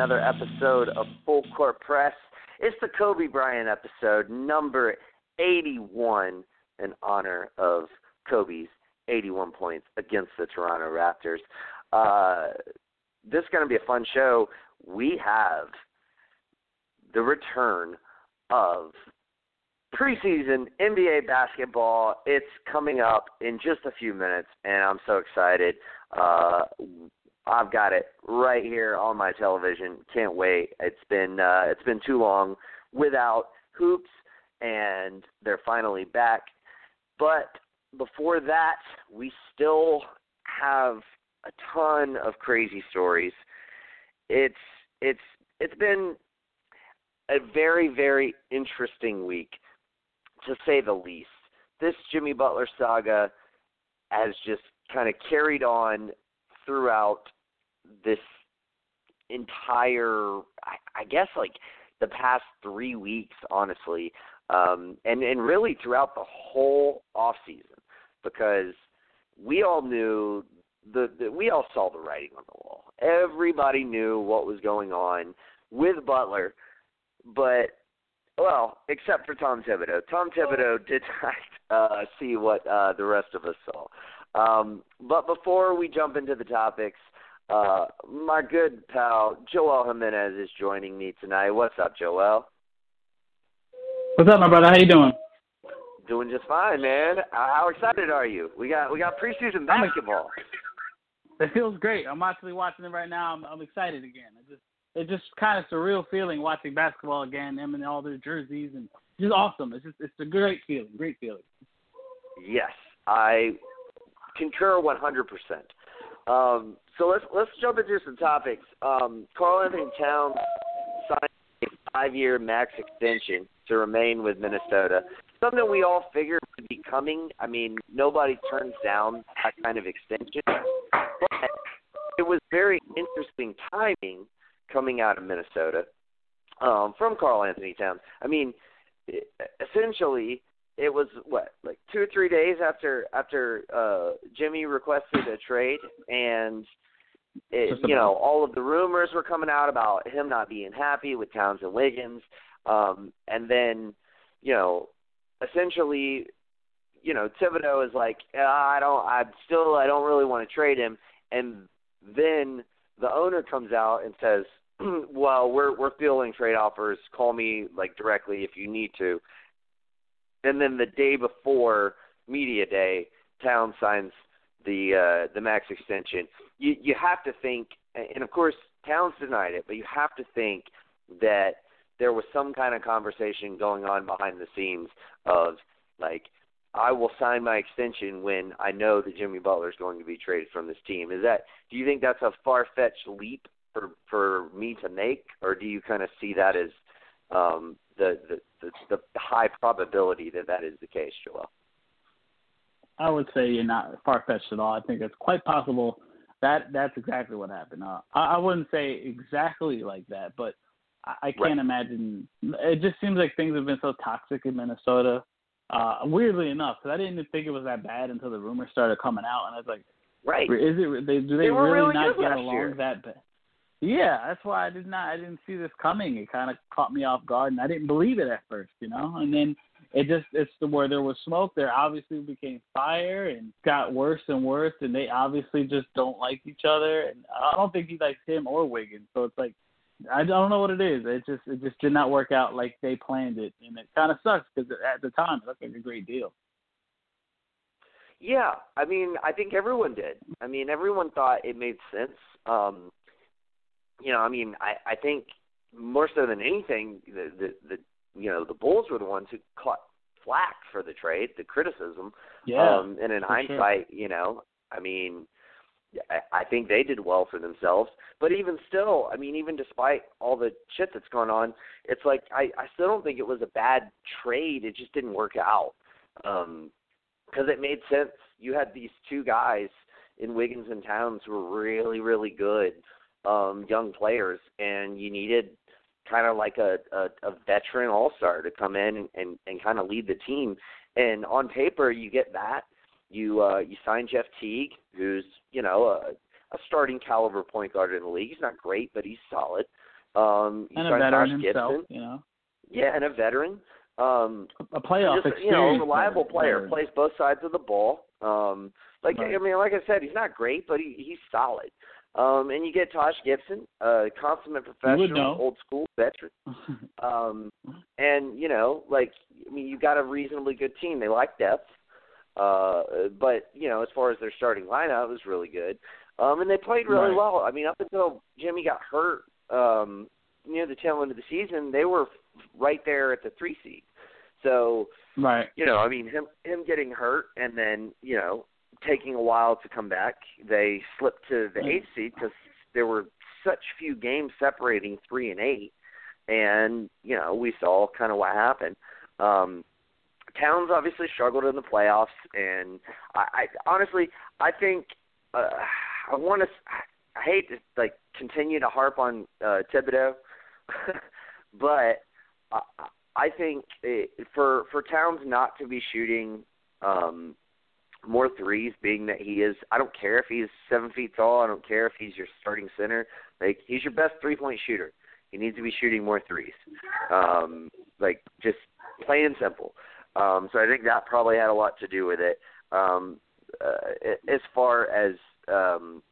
Another episode of Full Court Press. It's the Kobe Bryant episode, number 81, in honor of Kobe's 81 points against the Toronto Raptors. Uh, this is going to be a fun show. We have the return of preseason NBA basketball. It's coming up in just a few minutes, and I'm so excited. Uh, I've got it right here on my television. Can't wait. It's been uh, it's been too long without hoops, and they're finally back. But before that, we still have a ton of crazy stories. It's it's it's been a very very interesting week, to say the least. This Jimmy Butler saga has just kind of carried on throughout this entire I, I guess like the past three weeks honestly um and and really throughout the whole off season because we all knew the, the we all saw the writing on the wall. Everybody knew what was going on with butler but well except for tom thibodeau. Tom thibodeau did not uh see what uh the rest of us saw um, but before we jump into the topics, uh, my good pal Joel Jimenez is joining me tonight. What's up, Joel? What's up, my brother? How you doing? Doing just fine, man. How excited are you? We got we got preseason basketball. It feels great. I'm actually watching it right now. I'm, I'm excited again. It just it's just kind of surreal feeling watching basketball again. Them and all their jerseys and just awesome. It's just it's a great feeling. Great feeling. Yes, I concur 100%. Um, so let's let's jump into some topics. Um, Karl-Anthony Towns signed a five-year max extension to remain with Minnesota. Something we all figured would be coming. I mean, nobody turns down that kind of extension. But it was very interesting timing coming out of Minnesota um, from Karl-Anthony Towns. I mean, essentially, it was what like two or three days after after uh Jimmy requested a trade and it, you know all of the rumors were coming out about him not being happy with Towns and Wiggins um and then you know essentially you know Thibodeau is like I don't I still I don't really want to trade him and then the owner comes out and says well we're we're fielding trade offers. Call me like directly if you need to and then the day before media day, Town signs the uh, the max extension. You you have to think, and of course Towns denied it, but you have to think that there was some kind of conversation going on behind the scenes of like I will sign my extension when I know that Jimmy Butler is going to be traded from this team. Is that do you think that's a far fetched leap for for me to make, or do you kind of see that as um, the, the the, the high probability that that is the case, Joel? I would say you're not far fetched at all. I think it's quite possible that that's exactly what happened. Uh, I, I wouldn't say exactly like that, but I, I can't right. imagine. It just seems like things have been so toxic in Minnesota. Uh, weirdly enough, because I didn't even think it was that bad until the rumors started coming out, and I was like, "Right? Is it? They, do they, they really, really not get along year. that bad?" Yeah, that's why I did not. I didn't see this coming. It kind of caught me off guard, and I didn't believe it at first, you know. And then it just it's the where there was smoke, there obviously became fire, and got worse and worse. And they obviously just don't like each other. And I don't think he likes him or Wiggins. So it's like I don't know what it is. It just it just did not work out like they planned it, and it kind of sucks because at the time it looked like a great deal. Yeah, I mean, I think everyone did. I mean, everyone thought it made sense. Um, you know, I mean, I I think more so than anything, the the, the you know the Bulls were the ones who caught flack for the trade, the criticism. Yeah. Um, and in hindsight, you know, I mean, I, I think they did well for themselves. But even still, I mean, even despite all the shit that's going on, it's like I I still don't think it was a bad trade. It just didn't work out. Um, because it made sense. You had these two guys in Wiggins and Towns who were really, really good um, young players, and you needed kind of like a, a, a veteran all star to come in and, and, and kind of lead the team. And on paper, you get that. You uh, you sign Jeff Teague, who's you know a, a starting caliber point guard in the league. He's not great, but he's solid. Um, you and a veteran Josh himself, Gibson. you know, Yeah, and a veteran. Um, a playoff just, you know, a reliable player, plays both sides of the ball. Um, like Right. I mean, like I said, he's not great, but he he's solid. Um, and you get Taj Gibson, a consummate professional, old school veteran. Um, and you know, like I mean, you got a reasonably good team. They like depth, uh, but you know, as far as their starting lineup, it was really good. Um, and they played really Right. well. I mean, up until Jimmy got hurt um, near the tail end of the season, they were right there at the three seed. So right. you know, I mean, him him getting hurt and then you know taking a while to come back, they slipped to the eighth seed because there were such few games separating three and eight, and you know we saw kind of what happened. Um, Towns obviously struggled in the playoffs, and I, I honestly I think uh, I want to. I hate to like continue to harp on uh, Thibodeau, but I, I think it, for for Towns not to be shooting um, more threes, being that he is, I don't care if he's seven feet tall. I don't care if he's your starting center. Like he's your best three point shooter. He needs to be shooting more threes. Um, like just plain and simple. Um, so I think that probably had a lot to do with it. Um, uh, as far as um,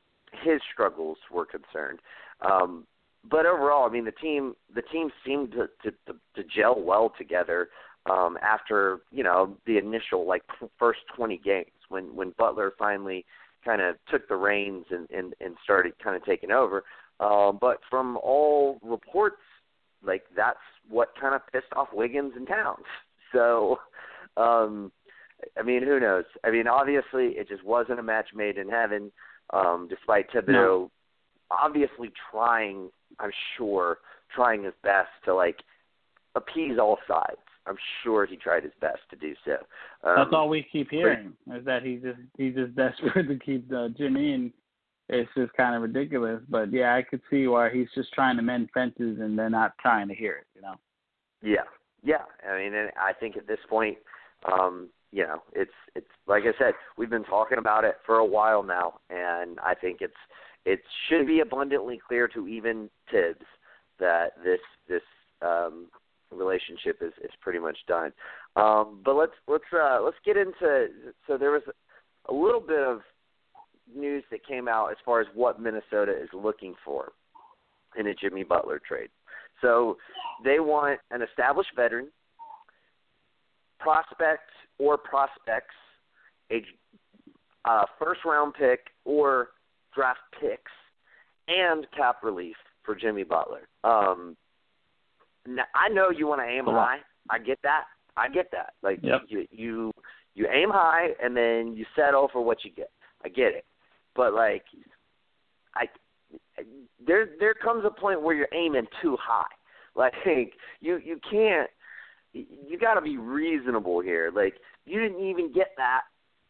his struggles were concerned. Um, but overall, I mean, the team the team seemed to to, to, to gel well together um, after you know the initial like first 20 games when when Butler finally kind of took the reins and and, and started kind of taking over. Um, but from all reports, like that's what kind of pissed off Wiggins and Towns. So, um, I mean, who knows? I mean, obviously, it just wasn't a match made in heaven. Um, despite Thibodeau No. obviously trying, I'm sure, trying his best to like appease all sides. I'm sure he tried his best to do so. Um, That's all we keep hearing is that he's just he's just desperate to keep uh, Jimmy, and it's just kind of ridiculous. But yeah, I could see why he's just trying to mend fences, and they're not trying to hear it. You know. Yeah, yeah. I mean, and I think at this point, um, you know, it's it's like I said, we've been talking about it for a while now, and I think it's it should be abundantly clear to even Thibs that this this um, relationship is is pretty much done. Um, but let's let's uh, let's get into so there was a little bit of news that came out as far as what Minnesota is looking for in a Jimmy Butler trade. So they want an established veteran, prospect or prospects, a uh, first round pick or draft picks, and cap relief for Jimmy Butler. Um, now, I know you want to aim high. I get that. I get that. Like Yep. you, you, you aim high and then you settle for what you get. I get it. But like, I there there comes a point where you're aiming too high. Like you you can't you got to be reasonable here. Like you didn't even get that.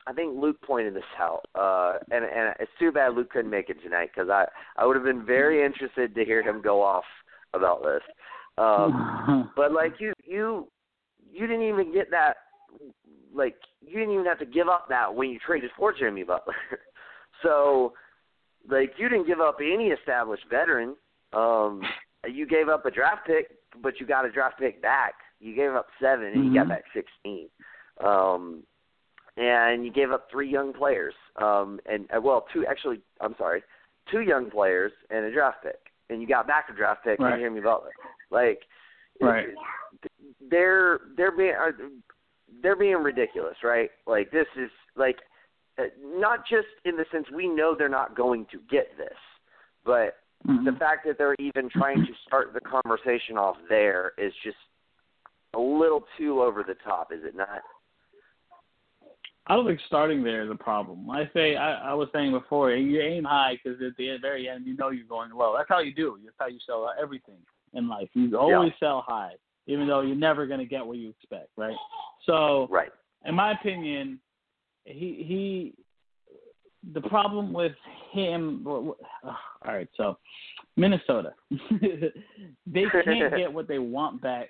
I think Luke pointed this out, uh, and and it's too bad Luke couldn't make it tonight because I I would have been very interested to hear him go off about this. Um, but like you you you didn't even get that. Like you didn't even have to give up that when you traded for Jimmy Butler. so like you didn't give up any established veteran. Um, you gave up a draft pick, but you got a draft pick back. You gave up seven, and you got Mhm. back sixteen. Um, and you gave up three young players. Um, and uh, well, two actually. I'm sorry, two young players and a draft pick, and you got back a draft pick Right. and Jimmy Butler. Like, Right. they're they're being are- they're being ridiculous, right? Like this is like uh, not just in the sense we know they're not going to get this, but Mhm. the fact that they're even trying to start the conversation off there is just a little too over the top, is it not? I don't think starting there is a problem. I say I, I was saying before, you aim high because at the very end you know you're going low. That's how you do. That's how you sell everything in life. You always sell high, even though you're never going to get what you expect, right? So, Right. in my opinion, he he. The problem with him. All right, so Minnesota, they can't get what they want back.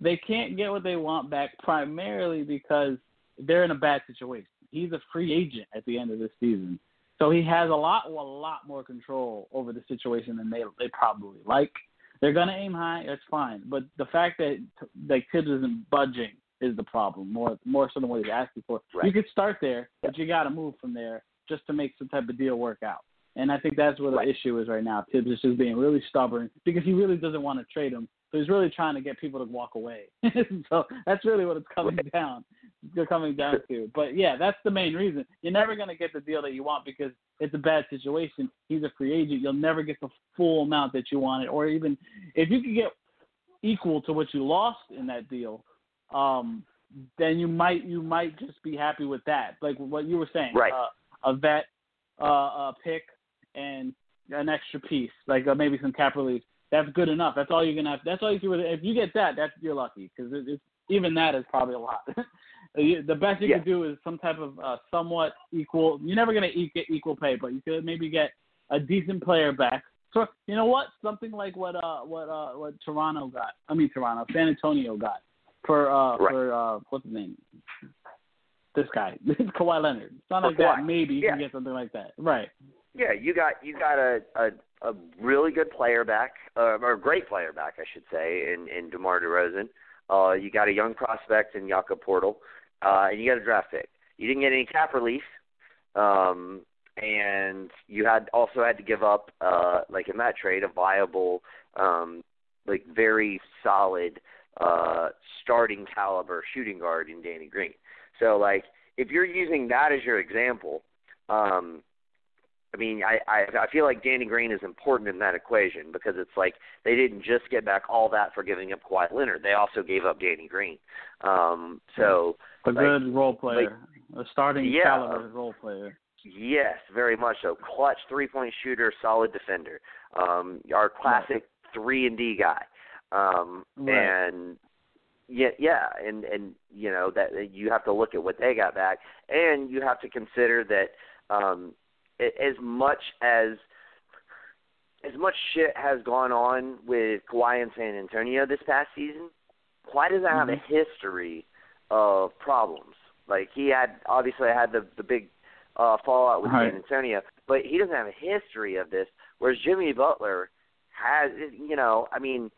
They can't get what they want back primarily because they're in a bad situation. He's a free agent at the end of this season, so he has a lot, a lot more control over the situation than they they probably like. They're gonna aim high, that's fine, but the fact that like Thibs isn't budging is the problem more more so than what he's asking for. Right. You could start there, but you got to move from there just to make some type of deal work out. And I think that's where the Right. issue is right now. Thibs is just being really stubborn because he really doesn't want to trade him. So he's really trying to get people to walk away. so that's really what it's coming down they're coming down to. But yeah, that's the main reason. You're never going to get the deal that you want because it's a bad situation. He's a free agent. You'll never get the full amount that you wanted, or even if you could get equal to what you lost in that deal, um, then you might you might just be happy with that. Like what you were saying, Right. uh, a vet, uh, a pick, and an extra piece, like uh, maybe some cap relief. That's good enough. That's all you're gonna have. That's all you see with it. If you get that, that's you're lucky because it, it's even that is probably a lot. The best you Yeah. could do is some type of uh, somewhat equal. You're never gonna get equal pay, but you could maybe get a decent player back. So you know what? Something like what uh what uh what Toronto got. I mean Toronto, San Antonio got for uh Right. for uh what's his name? This guy, This is Kawhi Leonard. Something like For that. Kawhi. Maybe you Yeah. can get something like that. Right. Yeah, you got you got a a, a really good player back, uh, or a great player back, I should say, in in DeMar DeRozan. Uh, you got a young prospect in Jakob Poeltl, uh, and you got a draft pick. You didn't get any cap relief, um, and you had also had to give up, uh, like in that trade, a viable, um, like very solid uh, starting caliber shooting guard in Danny Green. So like if you're using that as your example, um, I mean, I, I I feel like Danny Green is important in that equation because it's like they didn't just get back all that for giving up Kawhi Leonard. They also gave up Danny Green. Um, so A Like- good role player, a starting Yeah. caliber role player. yes, very much so. Clutch three point shooter, solid defender. Um, our classic three and D guy. Um, Right. and yeah, yeah, and and you know that you have to look at what they got back, and you have to consider that um, as much as as much shit has gone on with Kawhi in San Antonio this past season, Kawhi doesn't have a history of problems. Like he had obviously had the the big uh fallout with. San Antonio, but he doesn't have a history of this. Whereas Jimmy Butler has, you know, I mean,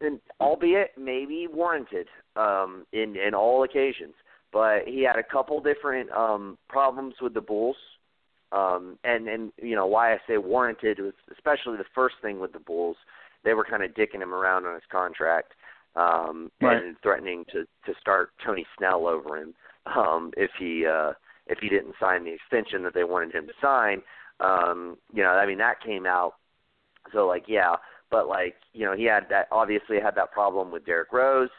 and albeit maybe warranted um, in in all occasions, but he had a couple different um, problems with the Bulls. Um, and and you know why I say warranted was especially the first thing with the Bulls. They were kind of dicking him around on his contract um, Right. and threatening to to start Tony Snell over him um, if he uh, if he didn't sign the extension that they wanted him to sign. Um, you know, I mean that came out. So like yeah, but like you know he had that obviously had that problem with Derrick Rose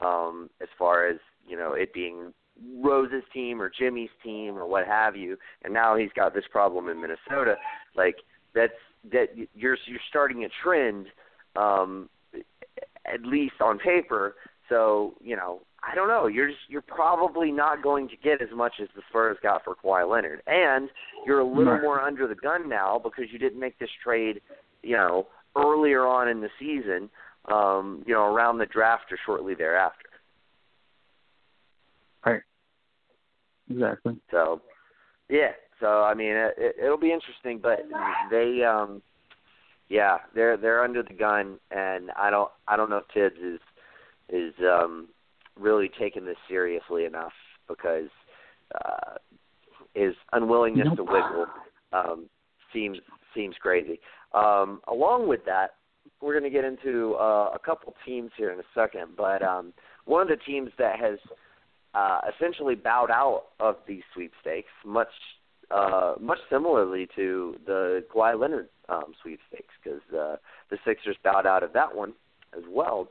um, as far as you know it being Rose's team or Jimmy's team or what have you, and now he's got this problem in Minnesota. Like that's that you're you're starting a trend, um, at least on paper. So you know I don't know. You're just, you're probably not going to get as much as the Spurs got for Kawhi Leonard, and you're a little more under the gun now because you didn't make this trade, you know, earlier on in the season, um, you know, around the draft or shortly thereafter. Exactly. So, yeah. So I mean, it, it, it'll be interesting, but they, um, yeah, they're they're under the gun, and I don't I don't know if Thibs is is um, really taking this seriously enough because uh, his unwillingness to wiggle um, seems seems crazy. Um, along with that, we're going to get into uh, a couple teams here in a second, but um, one of the teams that has uh, essentially bowed out of these sweepstakes, much uh, much similarly to the Kawhi Leonard um, sweepstakes, because uh, the Sixers bowed out of that one as well.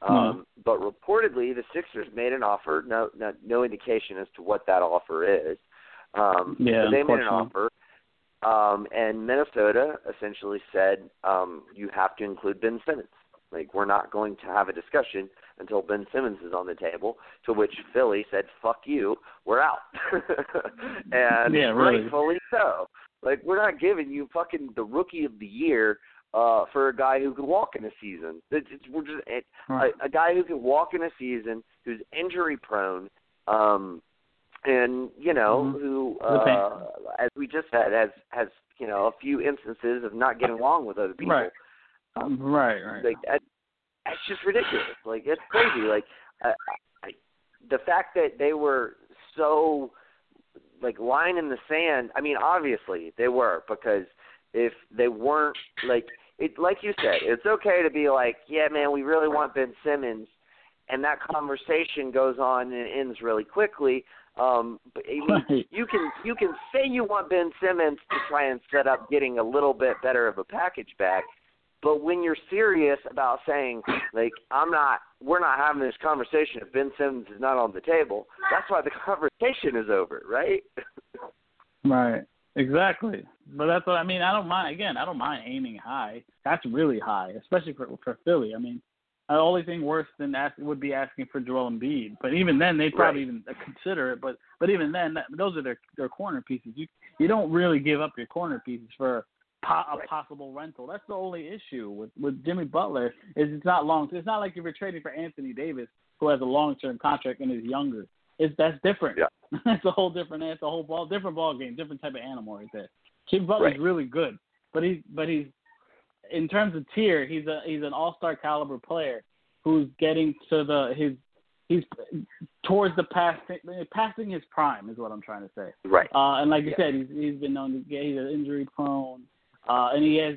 Um, Mm-hmm. But reportedly, the Sixers made an offer. No, no, no indication as to what that offer is. Um, Yeah, they made an offer, um, and Minnesota essentially said um, you have to include Ben Simmons. Like we're not going to have a discussion until Ben Simmons is on the table. To which Philly said, "Fuck you, we're out," and Yeah, really. rightfully so. Like we're not giving you fucking the rookie of the year uh for a guy who could walk in a season. It's, it's we're just it, Right. a, a guy who can walk in a season, who's injury prone, um, and you know Mhm. who, uh, as we just said, has has you know a few instances of not getting along with other people. Right. Right, right. Like that, that's just ridiculous. Like it's crazy. Like I, I, the fact that they were so like line in the sand. I mean, obviously they were because if they weren't like it, like you said, it's okay to be like, yeah, man, we really want Ben Simmons, and that conversation goes on and ends really quickly. Um, but I mean, you can you can say you want Ben Simmons to try and set up getting a little bit better of a package back, but when you're serious about saying like I'm not, we're not having this conversation if Ben Simmons is not on the table. That's why the conversation is over, right? Right. Exactly. But that's what I mean. I don't mind. Again, I don't mind aiming high. That's really high, especially for for Philly. I mean, the only thing worse than ask, would be asking for Joel Embiid. But even then, they'd probably Right. even consider it. But but even then, that, those are their their corner pieces. You you don't really give up your corner pieces for po- a Right. possible rental. That's the only issue with with Jimmy Butler is it's not long. It's not like if you're trading for Anthony Davis, who has a long term contract and is younger. It's that's different. Yeah. it's a whole different. It's a whole ball, different ball game, different type of animal right there. Jimmy Butler's Right. really good, but he's but he's in terms of tier, he's a he's an all star caliber player who's getting to the his he's towards the past passing his prime is what I'm trying to say. Right. Uh, and like you Yeah. said, he's he's been known to get he's an injury prone, uh, and he has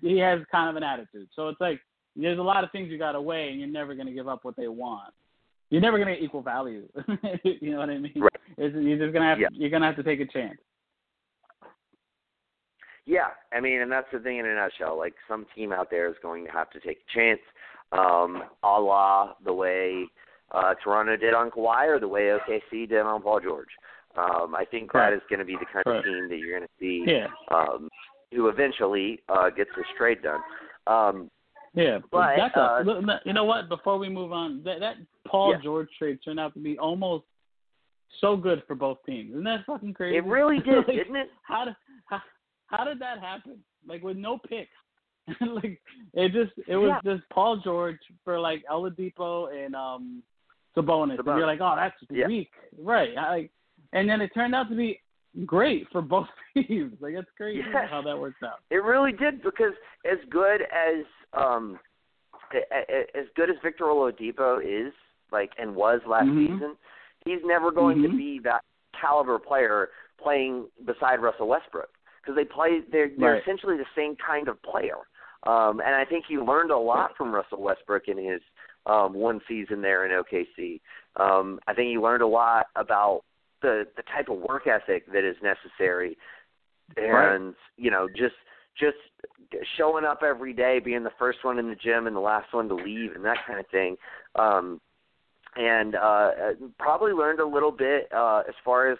he has kind of an attitude. So it's like there's a lot of things you got to weigh, and you're never going to give up what they want. You're never going to get equal value. you know what I mean? Right. It's, you're just gonna have Yeah. you're gonna have to take a chance. Yeah, I mean, and that's the thing in a nutshell. Like some team out there is going to have to take a chance, um, a la the way uh, Toronto did on Kawhi or the way OKC did on Paul George. Um, I think Right. that is going to be the kind Right. of team that you're going to see Yeah, um, who eventually uh, gets this trade done. Um, yeah. But, that's uh, you know what? Before we move on, that that Paul Yeah. George trade turned out to be almost so good for both teams. Isn't that fucking crazy? it really did, Like, didn't it? how did how, how did that happen? Like with no picks. like it just it was just Paul George for like Oladipo and um Sabonis. And you're like, oh, that's Yeah. weak, right? I, like, and then it turned out to be great for both teams. Like it's crazy Yes. how that worked out. It really did because as good as um as good as Victor Oladipo is like and was last Mhm. season, he's never going to Mhm. be that caliber player playing beside Russell Westbrook because they play they're they're Right. essentially the same kind of player. Um and I think he learned a lot from Russell Westbrook in his um one season there in OKC. Um I think he learned a lot about the the type of work ethic that is necessary Right. and you know just just showing up every day being the first one in the gym and the last one to leave and that kind of thing um and uh probably learned a little bit uh as far as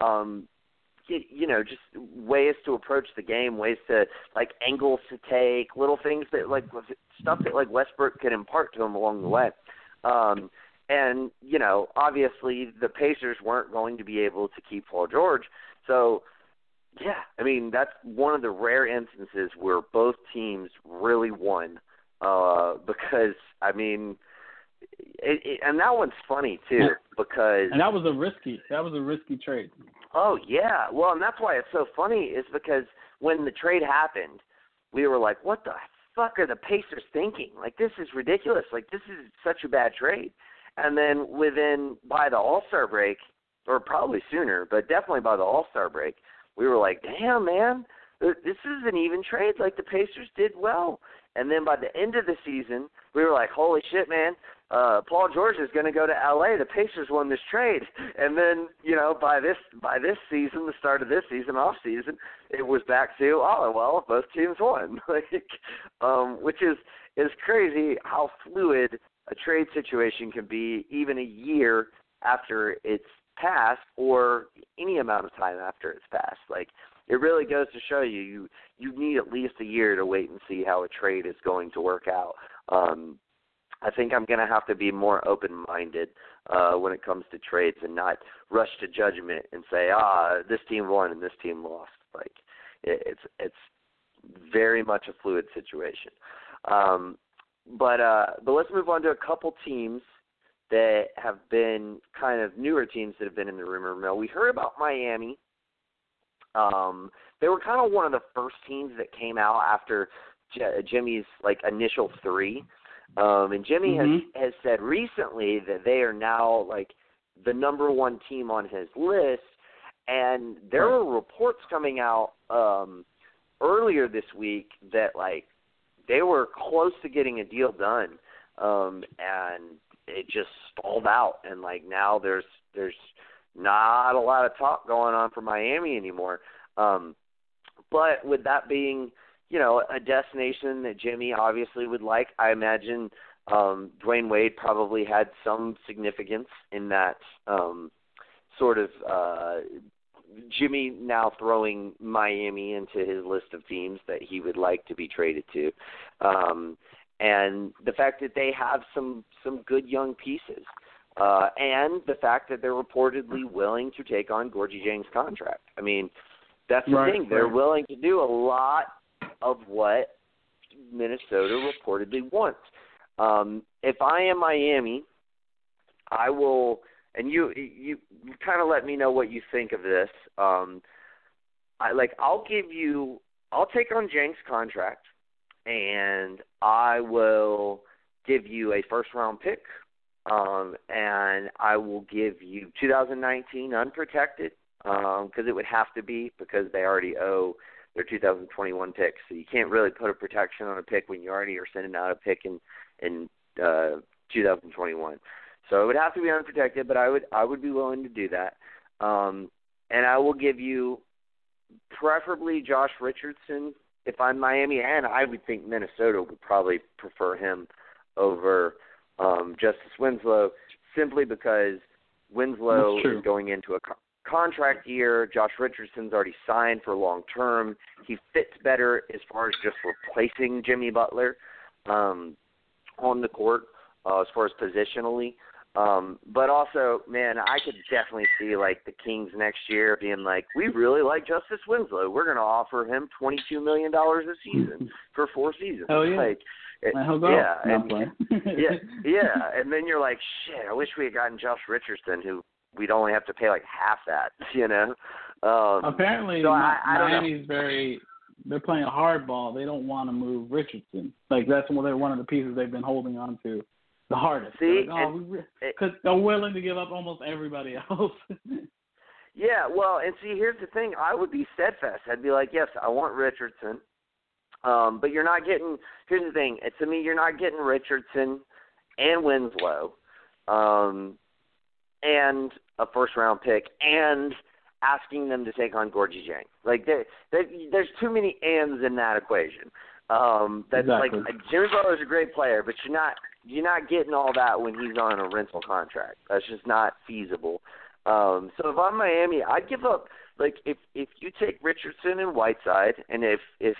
um you, you know just ways to approach the game ways to like angles to take little things that like stuff that like Westbrook could impart to him along the way um and you know obviously the Pacers weren't going to be able to keep Paul George so yeah, I mean that's one of the rare instances where both teams really won. Uh, because I mean, it, it, and that one's funny too because And that was a risky that was a risky trade. oh yeah, well, and that's why it's so funny is because when the trade happened, we were like, what the fuck are the Pacers thinking? Like this is ridiculous. Like this is such a bad trade. And then within by the All Star break, or probably sooner, but definitely by the All Star break, we were like, damn man, this is an even trade. Like the Pacers did well. And then by the end of the season, we were like, holy shit, man, uh Paul George is going to go to LA. The Pacers won this trade, and then you know by this by this season, the start of this season, off season, it was back to oh well, both teams won. like, um, which is is crazy how fluid a trade situation can be even a year after it's passed or any amount of time after it's passed. Like it really goes to show you you you need at least a year to wait and see how a trade is going to work out. Um, I think I'm going to have to be more open-minded uh, when it comes to trades and not rush to judgment and say, ah, this team won and this team lost. Like it, it's it's very much a fluid situation. Um, but uh, but let's move on to a couple teams that have been kind of newer teams that have been in the rumor mill. We heard about Miami. Um, they were kind of one of the first teams that came out after J- Jimmy's like initial three. Um, and Jimmy mm-hmm. has has said recently that they are now like the number one team on his list. And there right. were reports coming out um, earlier this week that like they were close to getting a deal done, um, and it just stalled out. And like now there's there's not a lot of talk going on for Miami anymore. Um, but with that being you know, a destination that Jimmy obviously would like. I imagine um, Dwyane Wade probably had some significance in that um, sort of uh, Jimmy now throwing Miami into his list of teams that he would like to be traded to. Um, and the fact that they have some some good young pieces, uh, and the fact that they're reportedly willing to take on Gorgui Dieng's contract. I mean, that's the right, thing; they're right. willing to do a lot of what Minnesota reportedly wants. Um, if I am Miami, I will, and you you, kind of let me know what you think of this. Um, I like I'll give you, I'll take on Dieng's contract, and I will give you a first round pick, um, and I will give you 2019 unprotected because um, it would have to be because they already owe their 2021 picks. So you can't really put a protection on a pick when you already are sending out a pick in in uh, 2021. So it would have to be unprotected, but I would I would be willing to do that. Um, and I will give you preferably Josh Richardson if I'm Miami, and I would think Minnesota would probably prefer him over um, Justice Winslow simply because Winslow is going into a contract year. Josh Richardson's already signed for long term. He fits better as far as just replacing Jimmy Butler um, on the court uh, as far as positionally. Um, but also, man, I could definitely see like the Kings next year being like, we really like Justice Winslow. We're going to offer him twenty two million dollars a season for four seasons. Oh yeah. Like, it, yeah, and, yeah, yeah, and then you're like, shit. I wish we had gotten Josh Richardson, who we'd only have to pay like half that, you know. Um, Apparently, so I, I Miami's very they're playing hardball. They don't want to move Richardson. Like that's one they're one of the pieces they've been holding on to the hardest. See, like, oh, because they're willing to give up almost everybody else. yeah, well, and see, here's the thing. I would be steadfast. I'd be like, yes, I want Richardson, um, but you're not getting. Here's the thing. To me, you're not getting Richardson and Winslow. Um, and a first round pick and asking them to take on Gorgui Dieng. Like there, there, there's too many ands in that equation. Um, that's exactly. like Jimmy Butler's a great player, but you're not you're not getting all that when he's on a rental contract. That's just not feasible. Um, so if I'm Miami, I'd give up. Like if if you take Richardson and Whiteside, and if if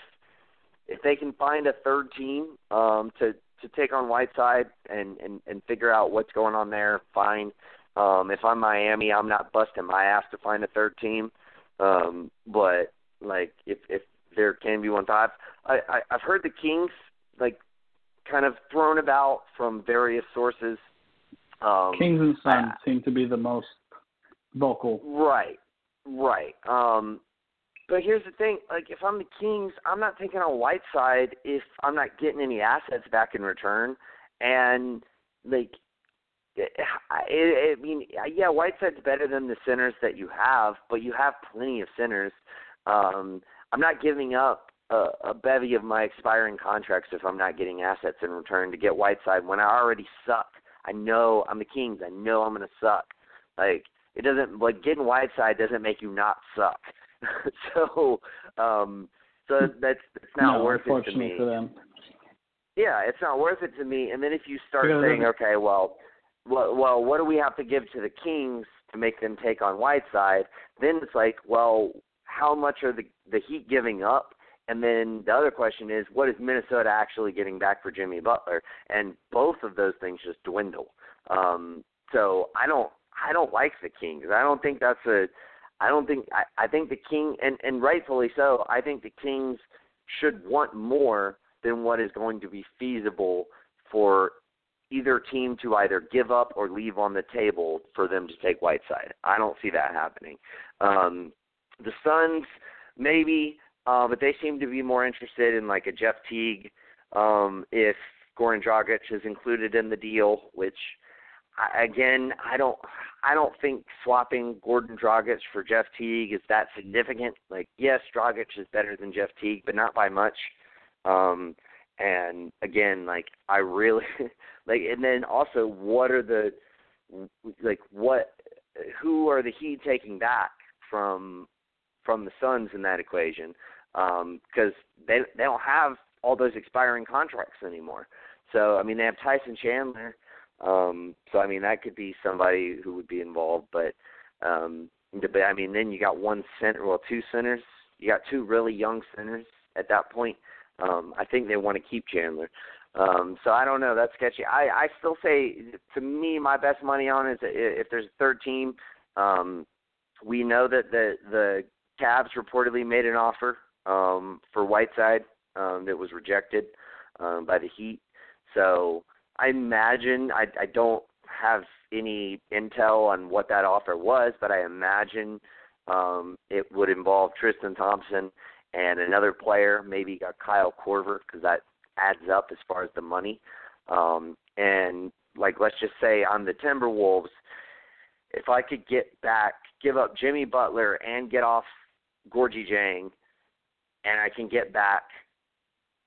if they can find a third team um, to to take on Whiteside and and and figure out what's going on there, fine. Um, if I'm Miami, I'm not busting my ass to find a third team. Um, but like if if there can be one thought, I, I I've heard the Kings like kind of thrown about from various sources. Um, Kings and Suns uh, seem to be the most vocal. Right, right. Um, but here's the thing: like, if I'm the Kings, I'm not taking on Whiteside if I'm not getting any assets back in return, and like I, I mean, yeah, Whiteside's better than the centers that you have, but you have plenty of centers. Um, I'm not giving up a, a bevy of my expiring contracts if I'm not getting assets in return to get Whiteside when I already suck. I know I'm the Kings. I know I'm gonna suck. Like it doesn't like getting Whiteside doesn't make you not suck. so um so that's it's not no, worth it to me. For them. Yeah, it's not worth it to me. And then if you start Because saying, okay, well, well, well, what do we have to give to the Kings to make them take on Whiteside? Then it's like, well, how much are the the Heat giving up? And then the other question is, what is Minnesota actually getting back for Jimmy Butler? And both of those things just dwindle. Um, so I don't, I don't like the Kings. I don't think that's a, I don't think, I, I think the King, and and rightfully so. I think the Kings should want more than what is going to be feasible for either team to either give up or leave on the table for them to take Whiteside. I don't see that happening. Um, the Suns, maybe, uh, but they seem to be more interested in like a Jeff Teague. Um, if Goran Dragic is included in the deal, which I, again, I don't, I don't think swapping Goran Dragic for Jeff Teague is that significant. Like, yes, Dragic is better than Jeff Teague, but not by much. Um, and again, like I really like, and then also, what are the like what who are the Heat taking back from from the Suns in that equation? Because they they don't have all those expiring contracts anymore. So I mean, they have Tyson Chandler. Um, so I mean, that could be somebody who would be involved. But um, but I mean, then you got one center, well, two centers. You got two really young centers at that point. Um, I think they want to keep Chandler. Um, so I don't know. That's sketchy. I, I still say, to me, my best money on is if there's a third team. Um, we know that the the Cavs reportedly made an offer um, for Whiteside um, that was rejected um, by the Heat. So I imagine I, I don't have any intel on what that offer was, but I imagine um, it would involve Tristan Thompson and another player, maybe got Kyle Korver because that adds up as far as the money. Um, and like let's just say on the Timberwolves, if I could get back, give up Jimmy Butler and get off Gorgui Dieng, and I can get back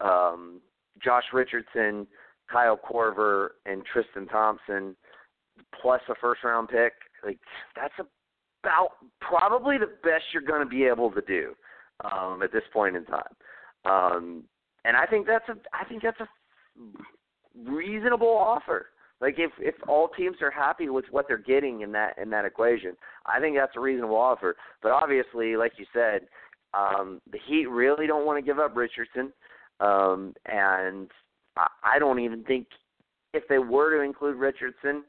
um, Josh Richardson, Kyle Korver, and Tristan Thompson, plus a first round pick, like that's about probably the best you're going to be able to do um, at this point in time. Um, and I think that's a I think that's a reasonable offer. Like if if all teams are happy with what they're getting in that in that equation, I think that's a reasonable offer. But obviously, like you said, um, the Heat really don't want to give up Richardson, um, and I, I don't even think if they were to include Richardson,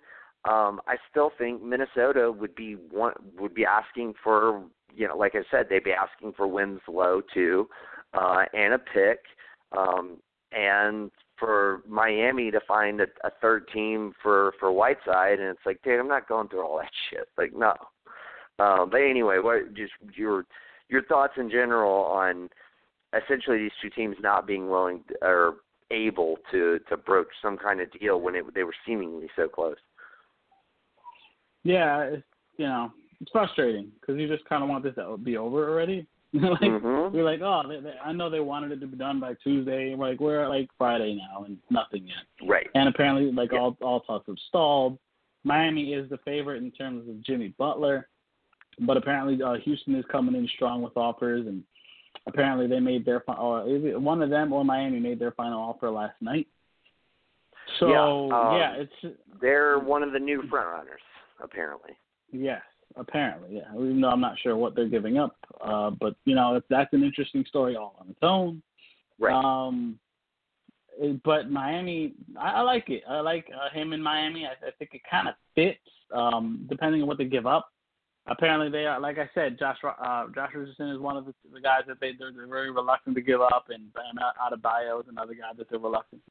um, I still think Minnesota would be one would be asking for you know, like I said, they'd be asking for Winslow too, uh, and a pick, um, and for Miami to find a, a third team for for Whiteside, and it's like, dude, I'm not going through all that shit. Like, no. Um, but anyway, what just your your thoughts in general on essentially these two teams not being willing to, or able to to broach some kind of deal when it they were seemingly so close. Yeah, it's, you know, it's frustrating because you just kind of want this to be over already. like Mhm. we're like, oh, they, they, I know they wanted it to be done by Tuesday. We're like, we're at like Friday now and nothing yet. Right. And apparently, like Yeah. all all talks have stalled. Miami is the favorite in terms of Jimmy Butler, but apparently uh, Houston is coming in strong with offers, and apparently they made their either one of them or Miami made their final offer last night. So Yeah, um, yeah, it's They're one of the new front runners, apparently. Yes, apparently, yeah. Even though I'm not sure what they're giving up, uh, but you know that's an interesting story all on its own. Right. Um, but Miami, I, I like it. I like uh, him in Miami. I, I think it kind of fits, um, depending on what they give up. Apparently, they are like I said. Josh uh, Josh Richardson is one of the, the guys that they they're, they're very reluctant to give up, and Bam Adebayo is another guy that they're reluctant.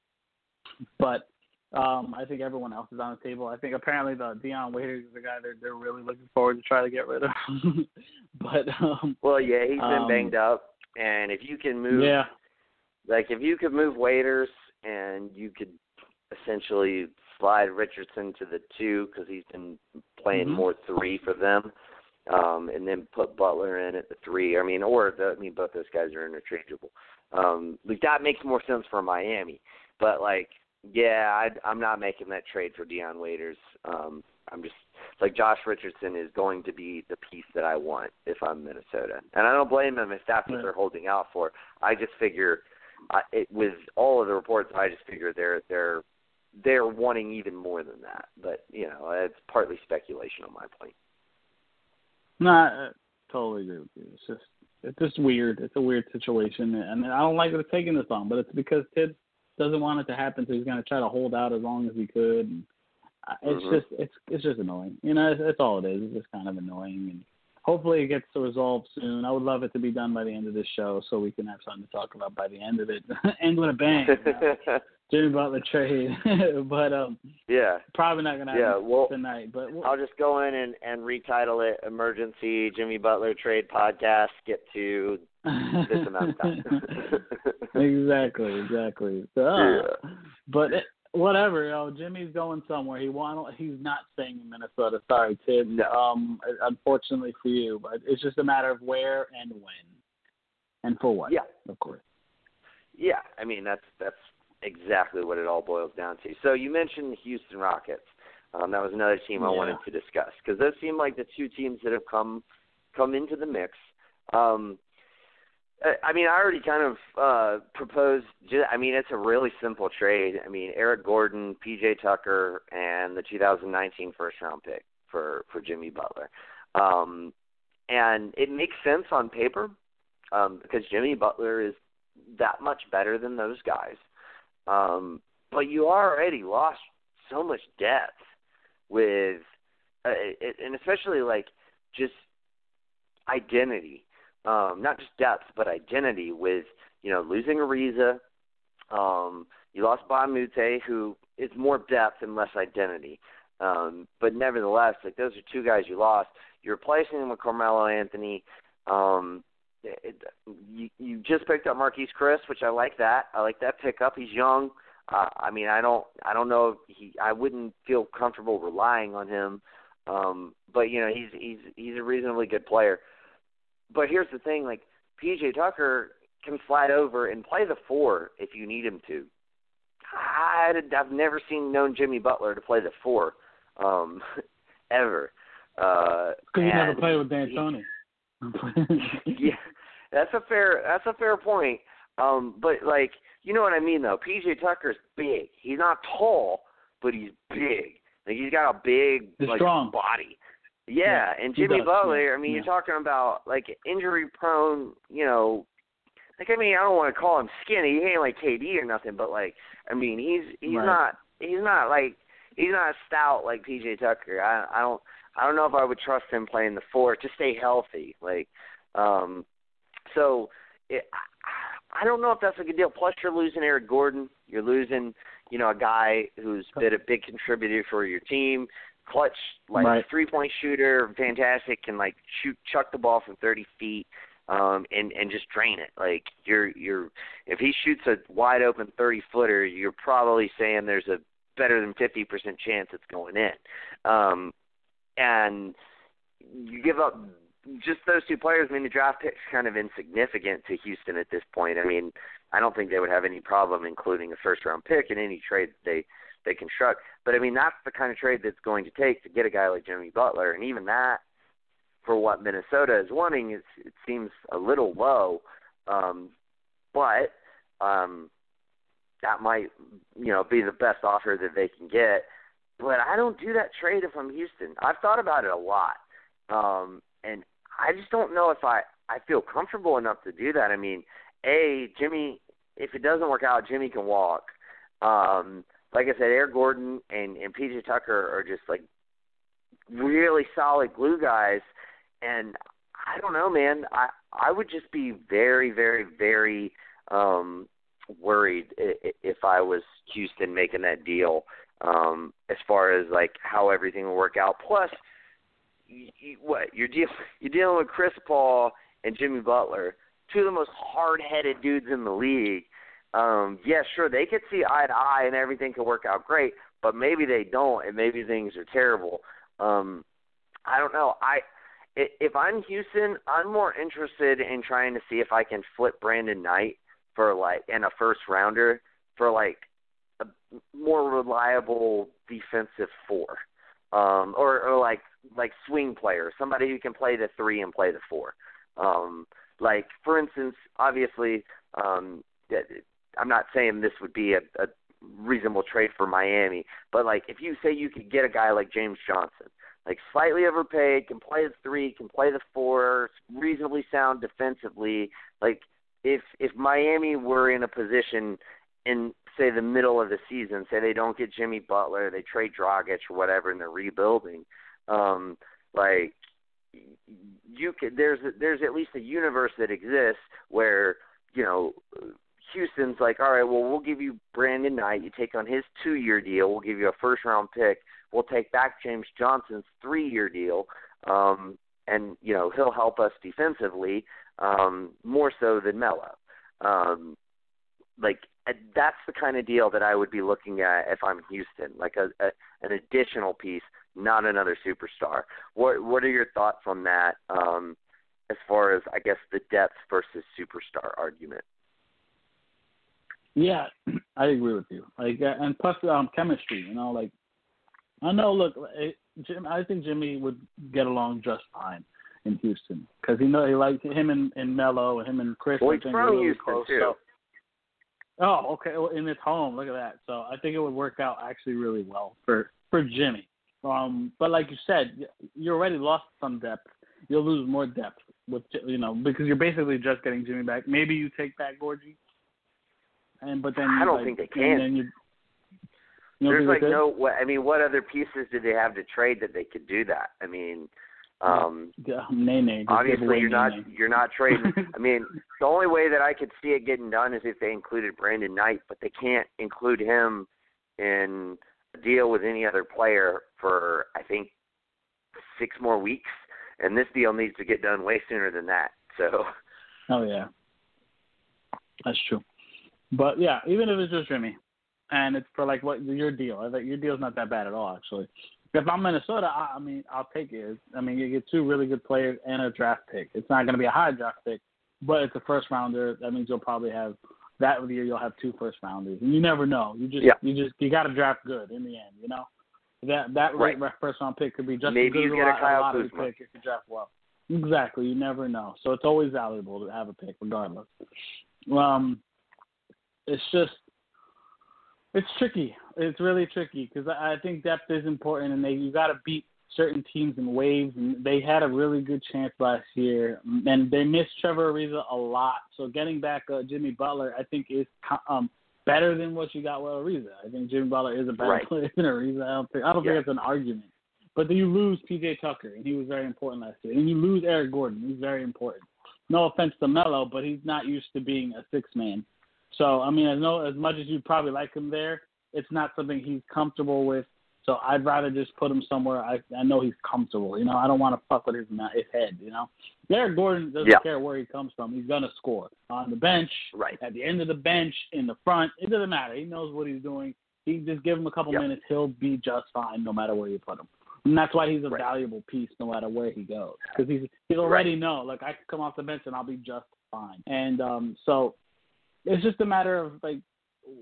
But um, I think everyone else is on the table. I think apparently the Dion Waiters is the guy they're they're really looking forward to try to get rid of. but um, Well, yeah, he's been Um, banged up, and if you can move, yeah, like if you could move waiters and you could essentially slide Richardson to the two because he's been playing Mhm. more three for them, um, and then put Butler in at the three. I mean, or the, I mean, both those guys are interchangeable. Um, like that makes more sense for Miami, but like Yeah, I, I'm not making that trade for Dion Waiters. Um, I'm just like Josh Richardson is going to be the piece that I want if I'm Minnesota, and I don't blame them if that's what they're holding out for. I just figure, uh, it, with all of the reports, I just figure they're they're they're wanting even more than that. But you know, it's partly speculation on my point. No, I totally agree with you. It's just it's just weird. It's a weird situation, and I don't like it taking this long. But it's because Thibs doesn't want it to happen, so he's going to try to hold out as long as he could. And I- it's Mhm. just it's it's just annoying. You know, it's, it's all it is. It's just kind of annoying, and hopefully it gets resolved soon. I would love it to be done by the end of this show, so we can have something to talk about by the end of it. End with a bang. you know? Jimmy Butler trade, but um, yeah, probably not going to happen. Well, tonight. But we'll, I'll just go in and and retitle it "Emergency Jimmy Butler Trade Podcast." Get to this amount of time. exactly, exactly. So, Yeah. but it, whatever, you know, Jimmy's going somewhere. He want he's not staying in Minnesota. Sorry, Thibs. No. Um, unfortunately for you, but it's just a matter of where and when, and for what. Yeah. of course. Yeah, I mean that's that's exactly what it all boils down to. So you mentioned the Houston Rockets. Um, that was another team I Yeah. wanted to discuss because those seem like the two teams that have come come into the mix. Um, I- I mean, I already kind of uh, proposed. I mean, it's a really simple trade. I mean, Eric Gordon, PJ Tucker, and the 2019 first round pick for for Jimmy Butler. Um, and it makes sense on paper um, because Jimmy Butler is that much better than those guys. Um, but you already lost so much depth with, uh, it, and especially like just identity, um, not just depth, but identity with you know losing Ariza. Um, you lost Mbah a Moute, who is more depth and less identity. Um, but nevertheless, like those are two guys you lost. You're replacing them with Carmelo Anthony. Um, it, you you just picked up Marquese Chriss, which I like that. I like that pickup. He's young. Uh, I mean, I don't I don't know if he I wouldn't feel comfortable relying on him. Um, but you know, he's he's he's a reasonably good player. But here's the thing, like PJ Tucker can slide over and play the four if you need him to. I, I've never seen known Jimmy Butler to play the four, um, ever. Uh, Because you never played with he- D'Antoni. yeah, that's a fair that's a fair point. Um, but like you know what I mean though. PJ Tucker's big. He's not tall, but he's big. Like he's got a big like strong. body. Yeah, Yeah, and Jimmy does, Butler. I mean, yeah. you're talking about like injury prone. You know, like I mean, I don't want to call him skinny. He ain't like KD or nothing, but like I mean, he's he's Right. not he's not like he's not stout like PJ Tucker. I I don't I don't know if I would trust him playing the four to stay healthy. Like, um, so it, I, I don't know if that's a good deal. Plus, you're losing Eric Gordon. You're losing, you know, a guy who's been a big contributor for your team. Clutch, like Right. three point shooter, fantastic, can like shoot, chuck the ball from 30 feet. Um, and and just drain it. Like you're you're if he shoots a wide open thirty footer, you're probably saying there's a better than fifty percent chance it's going in. Um, and you give up just those two players. I mean, the draft pick's kind of insignificant to Houston at this point. I mean, I don't think they would have any problem including a first round pick in any trade that they they construct. But I mean, that's the kind of trade that's going to take to get a guy like Jimmy Butler, and even that for what Minnesota is wanting, is, it seems a little low. Um, but um, that might, you know, be the best offer that they can get. But I don't do that trade if I'm Houston. I've thought about it a lot, um, and I just don't know if I I feel comfortable enough to do that. I mean, a Jimmy, if it doesn't work out, Jimmy can walk. Um, like I said, Eric Gordon and and PJ Tucker are just like really solid glue guys, and I don't know, man. I I would just be very, very, very um worried if I was Houston making that deal. Um, as far as like how everything will work out. Plus, what you're dealing you're dealing with Chris Paul and Jimmy Butler, two of the most hard-headed dudes in the league. Um, yeah, sure, they could see eye to eye and everything could work out great, but maybe they don't, and maybe things are terrible. Um, I don't know. I i- if I'm Houston, I'm more interested in trying to see if I can flip Brandon Knight for like and a first rounder for like a, more reliable defensive four, um, or, or like like swing player, somebody who can play the three and play the four. Um, like for instance, obviously, um, I'm not saying this would be a, a reasonable trade for Miami, but like if you say you could get a guy like James Johnson, like slightly overpaid, can play the three, can play the four, reasonably sound defensively, like if if Miami were in a position in say the middle of the season, say they don't get Jimmy Butler, they trade Dragic or whatever, and they're rebuilding, um, like you could there's there's at least a universe that exists where you know Houston's like, all right, well we'll give you Brandon Knight, you take on his two year deal, we'll give you a first round pick, we'll take back James Johnson's three year deal, um, and you know he'll help us defensively um, more so than Melo. Um, like that's the kind of deal that I would be looking at if I'm Houston, like a, a an additional piece, not another superstar. What what are your thoughts on that? Um, as far as I guess the depth versus superstar argument. Yeah, I agree with you. Like, uh, and plus um, chemistry. You know, like I know. Look, Jim. I think Jimmy would get along just fine in Houston because he know he likes him and, and Melo and him and Chris. Well, he's from really Houston close, too. So, oh, okay. Well, in his home, look at that. So I think it would work out actually really well for for Jimmy. Um, but like you said, you already lost some depth. You'll lose more depth with you know because you're basically just getting Jimmy back. Maybe you take back Gorgui, and but then I don't like, think they and can. Then you, you There's like no. What, I mean, what other pieces do they have to trade that they could do that? I mean, um, Yeah, Nene. obviously you're not Nene. you're not trading. I mean, the only way that I could see it getting done is if they included Brandon Knight, but they can't include him in deal with any other player for I think six more weeks, and this deal needs to get done way sooner than that. So Oh yeah, that's true. But yeah, even if it's just Jimmy, and it's for like what your deal. I think your deal's not that bad at all, actually. If I'm Minnesota, I, I mean, I'll take it. I mean, you get two really good players and a draft pick. It's not going to be a high draft pick, but it's a first rounder. That means you'll probably have that year. You'll have two first rounders, and you never know. You just Yeah. you just you got to draft good in the end. You know that that Right. first round pick could be just Maybe as good you a, get a Kyle lottery Kuzma. pick if you draft well. Exactly. You never know. So it's always valuable to have a pick, regardless. Um, it's just it's tricky. It's really tricky because I I think depth is important, and they you got to beat certain teams in waves. And they had a really good chance last year, and they missed Trevor Ariza a lot. So getting back uh, Jimmy Butler, I think is um better than what you got with Ariza. I think Jimmy Butler is a better Right. player than Ariza. I don't think I don't Yeah. think it's an argument. But then you lose PJ Tucker, and he was very important last year. And you lose Eric Gordon, he's very important. No offense to Melo, but he's not used to being a six man. So I mean, I know as much as you'd probably like him there, it's not something he's comfortable with. So I'd rather just put him somewhere I I know he's comfortable. You know, I don't want to fuck with his his head. You know, Eric Gordon doesn't Yeah. care where he comes from. He's gonna score on the bench, right, at the end of the bench, in the front. It doesn't matter. He knows what he's doing. He just give him a couple Yep. minutes, he'll be just fine no matter where you put him. And that's why he's a Right. valuable piece no matter where he goes because he's he'll already know like I can come off the bench and I'll be just fine. And um so it's just a matter of like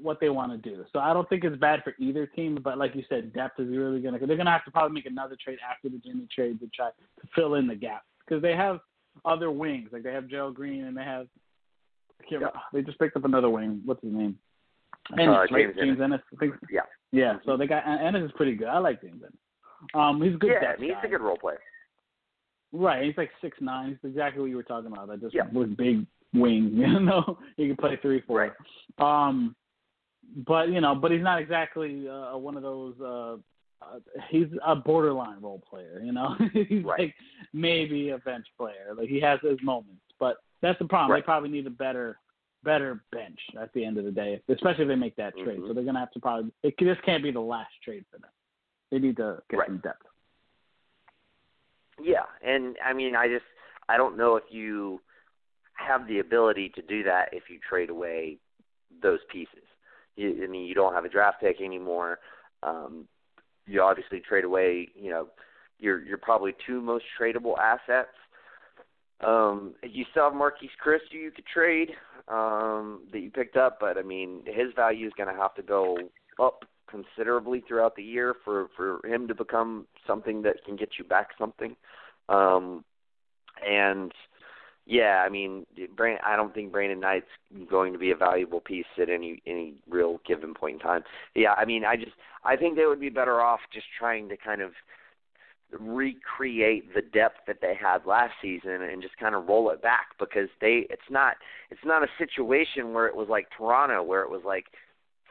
what they want to do. So I don't think it's bad for either team, but like you said, depth is really gonna. They're gonna have to probably make another trade after the Jimmy trade to try to fill in the gaps because they have other wings. Like they have Gerald Green and they have. Yeah. They just picked up another wing. What's his name? Uh, Ennis, right? James James Ennis. I think. Yeah. Yeah. So they got Ennis is pretty good. I like James Ennis. Um, he's a good yeah, he's guy. a good role player. Right, he's like six nine. He's exactly what you were talking about. That just Yeah. with big wing, you know, he can play three four. Right. Um, but you know, but he's not exactly uh, one of those. Uh, uh, he's a borderline role player. You know, he's Right. like maybe a bench player. Like he has his moments, but that's the problem. Right. They probably need a better, better bench at the end of the day, especially if they make that trade. Mhm. So they're gonna have to probably. It, this can't be the last trade for them. They need to get Right. some depth. Yeah, and I mean, I just I don't know if you have the ability to do that if you trade away those pieces. You, I mean, you don't have a draft pick anymore. Um, you obviously trade away, you know, your your probably two most tradable assets. Um, you still have Marquese Chriss who you could trade um, that you picked up, but I mean, his value is going to have to go up considerably throughout the year for for him to become something that can get you back something. Um, and yeah, I mean, I don't think Brandon Knight's going to be a valuable piece at any any real given point in time. Yeah, I mean, I just I think they would be better off just trying to kind of recreate the depth that they had last season and just kind of roll it back because they it's not it's not a situation where it was like Toronto where it was like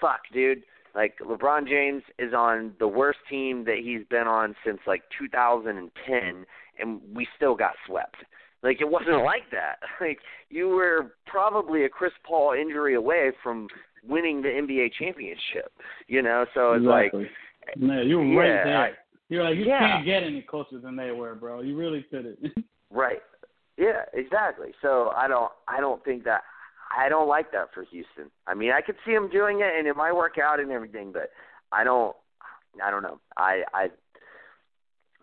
fuck dude like LeBron James is on the worst team that he's been on since like 2010 and we still got swept like it wasn't like that like you were probably a Chris Paul injury away from winning the NBA championship you know so it's exactly. like no, you were right yeah, there. You're like, you Yeah. can't get any closer than they were, bro. You really couldn't. Right. Yeah, exactly. So I don't I don't think that I don't like that for Houston. I mean, I could see him doing it and it might work out and everything, but I don't I don't know. I I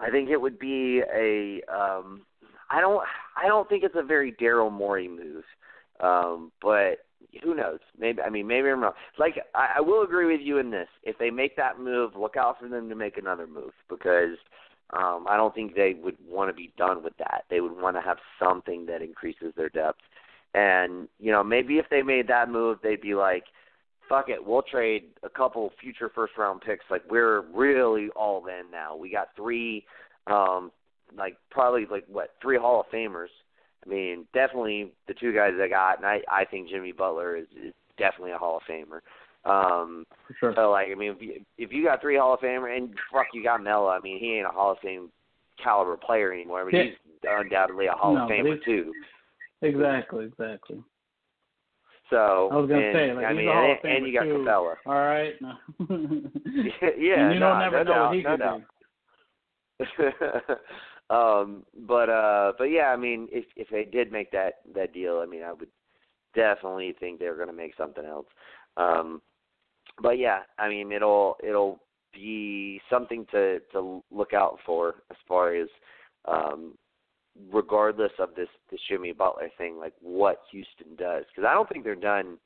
I think it would be a um I don't I don't think it's a very Daryl Morey move. Um but who knows? Maybe I mean maybe I'm wrong. Like I, I will agree with you in this. If they make that move, look out for them to make another move because um, I don't think they would want to be done with that. They would want to have something that increases their depth. And, you know, maybe if they made that move, they'd be like, fuck it, we'll trade a couple future first round picks. Like, we're really all in now. We got three, um, like, probably, like, what, three Hall of Famers. I mean, definitely the two guys I got, and I, I think Jimmy Butler is, is definitely a Hall of Famer. Um, For sure. so like, I mean, if you, if you got three Hall of Famer and fuck, you got Melo. I mean, he ain't a Hall of Fame caliber player anymore. I mean, Yeah. he's undoubtedly a Hall No, of Famer too. Exactly, exactly. So I was gonna and, say, like, I he's mean, a Hall of Famer and you got too. Capela. All right. No. yeah, and you no, don't never no know doubt, what he no could doubt. be. um, but uh, but yeah, I mean, if if they did make that that deal, I mean, I would definitely think they're going to make something else. Um, but yeah, I mean, it'll it'll be something to to look out for as far as um, regardless of this this Jimmy Butler thing, like what Houston does, because I don't think they're done.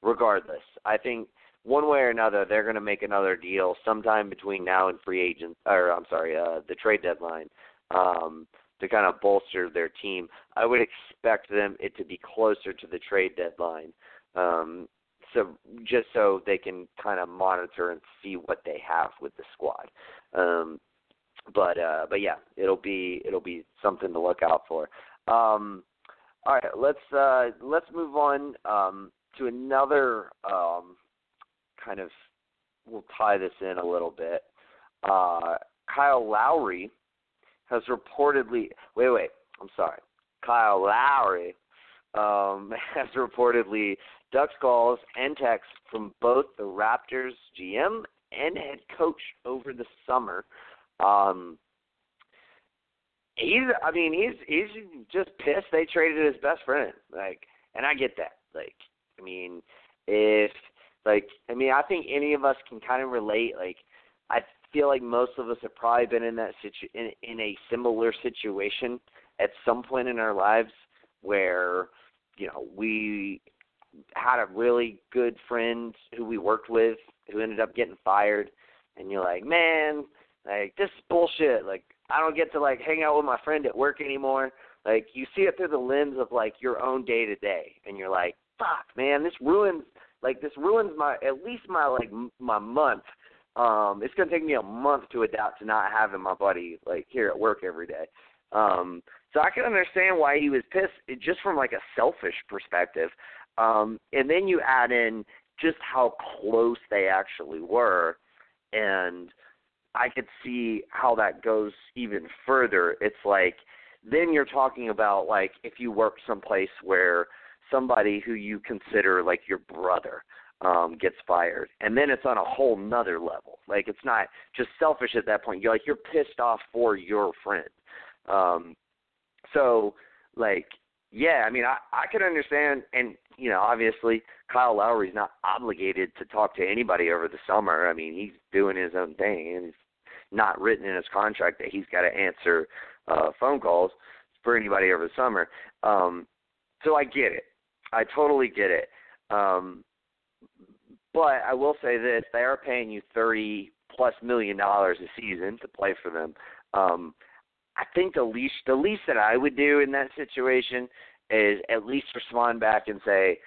Regardless, I think one way or another they're going to make another deal sometime between now and free agent, or I'm sorry, uh, the trade deadline, um, to kind of bolster their team. I would expect them it to be closer to the trade deadline. Um, so just so they can kind of monitor and see what they have with the squad. Um, but uh, but yeah, it'll be it'll be something to look out for. Um, all right, let's uh, let's move on um, to another um, kind of. We'll tie this in a little bit. Uh, Kyle Lowry has reportedly. Wait, wait. I'm sorry. Kyle Lowry um, has reportedly ducks calls and texts from both the Raptors GM and head coach over the summer. Um, he's, I mean, he's he's just pissed they traded his best friend. Like, and I get that. Like, I mean, if like, I mean, I think any of us can kind of relate. Like, I feel like most of us have probably been in that situ in, in a similar situation at some point in our lives where you know we had a really good friend who we worked with who ended up getting fired and you're like man like this is bullshit. Like i don't get to like hang out with my friend at work anymore. Like you see it through the lens of like your own day to day and you're like fuck man this ruins like this ruins my at least my like my month um it's to take me a month to adapt to not having my buddy like here at work every day um so I can understand why he was pissed just from like a selfish perspective. Um and then you add in just how close they actually were and I could see how that goes even further. It's like then you're talking about like if you work someplace where somebody who you consider like your brother um gets fired and then it's on a whole nother level like it's not just selfish at that point you're like you're pissed off for your friend um so like yeah, I mean I I could understand and you know, obviously Kyle Lowry's not obligated to talk to anybody over the summer. I mean, he's doing his own thing and it's not written in his contract that he's got to answer uh phone calls for anybody over the summer. Um so I get it. I totally get it. Um but I will say this: they are paying you thirty plus million dollars a season to play for them. Um, I think the least the least that I would do in that situation is at least respond back and say,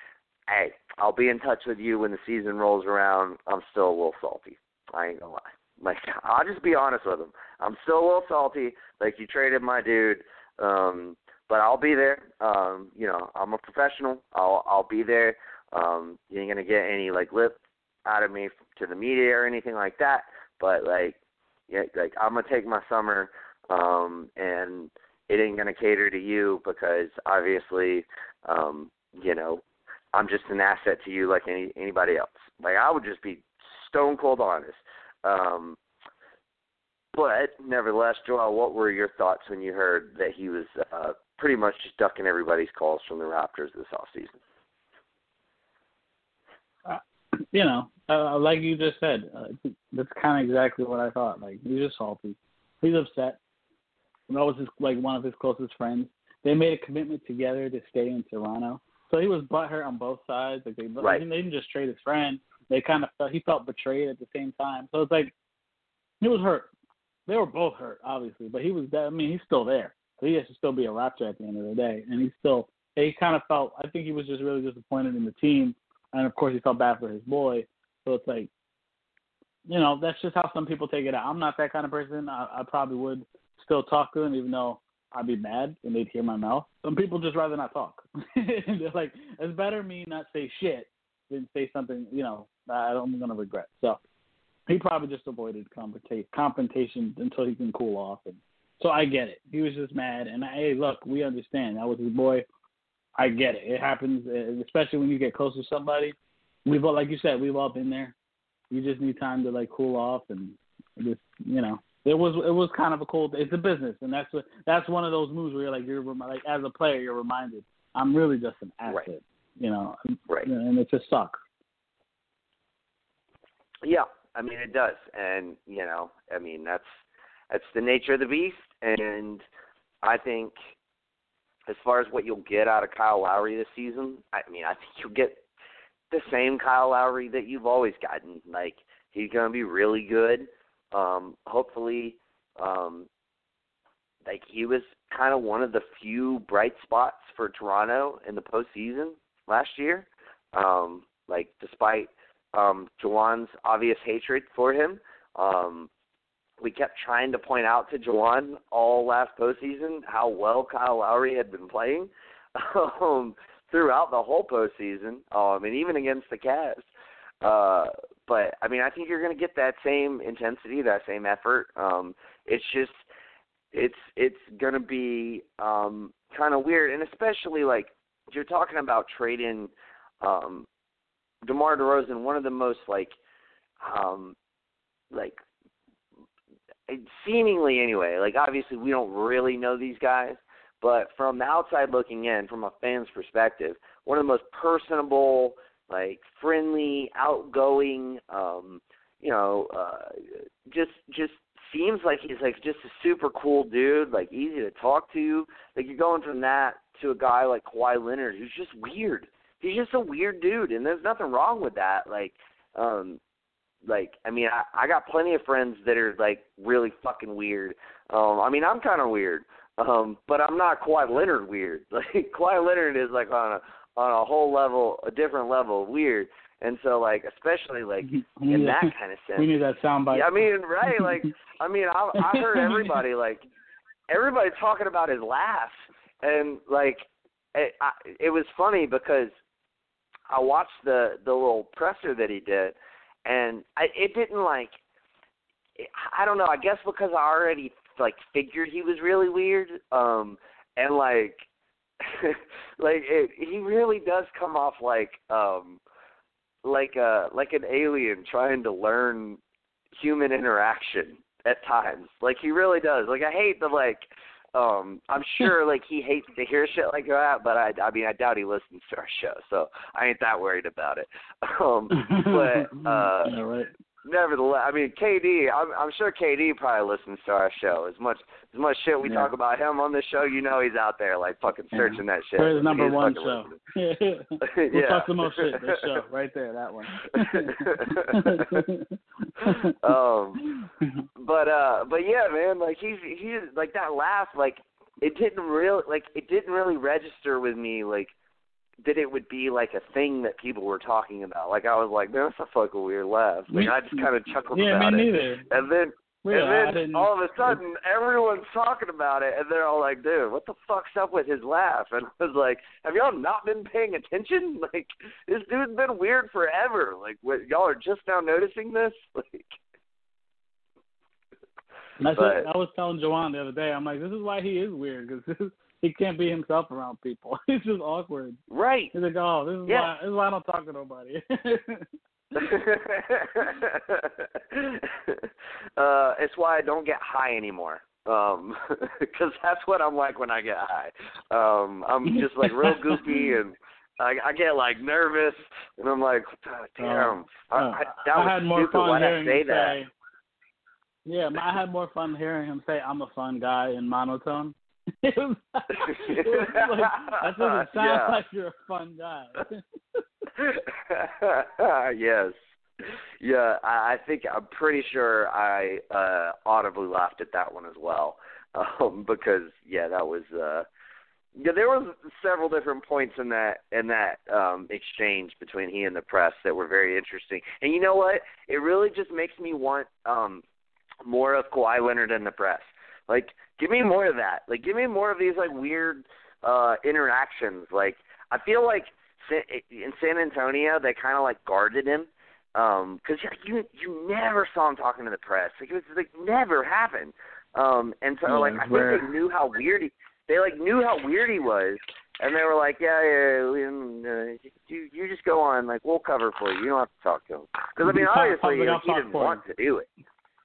"Hey, I'll be in touch with you when the season rolls around. I'm still a little salty. I ain't gonna lie. Like I'll just be honest with them. I'm still a little salty. Like you traded my dude, um, but I'll be there. Um, you know, I'm a professional. I'll I'll be there. Um, you ain't gonna get any like lip out of me to the media or anything like that. But like, yeah, like I'm gonna take my summer, um, and it ain't gonna cater to you because obviously, um, you know, I'm just an asset to you like any anybody else. Like I would just be stone cold honest. Um, but nevertheless, Joel, what were your thoughts when you heard that he was uh, pretty much just ducking everybody's calls from the Raptors this off season? Uh, you know, uh, like you just said, uh, that's kind of exactly what I thought. Like he's just salty. He's upset. And that was his, like one of his closest friends. They made a commitment together to stay in Toronto. So he was butthurt on both sides. Like they, right. they didn't just trade his friend. They kind of felt he felt betrayed at the same time. So it's like he was hurt. They were both hurt, obviously, but he was. I mean, he's still there. So he has to still be a Raptor at the end of the day, and he's still. He kind of felt. I think he was just really disappointed in the team, and of course he felt bad for his boy. So it's like, you know, that's just how some people take it out. I'm not that kind of person. I, I probably would still talk to him, even though I'd be mad and they'd hear my mouth. Some people just rather not talk. They're like, it's better me not say shit than say something, you know, I'm gonna regret. So he probably just avoided confrontation until he can cool off. And so I get it. He was just mad. And I, hey, look, we understand. That was his boy. I get it. It happens, uh, especially when you get close to somebody. We've all, like you said, we've all been there. You just need time to like cool off and just, you know, it was it was kind of a cold. It's a business, and that's what that's one of those moves where you're like you're like as a player you're reminded I'm really just an asset, right. you know, right? And it just sucks. Yeah, I mean it does, and you know, I mean that's that's the nature of the beast, and I think as far as what you'll get out of Kyle Lowry this season, I mean I think you'll get the same Kyle Lowry that you've always gotten. Like he's going to be really good um, hopefully, um, like he was kind of one of the few bright spots for Toronto in the postseason last year. Um, like despite um, Juwan's obvious hatred for him, um, we kept trying to point out to Juwan all last postseason how well Kyle Lowry had been playing um, throughout the whole postseason, um, and even against the Cavs. Uh, but I mean, I think you're going to get that same intensity, that same effort. Um, it's just, it's it's going to be um, kind of weird, and especially like you're talking about trading um, DeMar DeRozan, one of the most like, um, like seemingly anyway. Like obviously we don't really know these guys, but from the outside looking in, from a fan's perspective, one of the most personable like friendly, outgoing, um, you know, uh, just just seems like he's like just a super cool dude, like easy to talk to. Like you're going from that to a guy like Kawhi Leonard who's just weird. He's just a weird dude, and there's nothing wrong with that. Like, um, like I mean, I, I got plenty of friends that are like really fucking weird. Um, I mean, I'm kind of weird, um, but I'm not quite Leonard weird. Like Kawhi Leonard is like on a on a whole level, a different level of weird. And so, like, especially like in that kind of sense, we need that soundbite. Yeah, I mean, right? Like, I mean, I, I heard everybody like everybody talking about his laugh, and like, it, I, it was funny because I watched the the little presser that he did, and I, it didn't like. I don't know. I guess because I already like figured he was really weird, um, and like like it, he really does come off like um like a like an alien trying to learn human interaction at times. Like he really does. Like I hate the like um I'm sure like he hates to hear shit like that, but I I mean I doubt he listens to our show, so I ain't that worried about it. Um but uh yeah, right. Nevertheless, I mean, KD. I'm, I'm sure KD probably listens to our show as much as much shit we Yeah. talk about him on this show. You know, he's out there like fucking Yeah. searching that shit. For his number He's one show. listening. we'll Yeah. talk the most shit. This show right there, that one. um, but uh, but yeah, man, like he's he's like that laugh, like it didn't really like it didn't really register with me, like that it would be like a thing that people were talking about. Like I was like, man, that's a fucking weird laugh. Like Me- I just kind of chuckled yeah, about me it, neither. and then Yeah, and then all of a sudden, everyone's talking about it, and they're all like, "Dude, what the fuck's up with his laugh?" And I was like, "Have y'all not been paying attention? Like, this dude's been weird forever. Like, what, y'all are just now noticing this? Like, But- I was telling Joanne the other day. I'm like, this is why he is weird because he can't be himself around people. He's just awkward. right? He's like, oh, this is Yeah. why this is why I don't talk to nobody. uh, it's why I don't get high anymore. Um, because that's what I'm like when I get high. Um, I'm just like real goofy and. I, I get like nervous, and I'm like, "Oh, "Damn, I, Uh, I, that was I had more stupid. I say him that?" say. Yeah, I had more fun hearing him say, "I'm a fun guy" in monotone. it was, it was like that doesn't sound Yeah. like you're a fun guy. yes. Yeah, I, I think I'm pretty sure I uh audibly laughed at that one as well. Um because yeah, that was uh yeah, there was several different points in that in that um exchange between he and the press that were very interesting. And you know what? It really just makes me want um more of Kawhi Leonard and the press. Like give me more of that. Like give me more of these like weird uh interactions. Like I feel like in San Antonio they kind of like guarded him um because you you never saw him talking to the press. Like it was like never happened. Um and so like I think they knew how weird he they like knew how weird he was and they were like yeah yeah um, uh, you you just go on. Like we'll cover for you. You don't have to talk to him. Because I mean obviously like, he didn't want to do it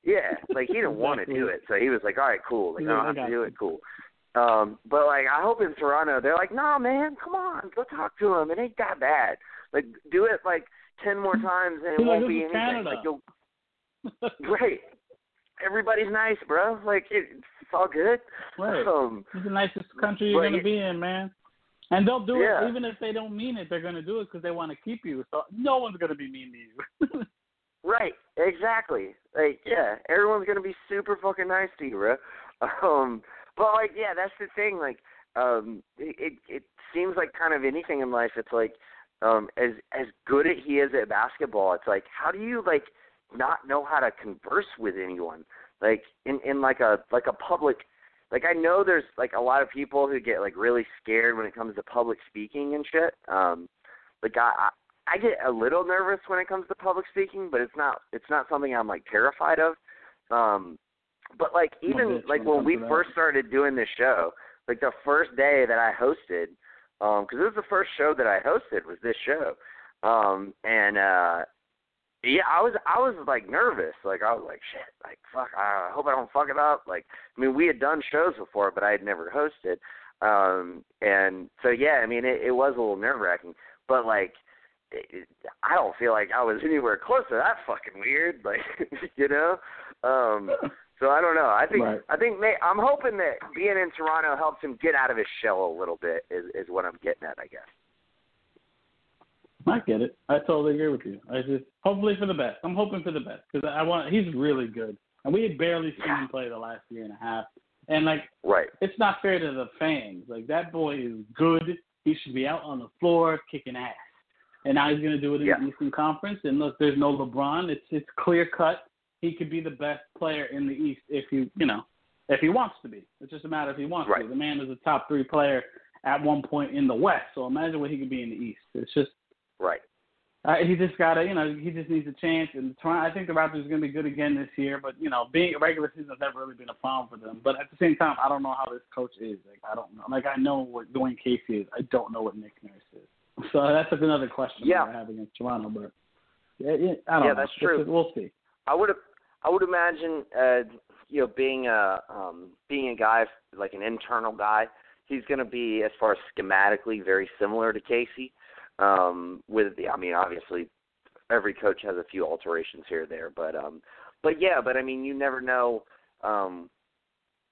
yeah like he didn't want to do it so he was like all right cool like Yeah, I don't have to do it cool um, but like I hope in Toronto they're like, no man, come on, go talk to him. It ain't that bad. Like do it like ten more times and it He's won't "This be anything. Canada." Like you'll great. Everybody's nice, bro. Like it, it's all good. right. Um, It's the nicest country you're gonna you- be in, man. And they'll do Yeah. it even if they don't mean it. They're gonna do it because they want to keep you. So no one's gonna be mean to you. Right, exactly. Like yeah, everyone's gonna be super fucking nice to you, bro. Um, but like yeah, that's the thing. Like um, it it, seems like kind of anything in life. It's like um, as as good as he is at basketball, it's like how do you like not know how to converse with anyone? Like in in like a like a public like I know there's like a lot of people who get like really scared when it comes to public speaking and shit. Um like I I get a little nervous when it comes to public speaking, but it's not it's not something I'm like terrified of. Um but like even like when it we first started doing this show, like the first day that I hosted, um, 'cause this was the first show that I hosted was this show, um, and uh, yeah, I was I was like nervous, like I was like shit, like fuck, I hope I don't fuck it up. Like I mean, we had done shows before, but I had never hosted, um, and so yeah, I mean, it, it was a little nerve wracking, but like. I don't feel like I was anywhere close to that fucking weird, like you know. Um, so I don't know. I think Right. I think may, I'm hoping that being in Toronto helps him get out of his shell a little bit. Is is what I'm getting at, I guess. I get it. I totally agree with you. I just hopefully for the best. I'm hoping for the best because I want. He's really good, and we had barely seen him play the last year and a half. And like, Right. it's not fair to the fans. Like that boy is good. He should be out on the floor kicking ass. And now he's gonna do it in Yeah. the Eastern Conference. And look, there's no LeBron. It's it's clear cut. He could be the best player in the East if you you know if he wants to be. It's just a matter if he wants Right. to. The man was a top three player at one point in the West. So imagine what he could be in the East. It's just Right. uh, he just gotta, you know, he just needs a chance. And Toronto, I think the Raptors are gonna be good again this year. But you know, being a regular season has never really been a problem for them. But at the same time, I don't know how this coach is. Like I don't know. Like I know what Dwane Casey is. I don't know what Nick Nurse is. So that's another question Yeah. have against Toronto. But I don't Yeah, know. that's true. is- We'll see. I would I would imagine uh you know being a um being a guy like an internal guy, he's going to be as far as schematically very similar to Casey. Um with the I mean obviously every coach has a few alterations here or there, but um, but yeah, but I mean, you never know. Um,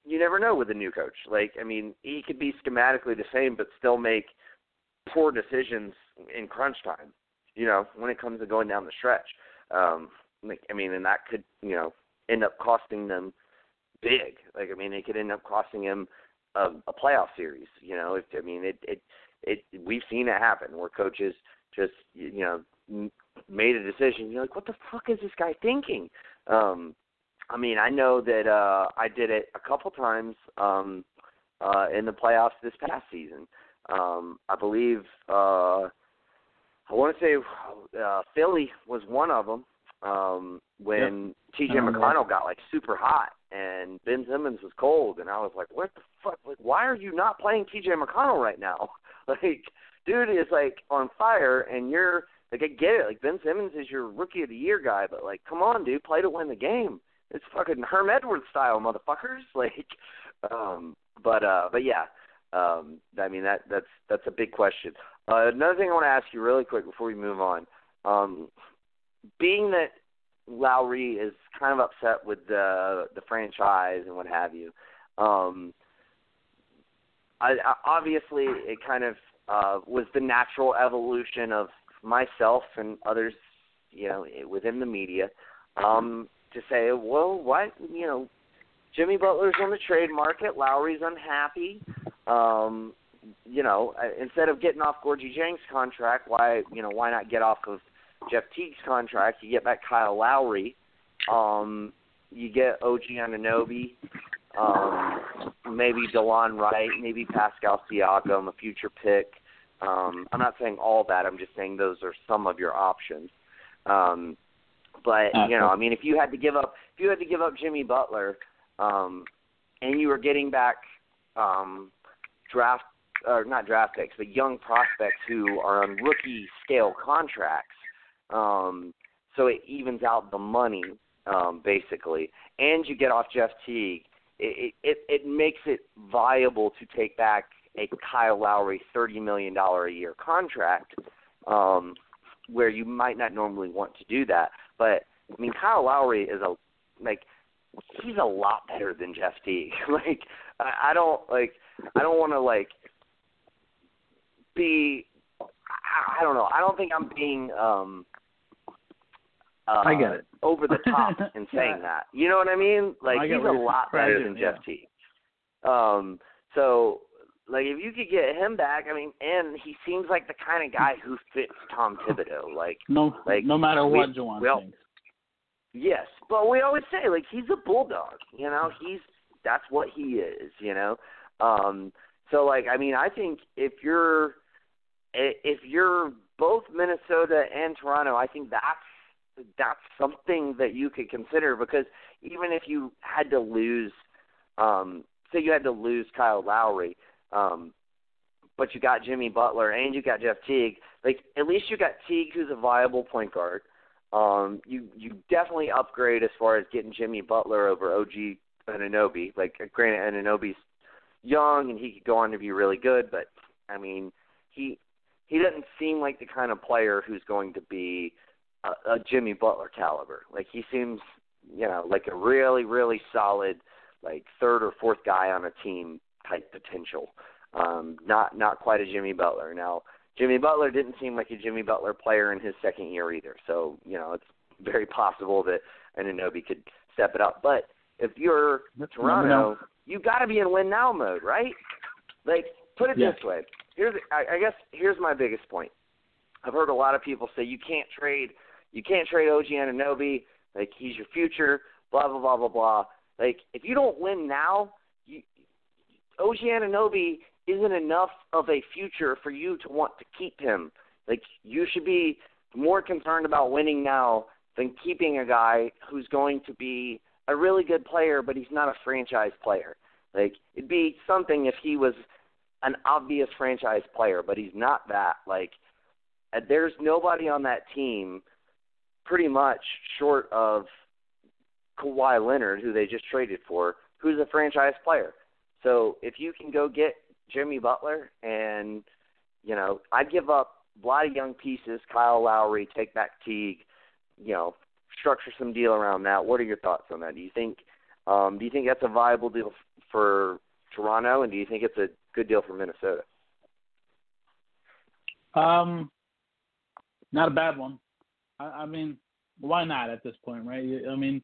you never know with a new coach. Like, I mean, he could be schematically the same, but still make poor decisions in crunch time. You know, when it comes to going down the stretch. Um, like, I mean, and that could, you know, end up costing them big. Like, I mean, it could end up costing him a, a playoff series. You know, if, I mean, it, it, it. We've seen it happen where coaches just, you know, made a decision. You're like, what the fuck is this guy thinking? Um, I mean, I know that uh, I did it a couple times um, uh, in the playoffs this past season. Um, I believe uh, I want to say uh, Philly was one of them um, when yep. T.J. McConnell got like super hot and Ben Simmons was cold, and I was like, "What the fuck? Like, why are you not playing T.J. McConnell right now? like, dude is like on fire, and you're like, I get it. Like Ben Simmons is your rookie of the year guy, but like, come on, dude, play to win the game. It's fucking Herm Edwards style, motherfuckers. Like, um, but uh, but yeah, um, I mean that that's that's a big question. Uh, another thing I want to ask you really quick before we move on, um, being that Lowry is kind of upset with the the franchise and what have you, um, I, I obviously it kind of uh, was the natural evolution of myself and others, you know, within the media, um, to say, well, what, you know, Jimmy Butler's on the trade market, Lowry's unhappy. Um, you know, uh, instead of getting off Gorgui Dieng's contract, why, you know, why not get off of Jeff Teague's contract? You get back Kyle Lowry. Um, you get OG Anunoby, um, maybe Delon Wright, maybe Pascal Siakam, a future pick. Um, I'm not saying all that. I'm just saying those are some of your options. Um, but you know, I mean, if you had to give up, if you had to give up Jimmy Butler, um, and you were getting back um, draft or not draft picks, but young prospects who are on rookie scale contracts, um, so it evens out the money um, basically, and you get off Jeff Teague. It, it it makes it viable to take back a Kyle Lowry thirty million dollar a year contract, um, where you might not normally want to do that. But I mean, Kyle Lowry is a like he's a lot better than Jeff Teague. like I, I don't like I don't want to like be I, I don't know. I don't think I'm being um uh, I get it. over the top in saying Yeah. that. You know what I mean? Like I he's a lot better than Jeff yeah. Teague. Um so like if you could get him back, I mean, and he seems like the kind of guy who fits Tom Thibodeau. Like No, Like, no matter we- what Jawan well, thinks. Yes, but we always say like he's a bulldog. You know, he's that's what he is. You know, um, so like I mean, I think if you're if you're both Minnesota and Toronto, I think that's that's something that you could consider because even if you had to lose, um, say you had to lose Kyle Lowry, um, but you got Jimmy Butler and you got Jeff Teague, like at least you got Teague who's a viable point guard. Um, you you definitely upgrade as far as getting Jimmy Butler over OG Anunoby. Like granted, Anunoby's young and he could go on to be really good, but I mean he he doesn't seem like the kind of player who's going to be a, a Jimmy Butler caliber. Like he seems, you know, like a really really solid like third or fourth guy on a team type potential. Um, not not quite a Jimmy Butler. Now Jimmy Butler didn't seem like a Jimmy Butler player in his second year either. So, you know, it's very possible that Anunoby could step it up. But if you're Toronto. You got to be in win now mode, right? Like, put it Yeah. this way. Here's, I, I guess, here's my biggest point. I've heard a lot of people say you can't trade, you can't trade OG Anunoby. Like he's your future. Blah blah blah blah blah. Like if you don't win now, you, OG Anunoby isn't enough of a future for you to want to keep him. Like you should be more concerned about winning now than keeping a guy who's going to be a really good player, but he's not a franchise player. Like it'd be something if he was an obvious franchise player, but he's not that. Like uh, there's nobody on that team, pretty much short of Kawhi Leonard, who they just traded for, who's a franchise player. So if you can go get Jimmy Butler and you know, I'd give up a lot of young pieces. Kyle Lowry, take back Teague. You know, structure some deal around that. What are your thoughts on that? Do you think um, do you think that's a viable deal for Toronto, and do you think it's a good deal for Minnesota? Um, not a bad one. I, I mean, why not at this point, right? I mean,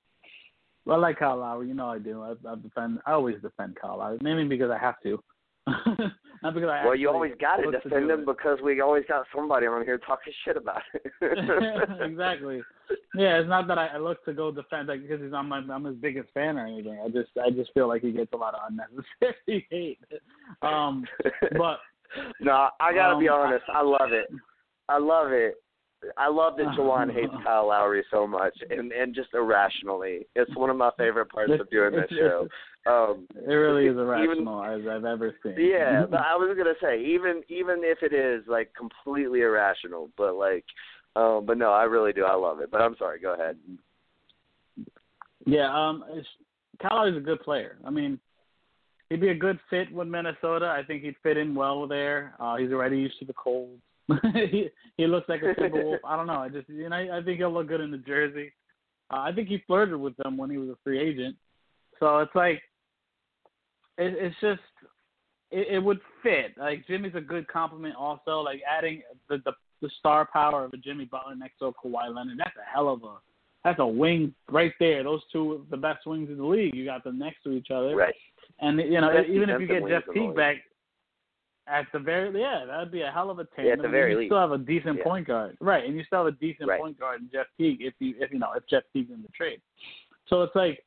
I like Kyle Lowry. You know I do. I, I defend. I always defend Kyle Lowry, mainly because I have to. Not because I well, you always got to defend him because we always got somebody on here talking shit about it. exactly. Yeah, it's not that I, I look to go defend like because he's I'm my I'm his biggest fan or anything. I just I just feel like he gets a lot of unnecessary hate. Um, but no, I gotta um, be honest. I, I love it. I love it. I love that Jawan hates Kyle Lowry so much, and and just irrationally. It's one of my favorite parts of doing this show. Um, it really is irrational even, as I've ever seen. Yeah, but I was gonna say even even if it is like completely irrational, but like, um, but no, I really do. I love it. But I'm sorry. Go ahead. Yeah, um, it's, Kyle Lowry's a good player. I mean, he'd be a good fit with Minnesota. I think he'd fit in well there. Uh, he's already used to the cold. he he looks like a Timberwolf. I don't know. I just you know I think he'll look good in the jersey. Uh, I think he flirted with them when he was a free agent. So it's like it, it's just it, it would fit. Like Jimmy's a good complement. Also, like adding the, the the star power of a Jimmy Butler next to a Kawhi Leonard. That's a hell of a that's a wing right there. Those two the best wings in the league. You got them next to each other. Right. And you know, even if you get Jeff Teague back, at the very yeah, that'd be a hell of a tandem. Yeah, at the very you least. still have a decent yeah. point guard, right? And you still have a decent right. point guard in Jeff Teague if you if you know if Jeff Teague's in the trade. So it's like,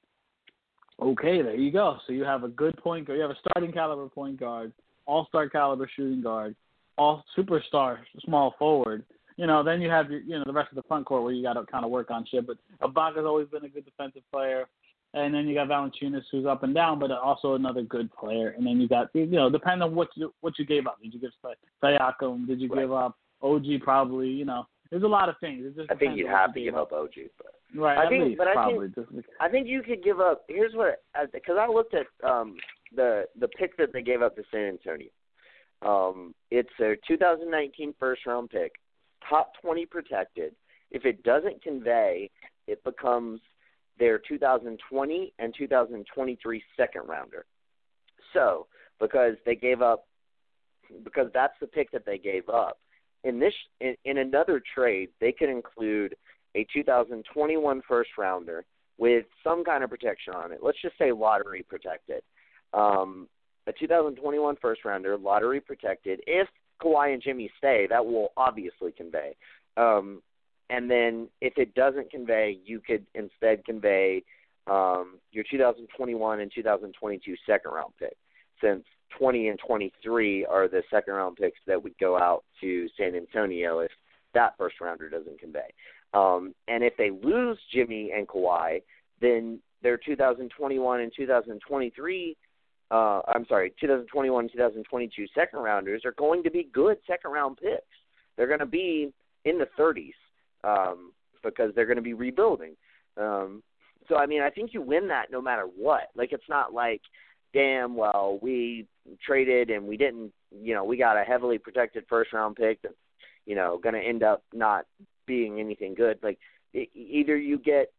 okay, there you go. So you have a good point guard. You have a starting caliber point guard, all star caliber shooting guard, all superstar small forward. You know, then you have your you know the rest of the front court where you got to kind of work on shit. But Ibaka's always been a good defensive player. And then you got Valanciunas, who's up and down, but also another good player. And then you got, you know, depending on what you what you gave up. Did you give Siakam? Did you right. give up OG? Probably. You know, there's a lot of things. It just I think you'd have to give up OG, but right. I think, least, but I think, I think you could give up. Here's what, because I looked at um the the pick that they gave up to San Antonio. Um, it's a 2019 first round pick, top 20 protected. If it doesn't convey, it becomes their 2020 and 2023 second rounder. So, because they gave up, because that's the pick that they gave up. In this, in, in another trade, they could include a 2021 first rounder with some kind of protection on it. Let's just say lottery protected. Um, a 2021 first rounder, lottery protected. If Kawhi and Jimmy stay, that will obviously convey. Um, and then if it doesn't convey, you could instead convey um, your 2021 and 2022 second round pick, since 20 and 23 are the second round picks that would go out to San Antonio if that first rounder doesn't convey. Um, and if they lose Jimmy and Kawhi, then their 2021 and 2023 uh, I'm sorry, 2021 2022 second rounders are going to be good second round picks. They're going to be in the 30s um, because they're going to be rebuilding. Um, so I mean, I think you win that no matter what. Like it's not like, damn, well, we traded and we didn't, you know, we got a heavily protected first round pick that's, you know, going to end up not being anything good. Like it, either you get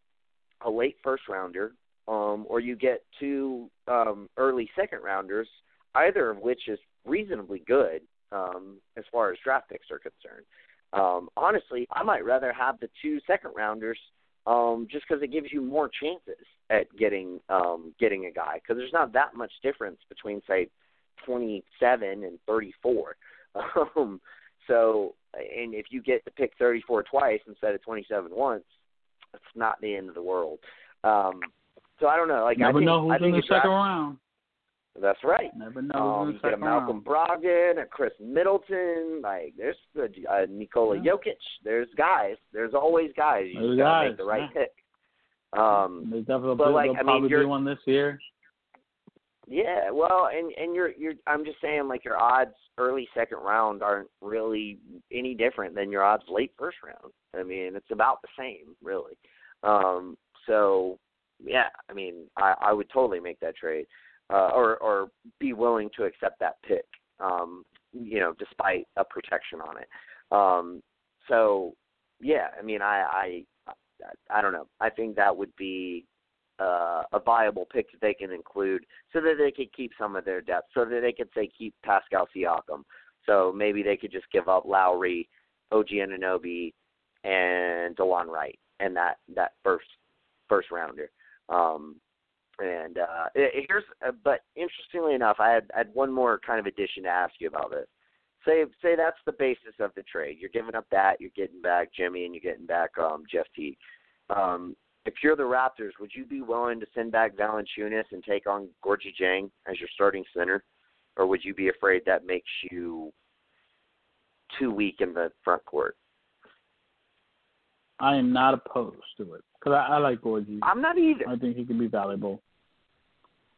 a late first rounder um, or you get two um, early second rounders, either of which is reasonably good um, as far as draft picks are concerned. Um, honestly, I might rather have the two second rounders um, just because it gives you more chances at getting um, getting a guy because there's not that much difference between say 27 and 34. Um, so, and if you get to pick 34 twice instead of 27 once, it's not the end of the world. Um, so I don't know. Like Never I think, know who's I think in the second draft, round. That's right. Never know Um, who's in the get a Malcolm round. Brogdon, a Khris Middleton, like there's a, uh, Nikola Yeah. Jokic. There's guys. There's always guys. You There's just gotta guys, make the right yeah. pick. Um, There's definitely but, like, I mean, probably be you're- one this year. Yeah, well, and and you're you're. I'm just saying, like your odds early second round aren't really any different than your odds late first round. I mean, it's about the same, really. Um, so yeah, I mean, I I would totally make that trade, uh, or or be willing to accept that pick. Um, you know, despite a protection on it. Um, so yeah, I mean, I I I don't know. I think that would be uh, a viable pick that they can include, so that they could keep some of their depth, so that they could say keep Pascal Siakam. So maybe they could just give up Lowry, OG Anunoby, and Delon Wright, and that that first first rounder. Um, and uh, here's, uh, but interestingly enough, I had, I had one more kind of addition to ask you about this. Say, say that's the basis of the trade. You're giving up that, you're getting back Jimmy, and you're getting back um, Jeff Teague. Um, if you're the Raptors, would you be willing to send back Valanciunas and take on Gorgui Dieng as your starting center, or would you be afraid that makes you too weak in the front court? I am not opposed to it because I, I like Gorgui. I'm not either. I think he can be valuable.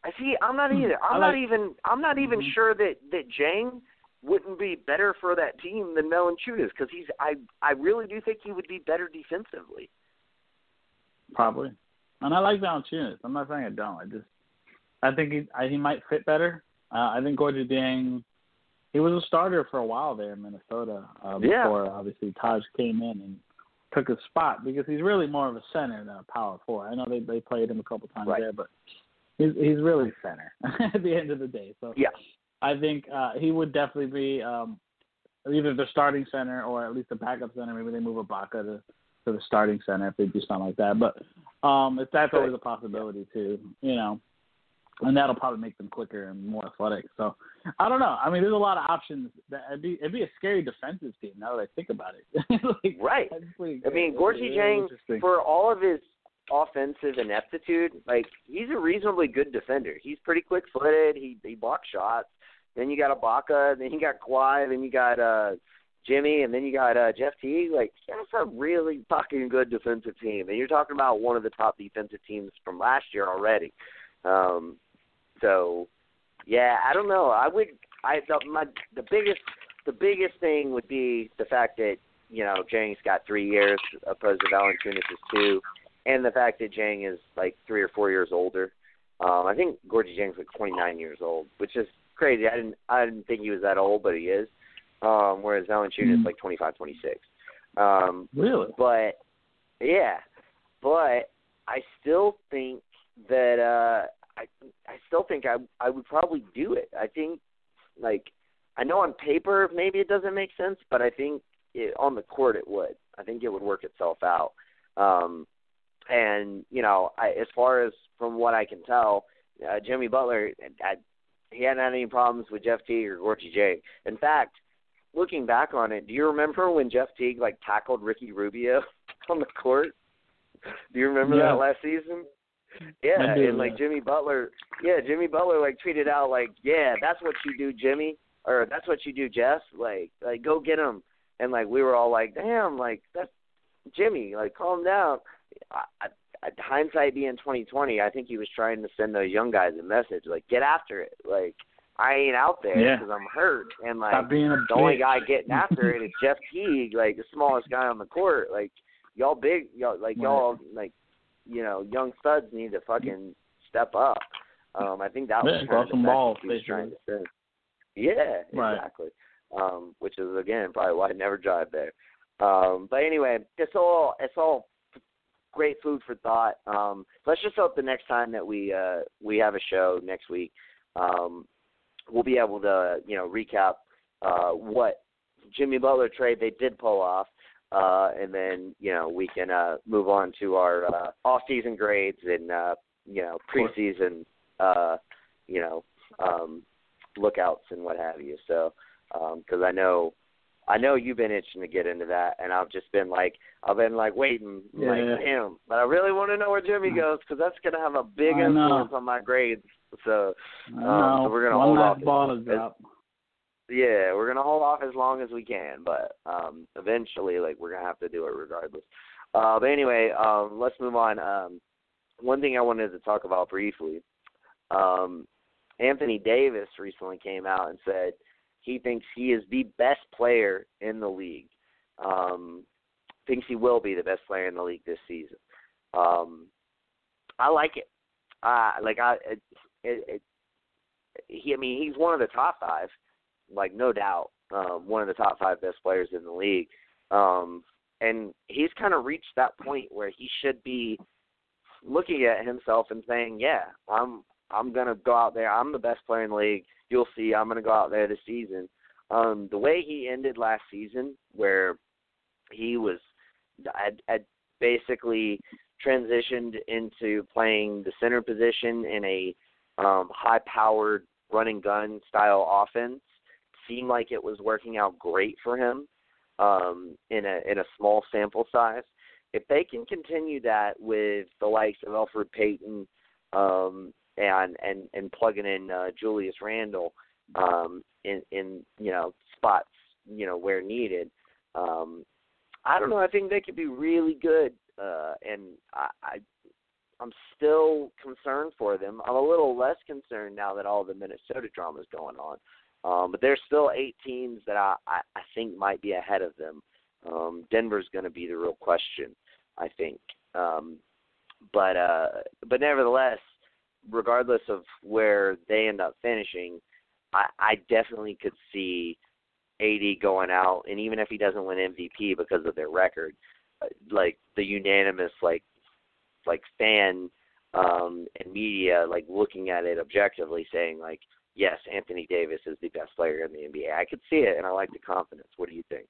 I see. I'm not Hmm. either. I'm like- not even. I'm not even Mhm. sure that that Dieng wouldn't be better for that team than Valanciunas because he's. I I really do think he would be better defensively. Probably. And I like Valanciunas. I'm not saying I don't. I just I think he I, he might fit better. Uh, I think Gorgui Dieng he was a starter for a while there in Minnesota uh, Yeah. before obviously Taj came in and took his spot because he's really more of a center than a power forward. I know they they played him a couple times Right. there, but he's he's really center at the end of the day. So Yeah. I think uh, he would definitely be um, either the starting center or at least the backup center. Maybe they move Ibaka to to the starting center if they do something like that. But um, if that's always a possibility too, you know, and that'll probably make them quicker and more athletic. So I don't know. I mean, there's a lot of options. That it'd be it'd be a scary defensive team now that I think about it. like, Right. I mean, Gorgie Gorgui It's Dieng, interesting. for all of his offensive ineptitude, like he's a reasonably good defender. He's pretty quick-footed. He he blocks shots. Then you got Ibaka. Then you got Kawhi. Then you got uh Jimmy, and then you got uh Jeff Teague. Like that's a really fucking good defensive team. And you're talking about one of the top defensive teams from last year already. Um, so yeah, I don't know. I would. I the, my the biggest the biggest thing would be the fact that you know Dieng's got three years opposed to Valanciunas is two, and the fact that Dieng is like three or four years older. Um, I think Gorgui Dieng's like 29 years old, which is crazy. I didn't I didn't think he was that old, but he is. Um, whereas Valanciunas is Mm. like 25, 26. Um, really. but yeah, but I still think that uh I I still think I I would probably do it. I think like I know on paper maybe it doesn't make sense, but I think it, on the court it would. I think it would work itself out. Um and you know, I as far as from what I can tell, uh, Jimmy Butler I, he hadn't had any problems with Jeff Teague or Gorgui Dieng. In fact, looking back on it, do you remember when Jeff Teague like tackled Ricky Rubio on the court? Do you remember Yeah. that last season? Yeah, do, and like yeah. Jimmy Butler, yeah, Jimmy Butler like tweeted out like, "Yeah, that's what you do, Jimmy," or "That's what you do, Jeff." Like, like go get him. And like we were all like, "Damn, like that's Jimmy. Like, calm down." I, I- hindsight being twenty twenty, I think he was trying to send those young guys a message, like, get after it. Like, I ain't out there Yeah. because I'm hurt, and like Stop being a the only guy getting after it is Jeff Teague, like the smallest guy on the court. Like y'all big, y'all like y'all like you know young studs need to fucking step up. Um, I think that was Yeah, kind of the some balls, he was trying to send. Yeah, Right. exactly. Um, which is again probably why I never drive there. Um, but anyway, it's all it's all great food for thought. Um, let's just hope the next time that we uh, we have a show next week, um, we'll be able to you know recap uh, what Jimmy Butler trade they did pull off, uh, and then you know we can uh, move on to our uh, off-season grades and uh, you know preseason uh, you know um, lookouts and what have you. So because I know. I know you've been itching to get into that, and I've just been like, I've been like waiting, like Yeah. him. But I really want to know where Jimmy goes because that's gonna have a big influence on my grades. So Um, know. so we're gonna One hold last off ball as- yeah, we're gonna hold off as long as we can, but um eventually like we're gonna have to do it regardless. Uh but anyway, um let's move on. Um one thing I wanted to talk about briefly. Um Anthony Davis recently came out and said he thinks he is the best player in the league. Um thinks he will be the best player in the league this season. Um I like it. Uh like I it, it, it he I mean he's one of the top five, like no doubt. uh, one of the top five best players in the league. Um, and he's kind of reached that point where he should be looking at himself and saying, "Yeah, I'm I'm gonna go out there. I'm the best player in the league. You'll see. I'm gonna go out there this season." Um, the way he ended last season, where he was had, had basically transitioned into playing the center position in a um, high-powered run and gun style offense, seemed like it was working out great for him um, in a in a small sample size. If they can continue that with the likes of Elfrid Payton um, and and and plugging in uh, Julius Randle um, in in you know spots you know where needed, um, I don't know. I think they could be really good, uh, and I, I I'm still concerned for them. I'm a little less concerned now that all the Minnesota drama is going on. Um, but there's still eight teams that I, I, I think might be ahead of them. Um, Denver's going to be the real question, I think. Um, but uh, but nevertheless, regardless of where they end up finishing, I, I definitely could see AD going out, and even if he doesn't win MVP because of their record, uh, like the unanimous like like fan um, and media like looking at it objectively, saying like yes, Anthony Davis is the best player in the NBA. I could see it, and I like the confidence. What do you think?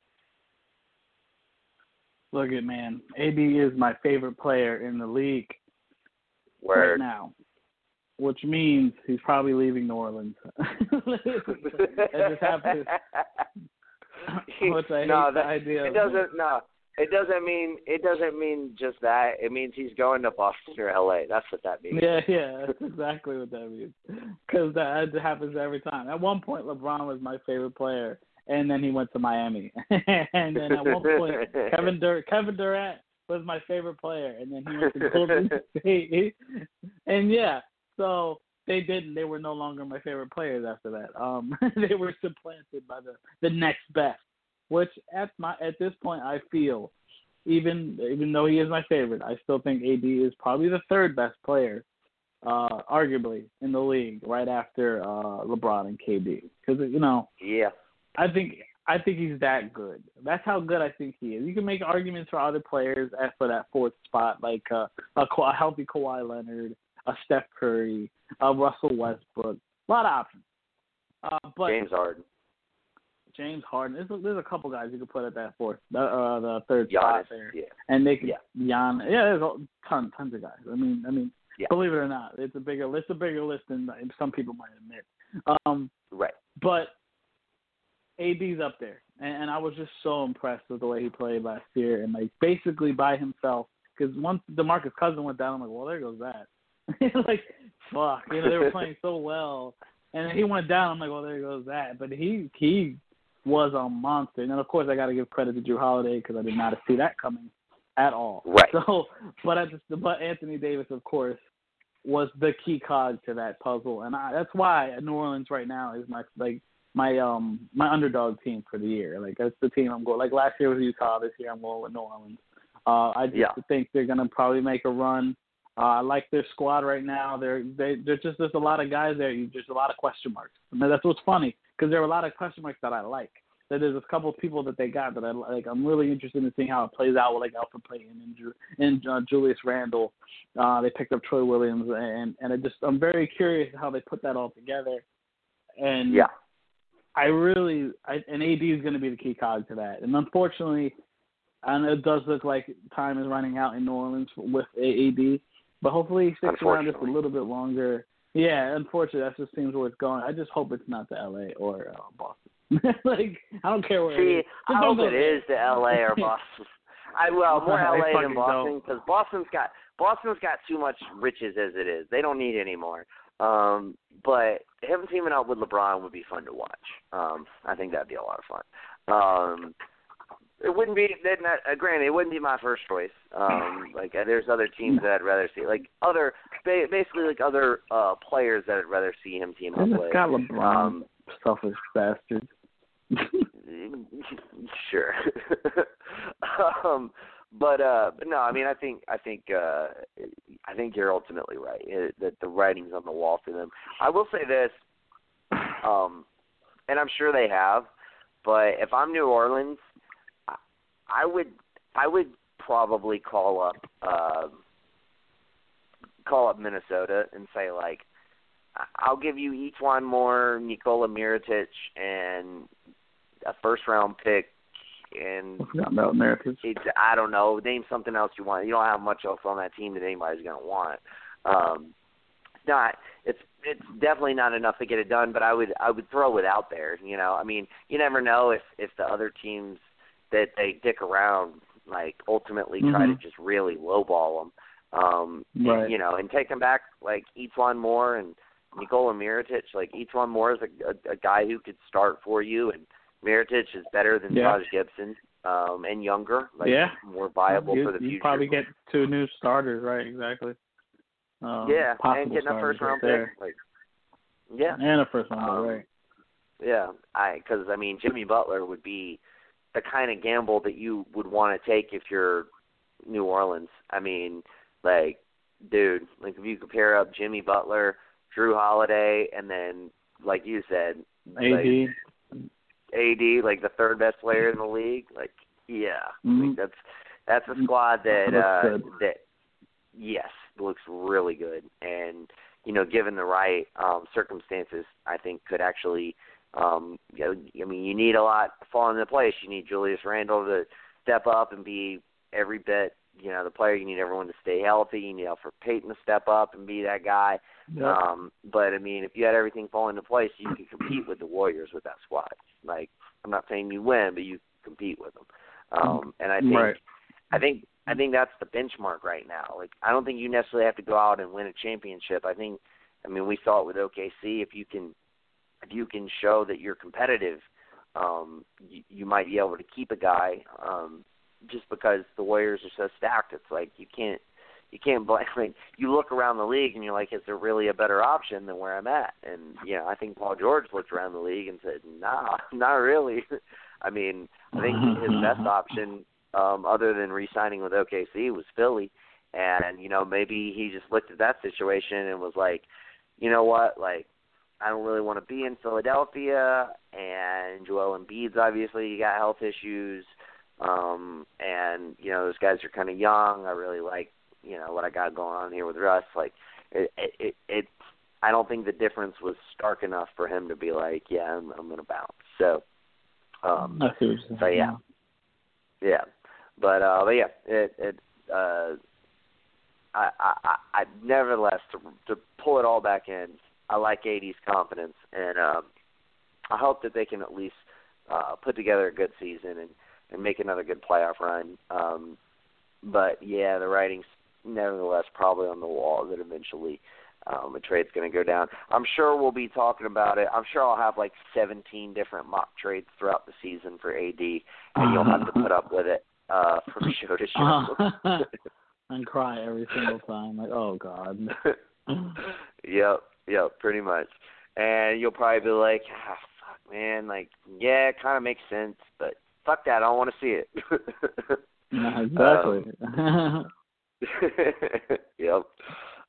Look at man, AD is my favorite player in the league Word. right now, which means he's probably leaving New Orleans. it just happens. Which I hate no, the that, idea. It doesn't. No, it doesn't mean. It doesn't mean just that. It means he's going to Boston or LA. That's what that means. Yeah, yeah, that's exactly what that means. Because that happens every time. At one point, LeBron was my favorite player, and then he went to Miami. and then at one point, Kevin Dur- Kevin Durant was my favorite player, and then he went to Golden State. and yeah, so they didn't. They were no longer my favorite players after that. Um, they were supplanted by the the next best. Which at my at this point, I feel, even even though he is my favorite, I still think AD is probably the third best player, uh, arguably in the league, right after uh, LeBron and KD. Because you know, yeah, I think I think he's that good. That's how good I think he is. You can make arguments for other players as for that fourth spot, like uh, a, a healthy Kawhi Leonard, a Steph Curry, a Russell Westbrook. A lot of options. Uh, but James Harden, James Harden. There's a, there's a couple guys you could put at that fourth, the, uh, the third Giannis, spot there, yeah, and they could Yeah. Jan. Yeah, there's a ton tons of guys. I mean, I mean, Yeah. believe it or not, it's a bigger it's a bigger list than some people might admit. Um, right. but AD's up there, and, and I was just so impressed with the way he played last year, and like basically by himself. Because once Demarcus Cousin went down, I'm like, well, there goes that. like, fuck, you know, they were playing so well, and then he went down. I'm like, well, there goes that. But he he was a monster, and then of course I got to give credit to Jrue Holiday because I did not see that coming at all. Right. So, but I just but Anthony Davis, of course, was the key cog to that puzzle, and I, that's why New Orleans right now is my like my um my underdog team for the year. Like that's the team I'm going. Like last year was Utah. This year I'm going with New Orleans. Uh, I just Yeah. think they're gonna probably make a run. Uh, I like their squad right now. They're they there's just there's a lot of guys there. You just a lot of question marks. And that's what's funny because there are a lot of question marks that I like. That there's a couple of people that they got that I like. I'm really interested in seeing how it plays out with like Elfrid Payton and Ju- and uh, Julius Randle. Uh, they picked up Troy Williams and and I just I'm very curious how they put that all together. And Yeah. I really, I, and AD is going to be the key cog to that. And unfortunately, and it does look like time is running out in New Orleans with AD. But hopefully he sticks around just a little bit longer. Yeah, unfortunately, that just seems where it's going. I just hope it's not to LA or uh, Boston. like, I don't care where it See, is. I hope it there. is to LA or Boston. I well more LA than Boston because Boston's got Boston's got too much riches as it is. They don't need any more. Um, but him teaming up with LeBron would be fun to watch. Um, I think that'd be a lot of fun. Um, it wouldn't be. Then, uh, granted, it wouldn't be my first choice. Um, like uh, there's other teams that I'd rather see, like other, ba- basically like other uh players that I'd rather see him team up with. got LeBron, Um, selfish bastard. sure. um, but uh, but no, I mean, I think I think uh, I think you're ultimately right uh, that the writing's on the wall for them. I will say this, um, and I'm sure they have, but if I'm New Orleans, I, would I would probably call up uh, call up Minnesota and say like, I'll give you E'Twaun Moore Nikola Mirotic and a first round pick and I about Mirotic. it's I don't know, name something else you want. You don't have much else on that team that anybody's gonna want. Um it's not it's it's definitely not enough to get it done, but I would I would throw it out there, you know. I mean, you never know if if the other teams that they dick around like ultimately mm-hmm. try to just really lowball them. Um right. and, you know, and take them back like E'Twaun Moore and Nikola Mirotic, like E'Twaun Moore is a, a, a guy who could start for you and Mirotic is better than yeah. Taj Gibson um, and younger, like yeah. more viable you, for the you future. probably get two new starters, right? Exactly. Um, yeah, and getting a first round right pick, like yeah, and a first round, um, right? Yeah, I because I mean Jimmy Butler would be the kind of gamble that you would want to take if you're New Orleans. I mean, like, dude, like if you compare up Jimmy Butler, Jrue Holiday, and then like you said, AD. Like, AD, like the third best player in the league. Like, yeah, mm-hmm. like that's that's a squad that uh that yes looks really good, and you know, given the right um circumstances, I think could actually. Um, I mean, you need a lot falling into place. You need Julius Randle to step up and be every bit, you know, the player. You need everyone to stay healthy. You need Elfrid Payton to step up and be that guy. Yep. Um, but I mean, if you had everything fall into place, you could compete with the Warriors with that squad. Like, I'm not saying you win, but you compete with them. Um, and I think, right. I think, I think that's the benchmark right now. Like, I don't think you necessarily have to go out and win a championship. I think, I mean, we saw it with OKC. If you can, if you can show that you're competitive, um, you, you might be able to keep a guy. Um, just because the Warriors are so stacked, it's like you can't you can't blame. I mean, you look around the league and you're like, is there really a better option than where I'm at? And you know, I think Paul George looked around the league and said, Nah, not really. I mean, I think his best option, um, other than re-signing with OKC, was Philly. And you know, maybe he just looked at that situation and was like, you know what, like. I don't really want to be in Philadelphia, and Joel Embiid's obviously got health issues, um, and you know those guys are kind of young. I really like you know what I got going on here with Russ. Like it, it, it, it I don't think the difference was stark enough for him to be like, yeah, I'm, I'm gonna bounce. So, um, I see what you're so yeah, yeah, but uh, but yeah, it, it, uh, I, I, I, nevertheless to to pull it all back in, I like AD's confidence, and um, I hope that they can at least uh, put together a good season and and make another good playoff run. Um, but yeah, the writing's nevertheless probably on the wall that eventually um, a trade's going to go down. I'm sure we'll be talking about it. I'm sure I'll have like 17 different mock trades throughout the season for AD, and you'll have to put up with it uh, from show to show. and cry every single time, like, oh god. yep, yep, pretty much. And you'll probably be like, ah, fuck, man, like, yeah, it kind of makes sense, but fuck that, I don't want to see it. yeah, exactly. Um, yep.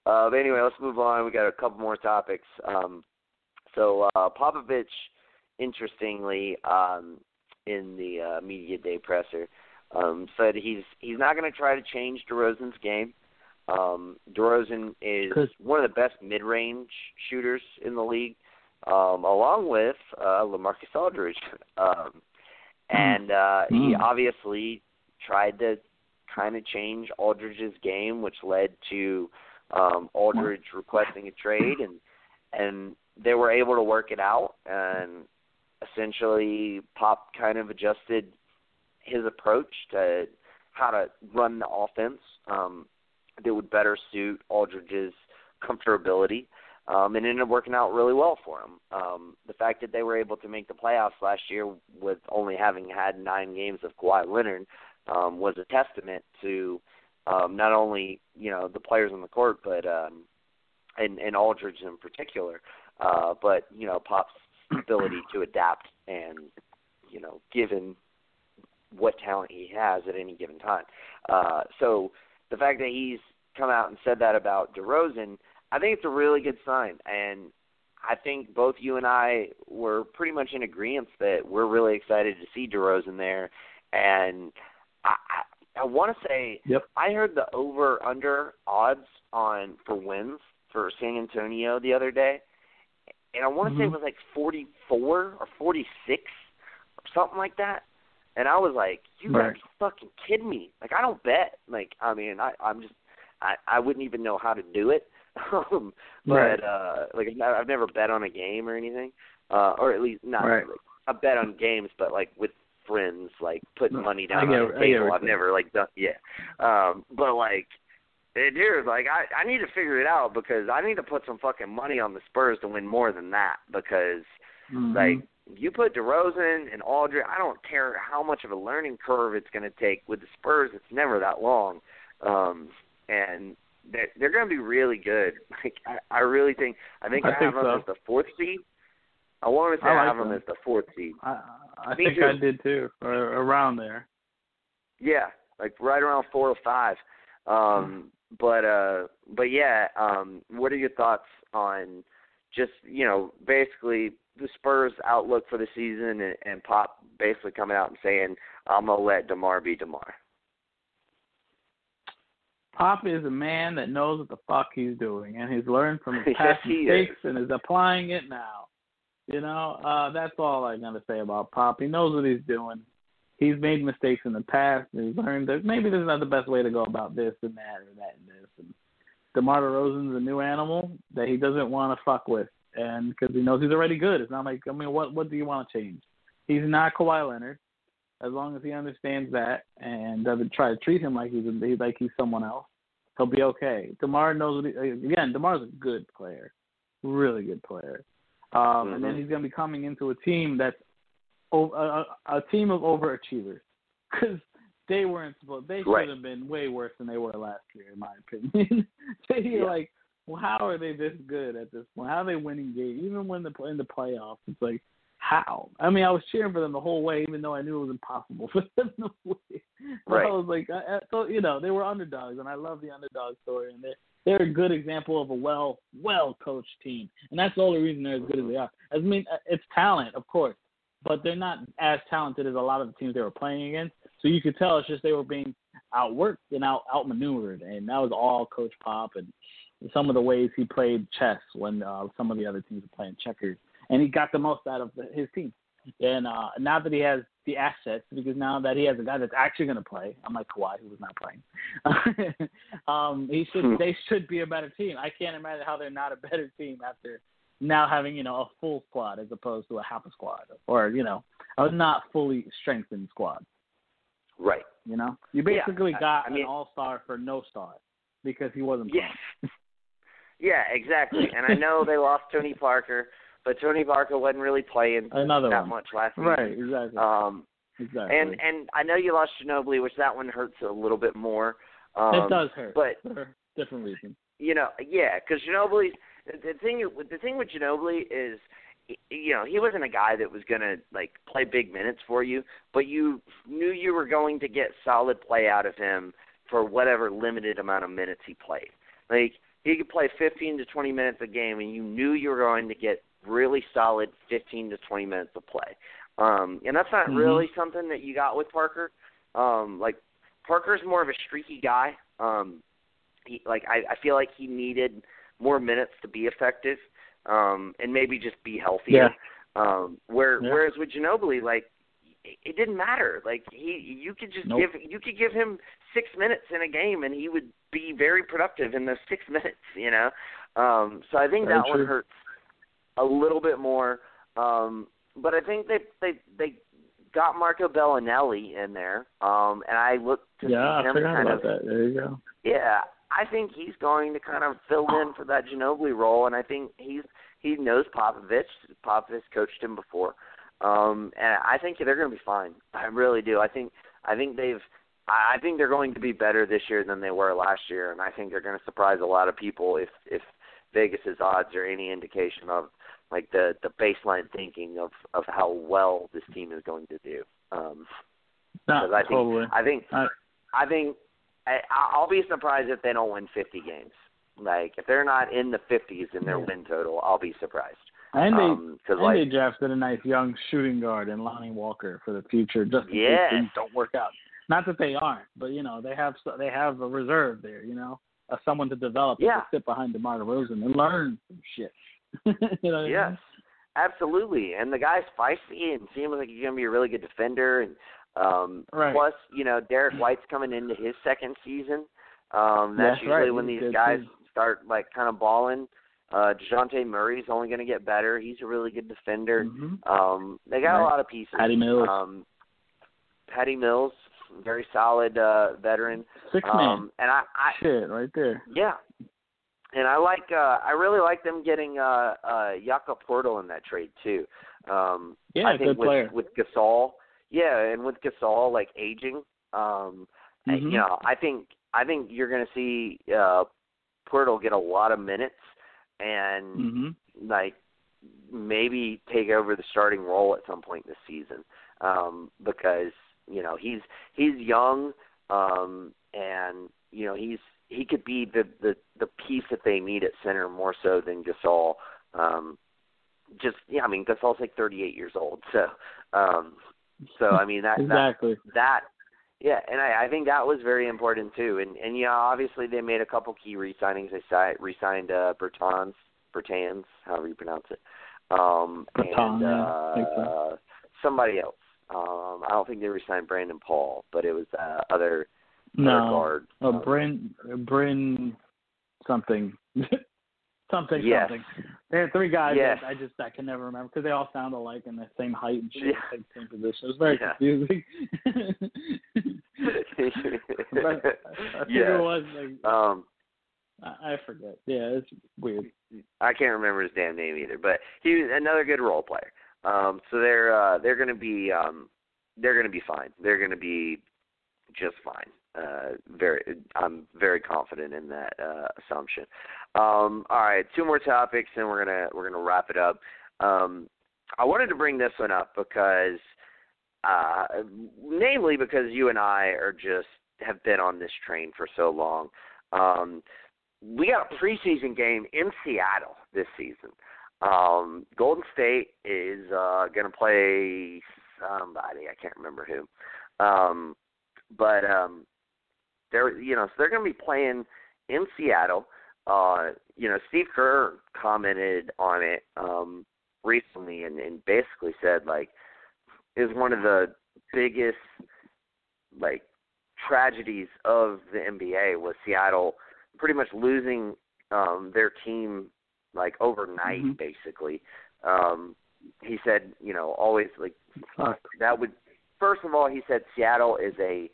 Uh, but anyway, let's move on. We got a couple more topics. Um, so uh, Popovich, interestingly, um, in the uh, media day presser, um, said he's he's not going to try to change DeRozan's game. Um, DeRozan is one of the best mid-range shooters in the league, um, along with uh, LaMarcus Aldridge. Um, and uh, he Mm. obviously tried to kind of change Aldridge's game, which led to um, Aldridge requesting a trade, and and they were able to work it out. And essentially, Pop kind of adjusted his approach to how to run the offense um, that would better suit Aldridge's comfortability. Um, and ended up working out really well for him. Um, the fact that they were able to make the playoffs last year with only having had nine games of Kawhi Leonard um, was a testament to um, not only you know the players on the court, but um, and, and Aldridge in particular, uh, but you know Pop's ability to adapt and you know given what talent he has at any given time. Uh, so the fact that he's come out and said that about DeRozan, I think it's a really good sign, and I think both you and I were pretty much in agreement that we're really excited to see DeRozan there, and I I, I want to say Yep. I heard the over under odds on for wins for San Antonio the other day, and I want to say it Mhm. was like 44 or 46 or something like that. And I was like, "You gotta be fucking kidding me!" Like I don't bet. Like I mean, I I'm just I I wouldn't even know how to do it. um, but Right. uh like I've never- bet on a game or anything, uh or at least not Right. like, I bet on games, but like with friends, like putting money down get- on the table. I've never like done yeah. Um, but like it is like I I need to figure it out because I need to put some fucking money on the Spurs to win more than that because Mhm. like you put DeRozan and Aldridge, I don't care how much of a learning curve it's going to take with the Spurs. It's never that long, um, and they're they're going to be really good. Like I, I really think I think I I, think have them as the fourth seed. I want to say I I, have them them. as the fourth seed. I, I Me think I did too, or around there. Yeah, like right around four or five. Um, but uh, but yeah. Um, what are your thoughts on just you know basically the Spurs' outlook for the season and, and Pop basically coming out and saying I'm gonna let DeMar be DeMar. Pop is a man that knows what the fuck he's doing, and he's learned from his past he mistakes is. and is applying it now. You know, uh, that's all I'm gonna say about Pop. He knows what he's doing. He's made mistakes in the past, and he's learned that maybe there's not the best way to go about this and that or that and this. And DeMar DeRozan's a new animal that he doesn't want to fuck with, and because he knows he's already good. It's not like I mean, what what do you want to change? He's not Kawhi Leonard. As long as he understands that and doesn't try to treat him like he's a, like he's someone else, he'll be okay. DeMar knows what he, again. DeMar's a good player, really good player. Um, And then Mhm. he's going to be coming into a team that's a team of overachievers because they weren't supposed. They Right. should have been way worse than they were last year, in my opinion. they Yeah. like, well, how are they this good at this point? How are they winning games? Even when they're in the playoffs, it's like, how? I mean, I was cheering for them the whole way, even though I knew it was impossible for them to win. Right. I was like, I, I, so you know, they were underdogs, and I love the underdog story, and they're they're a good example of a well well coached team, and that's the only reason they're as good as they are. I mean, uh, it's talent, of course, but they're not as talented as a lot of the teams they were playing against. So you could tell it's just they were being outworked and out outmaneuvered, and that was all Coach Pop and some of the ways he played chess when uh, some of the other teams were playing checkers, and he got the most out of the, his team. And uh, now that he has the assets, because now that he has a guy that's actually going to play, unlike Kawhi, who was not playing, um, he should Hmm. they should be a better team. I can't imagine how they're not a better team after now having you know a full squad as opposed to a half a squad or you know a not fully strengthened squad. Right. You know, you Yeah, basically I- got I mean- an all star for no star because he wasn't. Yes. Yeah, exactly. And I know they lost Tony Parker, but Tony Parker wasn't really playing Another that one. much last season. Right, exactly. Um, exactly. and and I know you lost Ginobili, which that one hurts a little bit more. Um, it does hurt, but for different reasons. you know, yeah, because Ginobili. The thing, the thing with Ginobili is, you know, he wasn't a guy that was gonna like play big minutes for you, but you knew you were going to get solid play out of him for whatever limited amount of minutes he played. Like he could play 15 to 20 minutes a game, and you knew you were going to get really solid 15 to 20 minutes of play. Um, and that's not Mhm. really something that you got with Parker. Um, like Parker's more of a streaky guy. Um, he, like I, I feel like he needed more minutes to be effective, um, and maybe just be healthier. Um, where Yeah. whereas with Ginobili, like it, didn't matter. Like he, you could just Nope. give you could give him six minutes in a game, and he would be very productive in those six minutes. You know, um, so I think Very that true. one hurts a little bit more. Um, but I think they they they got Marco Belinelli in there, um, and I look to yeah, see I him forgot kind about of that. There you go. yeah, I think he's going to kind of fill in for that Ginobili role, and I think he's he knows Popovich. Popovich coached him before, um, and I think they're going to be fine. I really do. I think I think they've. I think they're going to be better this year than they were last year, and I think they're going to surprise a lot of people if if Vegas's odds are any indication of like the the baseline thinking of of how well this team is going to do. Um, No, because I think totally. I think I- I think I, I'll be surprised if they don't win 50 games. Like if they're not in the 50s in their win total, I'll be surprised. And they um, and like they drafted a nice young shooting guard in Lonnie Walker for the future, just in Yes. case things don't work out. Not that they aren't, but you know they have they have a reserve there. You know, uh, someone to develop Yeah. to sit behind DeMar DeRozan and learn some shit. you know what I Yes, mean? absolutely. And the guy's feisty and seems like he's going to be a really good defender. And um, Right. plus, you know, Derrick White's coming into his second season. Um, that's That's usually right. when He's these guys too. start like kind of balling. Uh, Dejounte Murray's only going to get better. He's a really good defender. Mhm. Um, they got a lot of pieces. Patty Mills. Um, Patty Mills, very solid uh, veteran. Six man. Um, and I, I, Shit, right there. yeah. And I like uh I really like them getting uh uh Jakob Poeltl in that trade too. Um Yeah, I think good with player. with Gasol, yeah, and with Gasol like aging, um Mhm. you know, I think I think you're going to see uh Poeltl get a lot of minutes and Mhm. like maybe take over the starting role at some point this season um because you know he's he's young um and you know he's he could be the the the piece that they need at center more so than Gasol um just yeah I mean Gasol's like 38 years old so um so I mean that that exactly. that yeah, and I, I think that was very important too. And and yeah, obviously they made a couple key re-signings. They si- re-signed uh, Bertans, Bertans, however you pronounce it, um, Bertan, and uh, so. somebody else. Um, I don't think they re-signed Brandon Paul, but it was uh, other other No. guard. Oh, Bryn, Bryn, something, something, Yes. something. There are three guys Yes. that I just I can never remember because they all sound alike and the same height and shape, Yeah. same, position. It was very Yeah. confusing. but I, I yeah. was like Um, I, I forget. Yeah, it's weird. I can't remember his damn name either, but he was another good role player. Um, so they're uh, they're going to be um, they're going to be fine. They're going to be just fine. Uh, very, I'm very confident in that uh, assumption. Um, all right, two more topics, and we're gonna we're gonna wrap it up. Um, I wanted to bring this one up because, uh, namely because you and I are just have been on this train for so long. Um, we got a preseason game in Seattle this season. Um, Golden State is uh, going to play somebody I can't remember who, um, but um, they're you know so they're going to be playing in Seattle. Uh, you know, Steve Kerr commented on it um, recently and, and basically said like is one of the biggest like tragedies of the NBA was Seattle pretty much losing um their team like overnight Mhm. basically. Um he said, you know, always like Fuck. that would first of all he said Seattle is a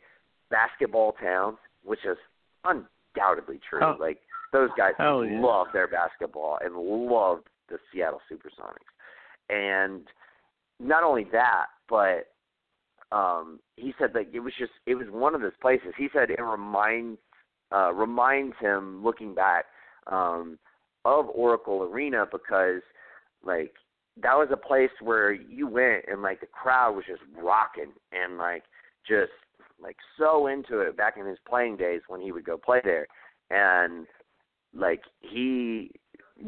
basketball town, which is undoubtedly true. Oh. Like those guys Hell yeah. love their basketball and love the Seattle Supersonics. And not only that, but um he said like it was just it was one of those places. He said it reminds uh reminds him looking back um of Oracle Arena because like that was a place where you went and like the crowd was just rocking and like just like so into it back in his playing days when he would go play there and like he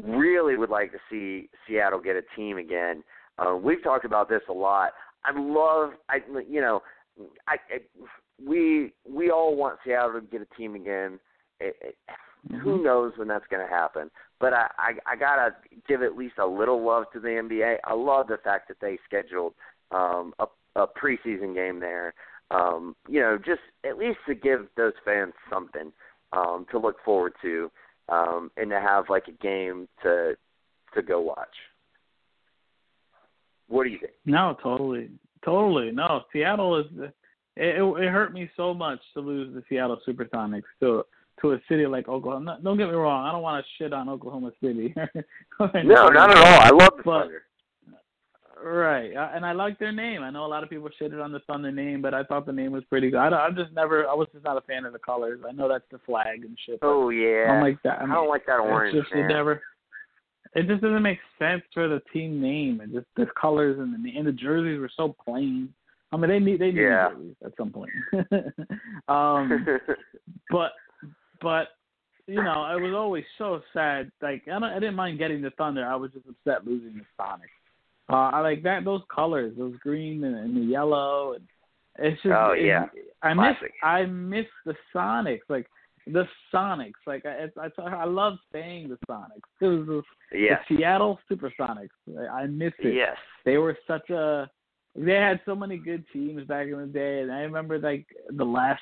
really would like to see Seattle get a team again. Uh, we've talked about this a lot. I love I you know I, I we we all want Seattle to get a team again. It, it, Who knows when that's going to happen? But I, I I gotta give at least a little love to the NBA. I love the fact that they scheduled um, a a preseason game there. Um, you know, just at least to give those fans something um, to look forward to, um, and to have like a game to to go watch. What do you think? No, totally, totally. No, Seattle is. It, it, it hurt me so much to lose the Seattle SuperSonics to to a city like Oklahoma. Don't get me wrong. I don't want to shit on Oklahoma City. No, not at all. I love the But- Thunder. Right, uh, and I like their name. I know a lot of people shitted on the Thunder name, but I thought the name was pretty good. I, I'm just never. I was just not a fan of the colors. I know that's the flag and shit. Oh yeah. I don't like that. I, I don't like that orange. It's just man. it never. It just doesn't make sense for the team name and just the colors and the and the jerseys were so plain. I mean, they need they need Yeah. jerseys at some point. um, but but you know, I was always so sad. Like I, don't, I didn't mind getting the Thunder. I was just upset losing the Sonics. Uh, I like that those colors, those green and, and the yellow. And it's just. Oh it, yeah. I miss I miss the Sonics. Like the Sonics. Like I I, I love saying the Sonics. It was the, Yes. the Seattle Supersonics. I, I miss it. Yes. They were such a. They had so many good teams back in the day, and I remember like the last.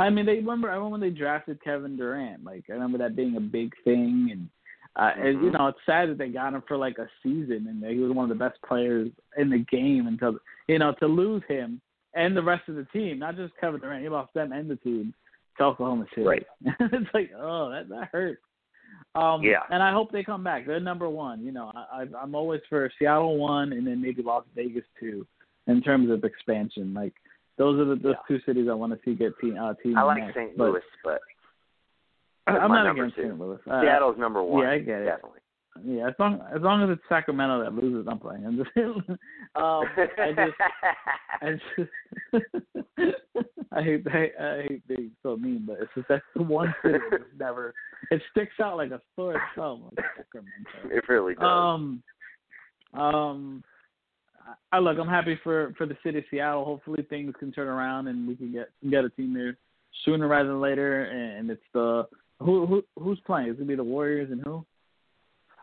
I mean, they remember. I remember when they drafted Kevin Durant. Like I remember that being a big thing, and uh, and, you Mhm. know it's sad that they got him for like a season, and he was one of the best players in the game until you know to lose him and the rest of the team, not just Kevin Durant. He lost them and the team to Oklahoma City. Right. it's like oh that that hurts. Um, Yeah. And I hope they come back. They're number one. You know, I, I- I'm always for Seattle one, and then maybe Las Vegas two, in terms of expansion. Like those are the those Yeah. two cities I want to see get team uh, team. I like next. St. But Louis, but I'm not against two. St. Louis. Uh, Seattle's number one. yeah, I get it. Definitely. Yeah, as long as long as it's Sacramento that loses, I'm playing. I'm just, um, I just I just I hate I, I hate being so mean, but it's just that's the one city that's never it sticks out like a sore thumb like Sacramento. it really does. Um, um, I I look. I'm happy for for the city of Seattle. Hopefully things can turn around and we can get get a team there sooner rather than later. And it's the who who who's playing? It's gonna be the Warriors and who?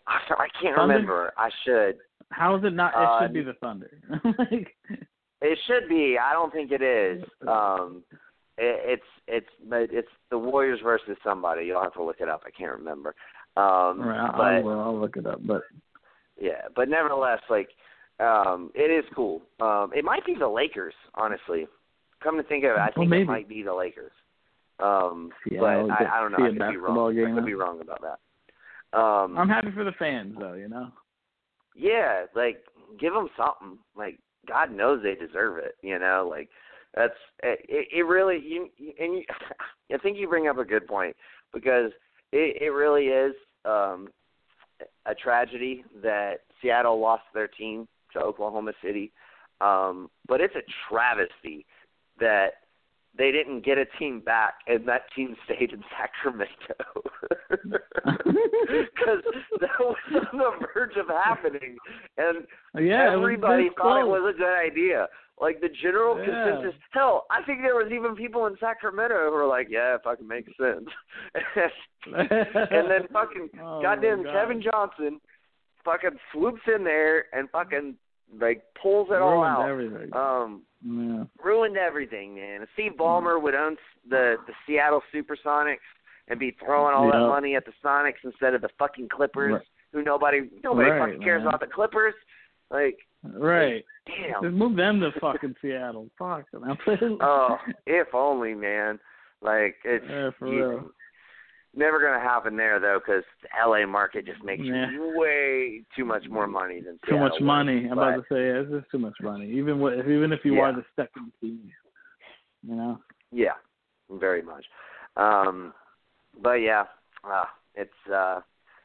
I, I can't Thunder? remember. I should. How is it not? It Uh, should be the Thunder. like, It should be. I don't think it is. Um, it, it's it's but it's the Warriors versus somebody. You'll have to look it up. I can't remember. Um, all right, I'll, I'll, I'll look it up. But yeah, but nevertheless, like um, it is cool. Um, it might be the Lakers, honestly. Come to think of it, I think maybe. it might be the Lakers. Um, Seattle but I, I don't know. I could be wrong. game, I could be wrong about that. Um, I'm happy for the fans, though. You know. yeah, like give them something. Like God knows they deserve it. You know, like that's it. It really you you- and you, I think you bring up a good point because it it really is um a tragedy that Seattle lost their team to Oklahoma City. Um, but it's a travesty that they didn't get a team back and that team stayed in Sacramento. Because that was on the verge of happening, and yeah, everybody thought it was a good idea. Like the general Yeah. consensus. Hell, I think there was even people in Sacramento who were like, "Yeah, it fucking makes sense." and then fucking Oh, goddamn God. Kevin Johnson fucking swoops in there and fucking like pulls it all out. Everything. Um, yeah. ruined everything, man. If Steve Ballmer would own the the Seattle SuperSonics and be throwing all that money at the Sonics instead of the fucking Clippers, Right. who nobody nobody Right, fucking cares man. about the Clippers. Like, Right. damn. Just move them to fucking Seattle. Fuck. man. Oh, if only, man. Like it's Yeah, for you- real. Never gonna happen there though, because the LA market just makes Yeah. way too much more money than too Seattle much money. I'm about to say yeah, it's just too much money. Even what, even if you Yeah. are the second team, you know. Yeah, very much. Um, but yeah, uh, it's uh,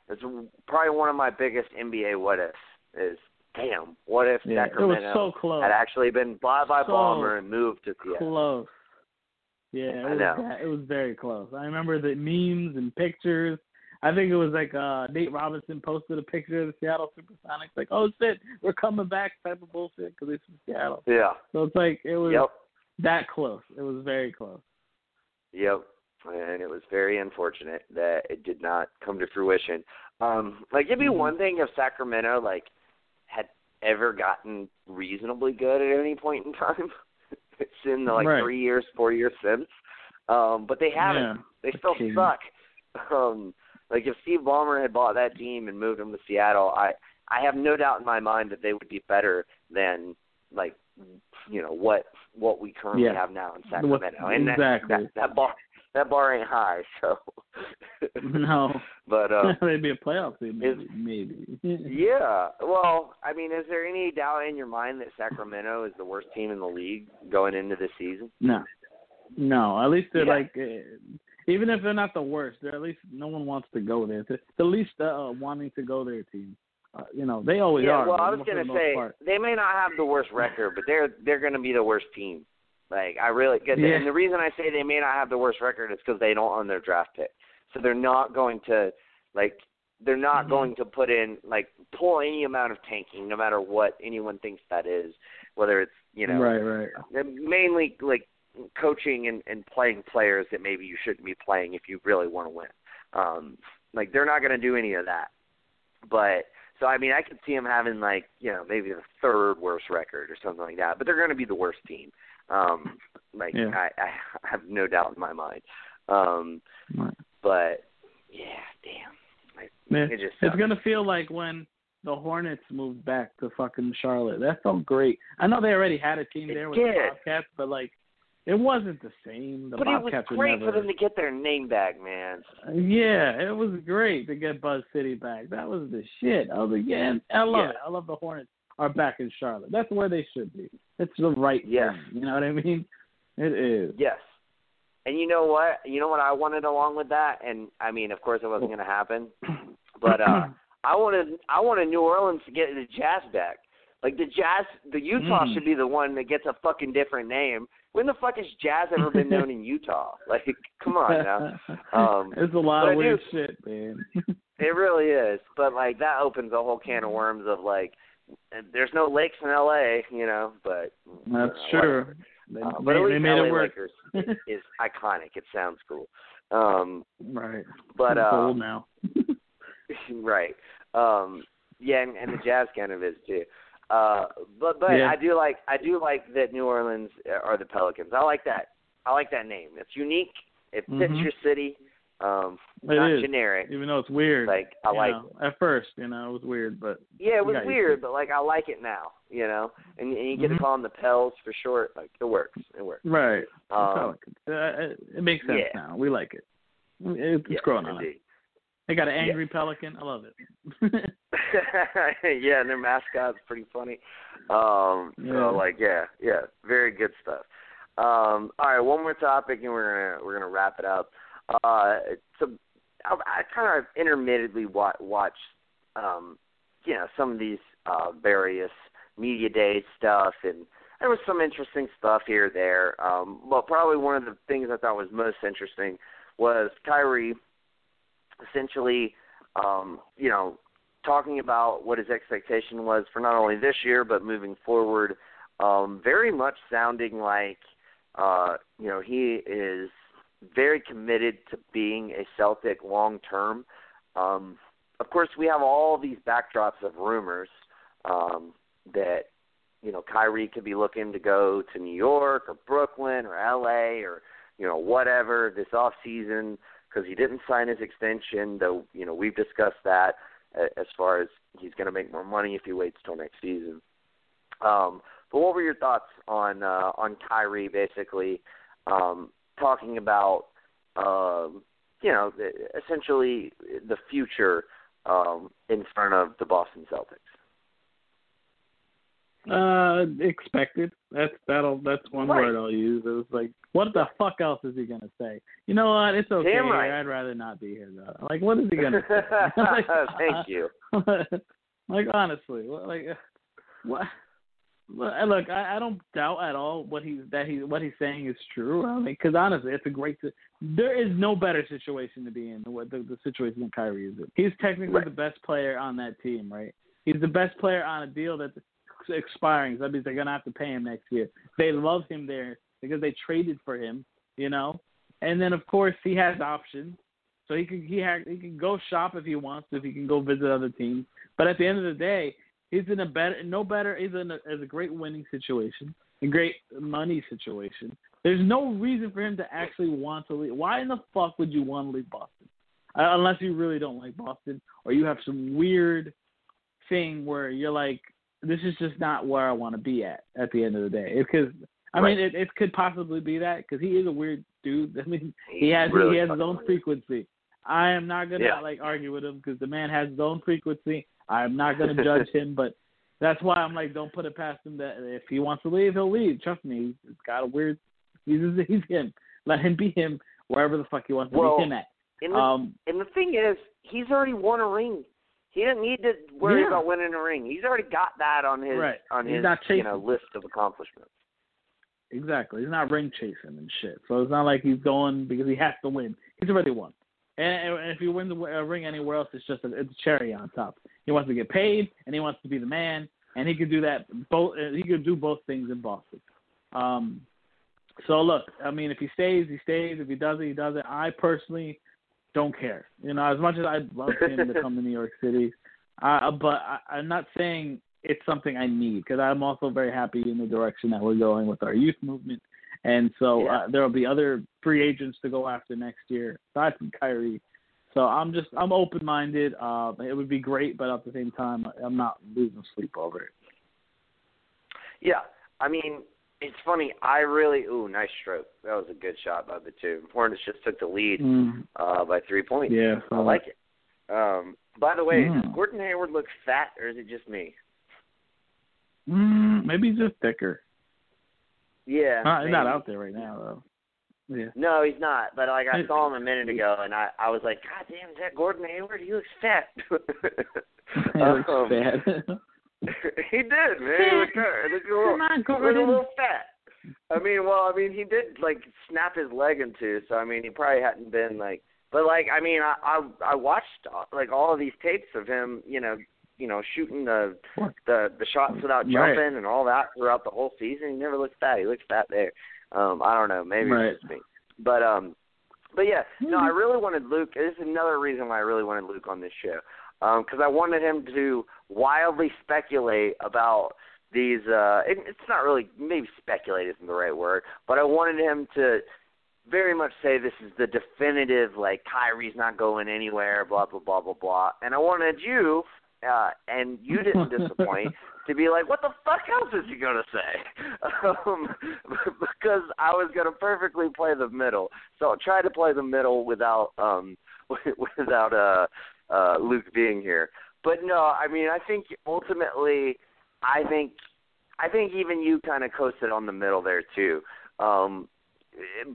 it's probably one of my biggest NBA what ifs. Is damn, what if Yeah, Sacramento so had actually been bought by So Ballmer and moved to Seattle? Close. Yeah, it I was, know. it was very close. I remember the memes and pictures. I think it was like uh Nate Robinson posted a picture of the Seattle Supersonics, like, "Oh shit, we're coming back," type of bullshit because it's from Seattle. Yeah. So it's like it was Yep. that close. It was very close. Yep. And it was very unfortunate that it did not come to fruition. Um, like it'd be Mhm. one thing if Sacramento like had ever gotten reasonably good at any point in time. it's in the like Right. three years, four years since. Um, but they haven't. Yeah. They still Okay. suck. Um, like if Steve Ballmer had bought that team and moved them to Seattle, I I have no doubt in my mind that they would be better than like you know what what we currently Yeah. have now in What- Sacramento. and that, exactly. that that bar that bar ain't high, so No, but uh maybe a playoff team, maybe. Is- maybe. yeah. Well, I mean, is there any doubt in your mind that Sacramento is the worst team in the league going into the season? No, no. At least they're Yeah. like, uh, even if they're not the worst, they're at least no one wants to go there. It's the least uh, wanting to go there team. Uh, you know, they always yeah, are. well, I was gonna say part. they may not have the worst record, but they're they're gonna be the worst team. Like I really, cause, Yeah. and the reason I say they may not have the worst record is because they don't own their draft pick. so they're not going to like they're not Mhm. going to put in like pull any amount of tanking, no matter what anyone thinks that is, whether it's you know right, right. they're mainly like coaching and, and playing players that maybe you shouldn't be playing if you really want to win. Um, like they're not going to do any of that. But so I mean, I could see them having like you know maybe the third worst record or something like that. But they're going to be the worst team. Um, like Yeah. I, I have no doubt in my mind. Um, Right. but yeah, damn. Like, Yeah. it just It's gonna feel like when the Hornets moved back to fucking Charlotte. That felt great. I know they already had a team It there with did. the Bobcats, but like it wasn't the same. The but it was great never. for them to get their name back, man. Yeah, it was great to get Buzz City back. That was the shit. I was like, yeah, I love Yeah. it. I love the Hornets are back in Charlotte. That's where they should be. It's the right Yes. thing. You know what I mean? It is. Yes. And you know what? You know what I wanted along with that? And I mean, of course, it wasn't going to happen. But uh I wanted I wanted New Orleans to get the Jazz back. Like the Jazz, the Utah Mm. should be the one that gets a fucking different name. When the fuck has Jazz ever been known in Utah? Like, come on now. Um, it's a lot of weird do- shit, man. It really is. But like that opens a whole can of worms of like, there's no lakes in L.A. You know, but That's uh, true. They, Uh, they, but they least made LA it work. Lakers is iconic. It sounds cool. Um, right. but It's uh, old now. right. Um yeah, and, and the Jazz kind of is too. Uh but but Yeah. I do like I do like that New Orleans are the Pelicans. I like that. I like that name. It's unique. It fits Mhm. your city. Um It not is. generic. Even though it's weird. Like I like know, at first, you know, it was weird, but Yeah, it was got used to weird, but like I like it now, you know. And, and you get Mhm. to call them the Pels for short. Like it works. It works. right. Um, Uh, it, it makes sense yeah. now. We like it. It- It's yeah, growing on us. They got an angry pelican. I love it. yeah, and their mascot's pretty funny. Um, Yeah. so like, yeah, yeah, very good stuff. Um, all right, one more topic, and we're gonna we're gonna wrap it up. Uh, so I, I kind of intermittently watch, watch, um, you know, some of these uh, various media day stuff, and there was some interesting stuff here there. Um, but probably one of the things I thought was most interesting was Kyrie essentially, um, you know, talking about what his expectation was for not only this year but moving forward. Um, very much sounding like, uh, you know, he is very committed to being a Celtic long term. Um, of course, we have all these backdrops of rumors um, that you know Kyrie could be looking to go to New York or Brooklyn or L.A. or you know whatever this off season because he didn't sign his extension. Though you know we've discussed that as far as he's going to make more money if he waits till next season. Um, but what were your thoughts on uh, on Kyrie basically um, talking about um, you know the, essentially the future um, in front of the Boston Celtics? Uh, expected. That's that'll that's one Right. word I'll use. It was like, what the fuck else is he gonna say? You know what? It's okay. Right. I'd rather not be here though. Like, what is he gonna say? Like, Thank you. like honestly, what- like what? Look, look, I, I don't doubt at all what he's that he what he's saying is true. I mean, because honestly, it's a great. There is no better situation to be in than what the, the situation that Kyrie is in. He's technically Right. the best player on that team, right? He's the best player on a deal that's expiring. So that means they're gonna have to pay him next year. They love him there because they traded for him, you know. And then of course he has options, so he can he ha- he can go shop if he wants to, if he can go visit other teams. But at the end of the day, he's in a better, no better. He's in a, as a great winning situation, a great money situation. There's no reason for him to actually want to leave. Why in the fuck would you want to leave Boston? Uh, unless you really don't like Boston, or you have some weird thing where you're like, this is just not where I want to be at. At the end of the day, because I mean, it, it could possibly be that because he is a weird dude. I mean, he has Really he has his own weird. frequency. I am not gonna Yeah. like argue with him because the man has his own frequency. I'm not gonna judge him, but that's why I'm like, don't put it past him that if he wants to leave, he'll leave. Trust me, he's got a weird. He's he's him. Let him be him wherever the fuck he wants to Well, be him at. And the, Um, and the thing is, he's already won a ring. He doesn't need to worry Yeah. about winning a ring. He's already got that on his Right. on He's his you know list of accomplishments. Exactly. He's not ring chasing and shit. So it's not like he's going because he has to win. He's already won. And, if he wins a ring anywhere else, it's just a, it's a cherry on top. He wants to get paid, and he wants to be the man, and he could do that both. He could do both things in Boston. Um, so look, I mean, if he stays, he stays. If he doesn't, he doesn't. I personally don't care. You know, as much as I'd love him to come to New York City, uh, but I, I'm not saying it's something I need because I'm also very happy in the direction that we're going with our youth movement. And so yeah. uh, there will be other free agents to go after next year, aside from Kyrie. So I'm just I'm open minded. Uh, it would be great, but at the same time, I'm not losing sleep over it. Yeah, I mean, it's funny. I really ooh, nice stroke. That was a good shot by the two. Hornets just took the lead mm. uh, by three points. Yeah, I like it. Um, by the way, mm. does Gordon Hayward look fat, or is it just me? Mm, maybe he's just thicker. Yeah, he's not out there right now though. Yeah. No, he's not. But like I saw him a minute ago, and I I was like, God damn, is that Gordon Hayward? He looks fat. he looks Um, bad. he did, man. He looked, he looked a little, Come on, looked a little fat. I mean, well, I mean, he did like snap his leg in two, so I mean, he probably hadn't been like. But like, I mean, I I, I watched like all of these tapes of him, you know, you know, shooting the the the shots without Right. jumping and all that throughout the whole season. He never looks fat. He looks fat there. Um, I don't know, maybe Right. it's just me. But um, but yeah, no, I really wanted Luke. This is another reason why I really wanted Luke on this show, because I wanted him to wildly speculate about these. Uh, it, it's not really maybe speculate isn't the right word, but I wanted him to very much say this is the definitive like Kyrie's not going anywhere, blah blah blah blah blah. And I wanted you, uh, and you didn't disappoint, to be like, what the fuck else is he gonna say? Um, because I was gonna perfectly play the middle, so I'll try to play the middle without um without uh uh Luke being here. But no, I mean I think ultimately I think I think even you kind of coasted on the middle there too. Um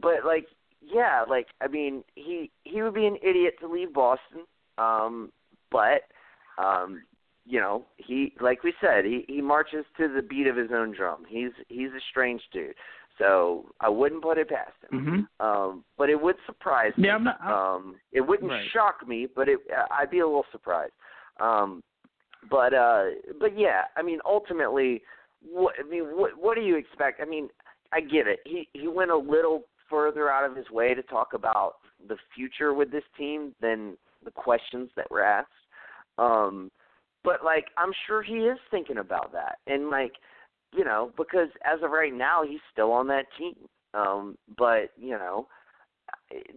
but like yeah, like I mean he he would be an idiot to leave Boston. Um but um you know, he like we said, he he marches to the beat of his own drum. He's he's a strange dude. So I wouldn't put it past him. hmm Um but it would surprise me. Yeah, I'm not. I, Um, it wouldn't Right. shock me, but it I'd be a little surprised. Um, but uh, but yeah, I mean, ultimately, what I mean, what what do you expect? I mean, I get it. He he went a little further out of his way to talk about the future with this team than the questions that were asked. Um, but like, I'm sure he is thinking about that, and like, you know, because as of right now, he's still on that team. Um, but you know,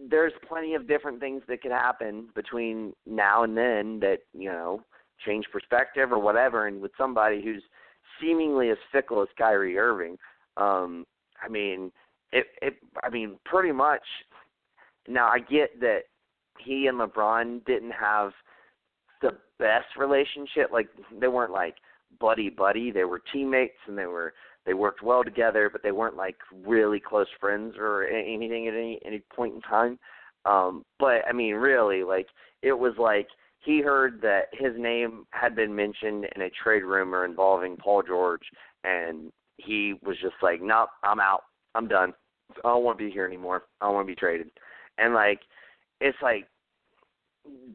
there's plenty of different things that could happen between now and then that you know change perspective or whatever. And with somebody who's seemingly as fickle as Kyrie Irving, um, I mean, it, it. I mean, pretty much. Now I get that he and LeBron didn't have the best relationship. Like they weren't like buddy buddy. They were teammates and they were they worked well together, but they weren't like really close friends or anything at any any point in time. Um, but I mean, really, like it was like he heard that his name had been mentioned in a trade rumor involving Paul George, and he was just like, "Nope, I'm out. I'm done. I don't want to be here anymore. I don't want to be traded." And like, it's like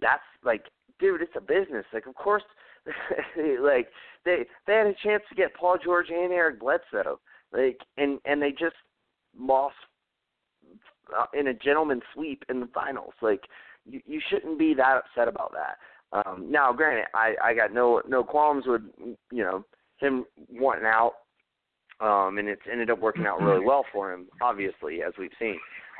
that's like, dude, it's a business. Like, of course, like they they had a chance to get Paul George and Eric Bledsoe, like, and and they just lost uh, in a gentleman's sweep in the finals. Like, you you shouldn't be that upset about that. Um, now, granted, I I got no no qualms with you know him wanting out, um, and it's ended up working out really well for him, obviously, as we've seen.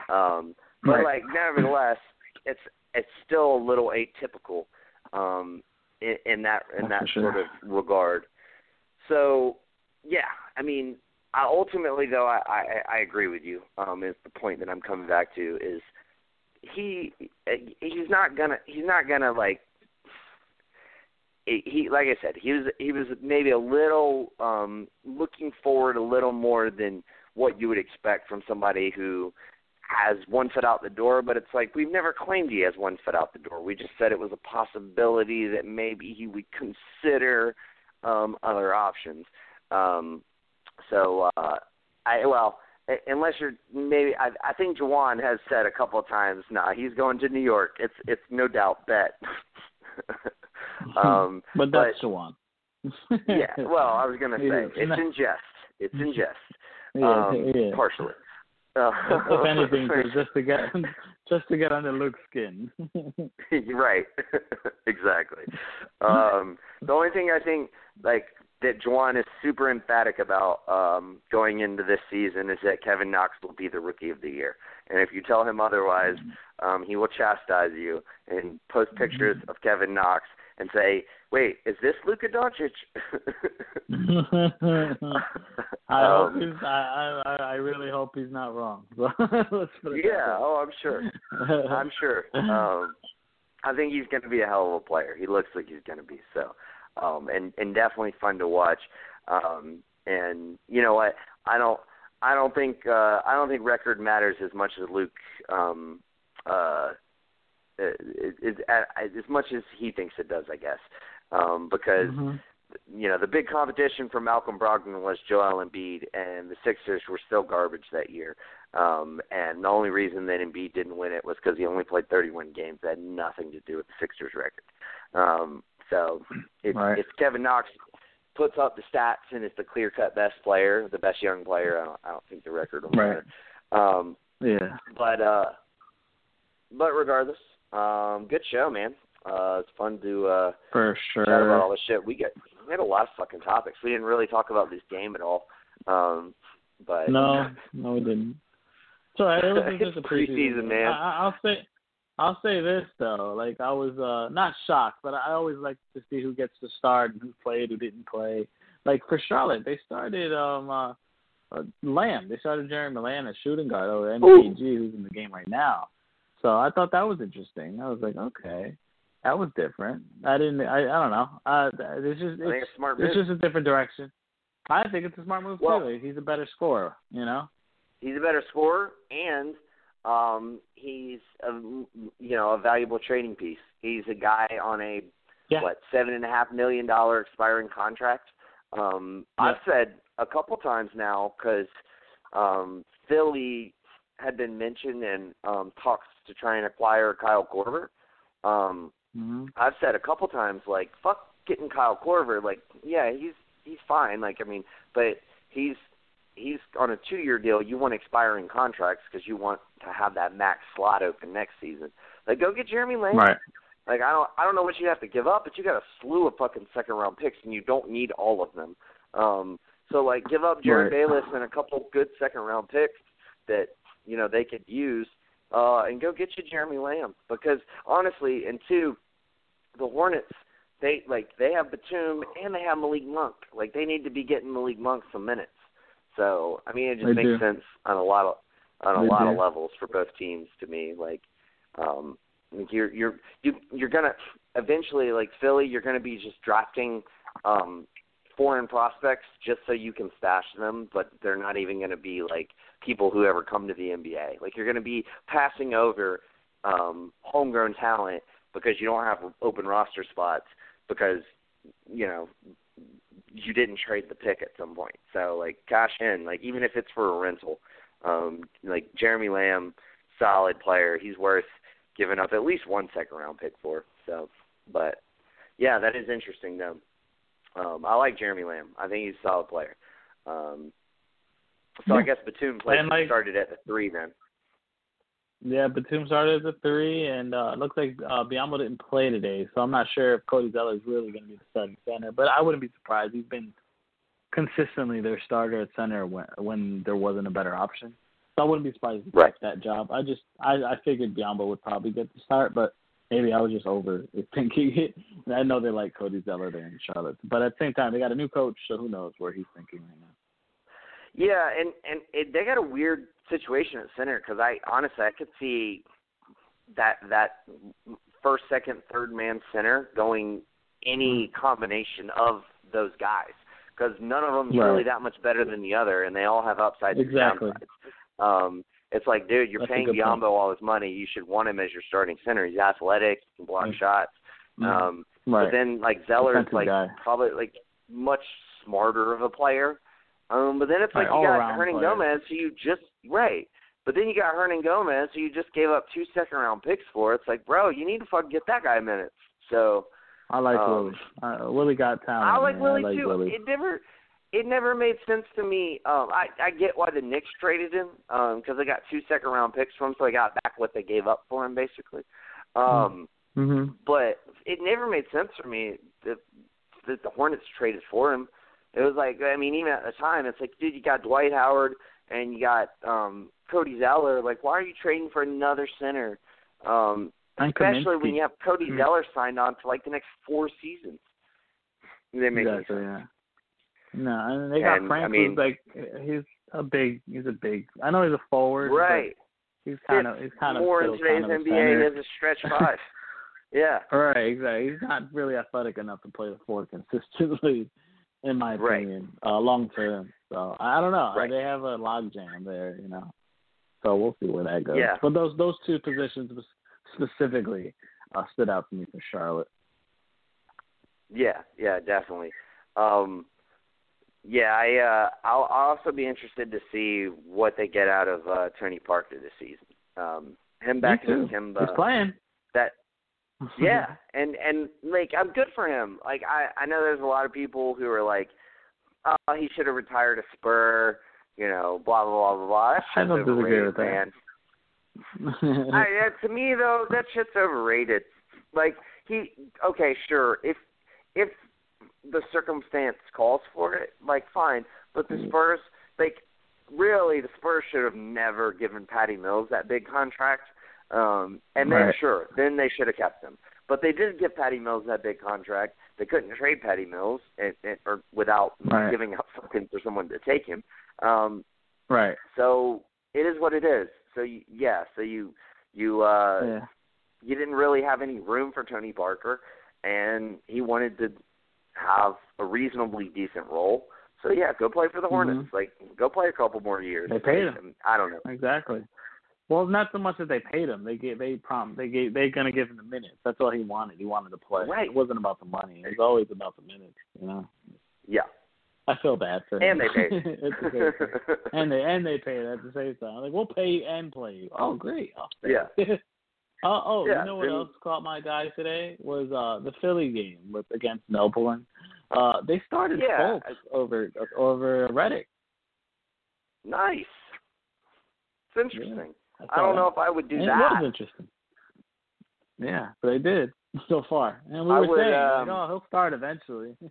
Um, but Right. like, nevertheless, it's it's still a little atypical um, in, in that in That's that sure. sort of regard. So, yeah, I mean, I ultimately though I, I I agree with you. Um, is the point that I'm coming back to is he he's not gonna he's not gonna like he he- like I said he was he was maybe a little um looking forward a little more than what you would expect from somebody who has one foot out the door, but it's like we've never claimed he has one foot out the door. We just said it was a possibility that maybe he would consider um other options. Um so uh I well, unless you're maybe I, I think Juwan has said a couple of times, nah, he's going to New York. It's it's no doubt bet. um, but that's but, Juwan. yeah, well, I was gonna say it's in jest. It's in jest. Yeah, um, yeah. partially. Uh, if anything, just to get just to get under Luke's skin. right. exactly. Um, the only thing I think like that Juwan is super emphatic about um, going into this season is that Kevin Knox will be the rookie of the year. And if you tell him otherwise, um, he will chastise you and post pictures of Kevin Knox and say, "Wait, is this Luka Doncic?" I um, hope he's. I, I I really hope he's not wrong. yeah. Oh, I'm sure. I'm sure. Um, I think he's going to be a hell of a player. He looks like he's going to be so, um, and and definitely fun to watch. Um, and you know what? I don't. I don't think. Uh, I don't think record matters as much as Luke. Um, uh, is, is, as much as he thinks it does, I guess, um, because mm-hmm. you know the big competition for Malcolm Brogdon was Joel Embiid, and the Sixers were still garbage that year. Um, and the only reason that Embiid didn't win it was because he only played 31 games. That had nothing to do with the Sixers record. Um, so if, right. if Kevin Knox puts up the stats and is the clear-cut best player, the best young player, I don't, I don't think the record will right. Um, yeah. But uh, but regardless, um, good show, man. Uh, it's fun to uh, for sure chat about all this shit. We get we had a lot of fucking topics. We didn't really talk about this game at all. Um, but no, no, we didn't. All right. It was just a preseason, preseason man. I, I'll say, I'll say this though. Like I was uh not shocked, but I always like to see who gets to start and who played, who didn't play. Like for Charlotte, they started um uh, uh Lamb. They started Jeremy Lamb as shooting guard over MKG, who's in the game right now. So I thought that was interesting. I was like, okay, that was different. I didn't. I I don't know. Uh, it's just it's, it's, it's just a different direction. I think it's a smart move well, too. He's a better scorer. You know. He's a better scorer, and um, he's a you know a valuable trading piece. He's a guy on a yeah. what seven and a half million dollar expiring contract. Um, yeah. I've said a couple times now because um, Philly had been mentioned and um, talks to try and acquire Kyle Korver. Um, mm-hmm. I've said a couple times, like, fuck getting Kyle Korver. Like, yeah, he's he's fine. Like, I mean, but he's he's on a two-year deal. You want expiring contracts because you want to have that max slot open next season. Like, go get Jeremy Lamb. Right. Like, I don't I don't know what you have to give up, but you got a slew of fucking second-round picks, and you don't need all of them. Um, so like, give up Jerryd right. Bayless and a couple good second-round picks that you know they could use uh, and go get you Jeremy Lamb because honestly, and two, the Hornets they like they have Batum and they have Malik Monk. Like they need to be getting Malik Monk some minutes. So I mean, it just they makes do. sense on a lot of on a They lot do. of levels for both teams to me. Like, um, like you're you're you you're gonna eventually like Philly, you're gonna be just drafting um foreign prospects just so you can stash them, but they're not even going to be like people who ever come to the NBA. Like you're going to be passing over um homegrown talent because you don't have open roster spots because you know you didn't trade the pick at some point. So like cash in, like even if it's for a rental. Um like Jeremy Lamb, solid player. He's worth giving up at least one second round pick for. So but yeah, that is interesting though. Um, I like Jeremy Lamb. I think he's a solid player. Um, so I guess Batum played, like- started at the three then. Yeah, Batum started as a three, and uh, it looks like uh, Biyombo didn't play today, so I'm not sure if Cody Zeller is really going to be the starting center. But I wouldn't be surprised. He's been consistently their starter at center when when there wasn't a better option. So I wouldn't be surprised if he Right. that job. I just I I figured Biyombo would probably get the start, but maybe I was just over thinking it. I know they like Cody Zeller there in Charlotte, but at the same time they got a new coach, so who knows where he's thinking right now. Yeah, and and it, they got a weird situation at center because I honestly I could see that that first, second, third man center going any combination of those guys because none of them's Right. really that much better than the other, and they all have upsides Exactly. and downsides. Um, it's like, dude, you're That's paying. Biyombo all his money. You should want him as your starting center. He's athletic, he can block Mm. shots. Um, right. But then like Zeller's like guy. probably like much smarter of a player. Um, but then it's like Right, you got Hernan player. Gomez, who you just right. But then you got Hernangomez, who you just gave up two second round picks for. It's like, bro, you need to fucking get that guy minutes. So I like Um, Willy. Uh, Willy got talent. I like man. Willy I like too. Willy. It never, it never made sense to me. Um, I I get why the Knicks traded him, um, because they got two second round picks from him, so they got back what they gave up for him, basically. Um, hmm but it never made sense for me that that the Hornets traded for him. It was like, I mean, even at the time, it's like, dude, you got Dwight Howard and you got um Cody Zeller. Like, why are you trading for another center? Um, especially when you have Cody Hmm. Zeller signed on for like the next four seasons. They make exactly, sense. yeah. No, and they got And, Frank, I mean- who's like he's a big, he's a big. I know he's a forward, Right. He's kind of, he's kind of More in today's kind of NBA as a stretch five. yeah. Right, exactly. He's not really athletic enough to play the four consistently, in my Right. opinion, uh, long term. So I don't know. Right. They have a logjam there, you know. So we'll see where that goes. Yeah. But those those two positions specifically uh, stood out to me for Charlotte. Yeah, yeah, definitely. Um yeah, I uh I'll, I'll also be interested to see what they get out of uh Tony Parker this season. Um him back in Kemba He's playing. that yeah, and and like I'm good for him. Like I I know there's a lot of people who are like, oh, he should have retired a Spur, you know, blah blah blah blah blah. I don't disagree with that. I, yeah, to me though, that shit's overrated. Like he, okay, sure, if if the circumstance calls for it, like fine. But the Spurs, like, really, the Spurs should have never given Patty Mills that big contract. Um, and then Right. sure, then they should have kept him. But they did give Patty Mills that big contract. They couldn't trade Patty Mills, and, and, or without Right. giving up something for someone to take him. Um, right. so it is what it is. So you, yeah, so you you uh yeah. you didn't really have any room for Tony Parker, and he wanted to have a reasonably decent role. So yeah, go play for the Hornets. Like go play a couple more years. Mm-hmm. They paid him. I don't know. Exactly. Well, not so much that they paid him. They gave, they prom, they gave, they're gonna give him the minutes. That's all he wanted. He wanted to play. Right. It wasn't about the money. It was always about the minutes. You know. Yeah. I feel bad for him. And they paid. it's a great thing. and they and they paid at the same time. Like we'll pay you and play you. Oh, great. Oh, Yeah. uh, oh, Yeah, you know what else caught my guy today was uh the Philly game with against Melbourne. Uh, they started Yeah. Fultz over over Redick. nice. It's interesting. I saw don't know if I would do And that. It was interesting. Yeah, but they did so far, and we I were would, saying, um, like, oh, he'll start eventually.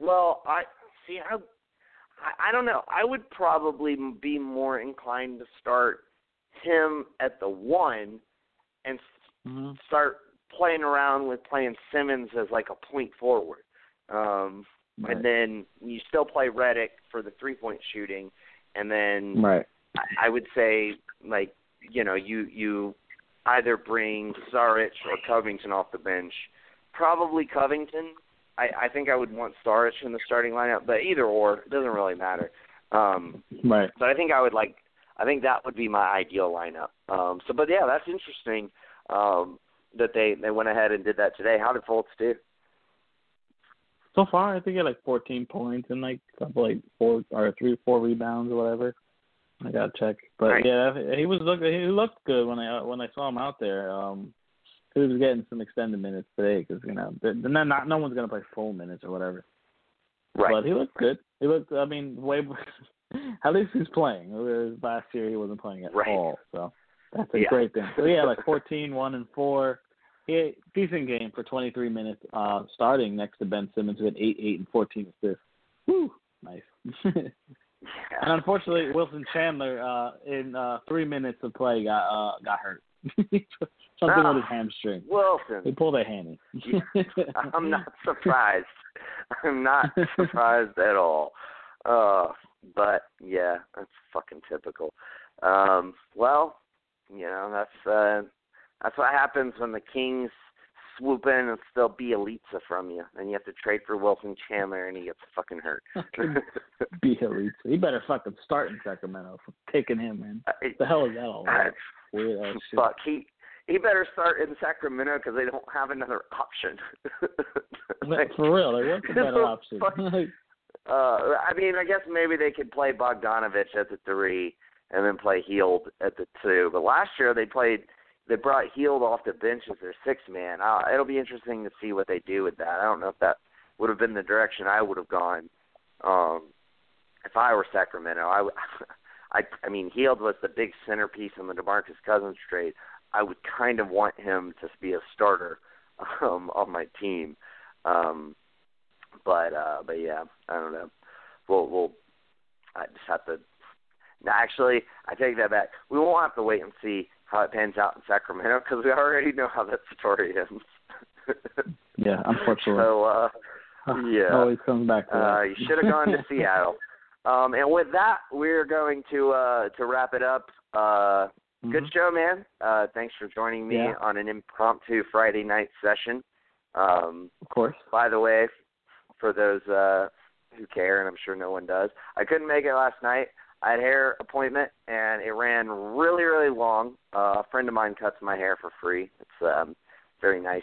Well, I see. I, I I don't know. I would probably be more inclined to start him at the one and s hmm start playing around with playing Simmons as like a point forward. Um, Right. And then you still play Redick for the three point shooting, and then right. I- I would say like you know you you either bring Saric or Covington off the bench. Probably Covington. I, I think I would want Saric in the starting lineup, but either or it doesn't really matter. Um, Right. but I think I would like. I think that would be my ideal lineup. Um, so, but yeah, that's interesting um, that they they went ahead and did that today. How did Fultz do? So far, I think he had like 14 points and like couple like four or three, four rebounds or whatever. I gotta check, but Right. yeah, he was look he looked good when I when I saw him out there. Um, he was getting some extended minutes today because you know the, the, not no one's gonna play full minutes or whatever. Right. But he looked good. He looked. I mean, way. At least he's playing. Last year he wasn't playing at Right. all. So that's a Yeah. great thing. So yeah, like 14, one and four. He had a decent game for 23 minutes, uh, starting next to Ben Simmons, with eight, eight, and 14 assists. Woo, nice. and unfortunately, Wilson Chandler, uh, in uh, three minutes of play, got uh, got hurt. Something with his hamstring. Wilson. He pulled a hammy. I'm not surprised. I'm not surprised at all. Uh, but yeah, that's fucking typical. Um, well, you know that's uh, that's what happens when the Kings swoop in and still Bjelica from you, and you have to trade for Wilson Chandler, and he gets fucking hurt. Be elite. He better fucking start in Sacramento for kicking him, man. It- The hell is that all uh, about? Weird ass shit. Fuck, he he better start in Sacramento because they don't have another option. Like, For real, like what's the better option? Fuck. Uh, I mean, I guess maybe they could play Bogdanovic at the three and then play Hield at the two. But last year they played, they brought Hield off the bench as their six man. Uh, it'll be interesting to see what they do with that. I don't know if that would have been the direction I would have gone um, if I were Sacramento. i would i mean, Hield was the big centerpiece in the DeMarcus Cousins trade. I would kind of want him to be a starter um, on my team. Um, but uh, but yeah, I don't know. We'll we'll I just have to. No, actually, I take that back. We won't have to wait and see how it pans out in Sacramento because we already know how that story ends. yeah, unfortunately. So uh, yeah, always comes back to that. uh, you should have gone to Seattle. Um, and with that, we're going to uh, to wrap it up. Uh, Good Mhm. show, man. Uh, thanks for joining me Yeah. on an impromptu Friday night session. Um, Of course. by the way, for those uh, who care, and I'm sure no one does, I couldn't make it last night. I had a hair appointment, and it ran really, really long. Uh, a friend of mine cuts my hair for free. It's um, very nice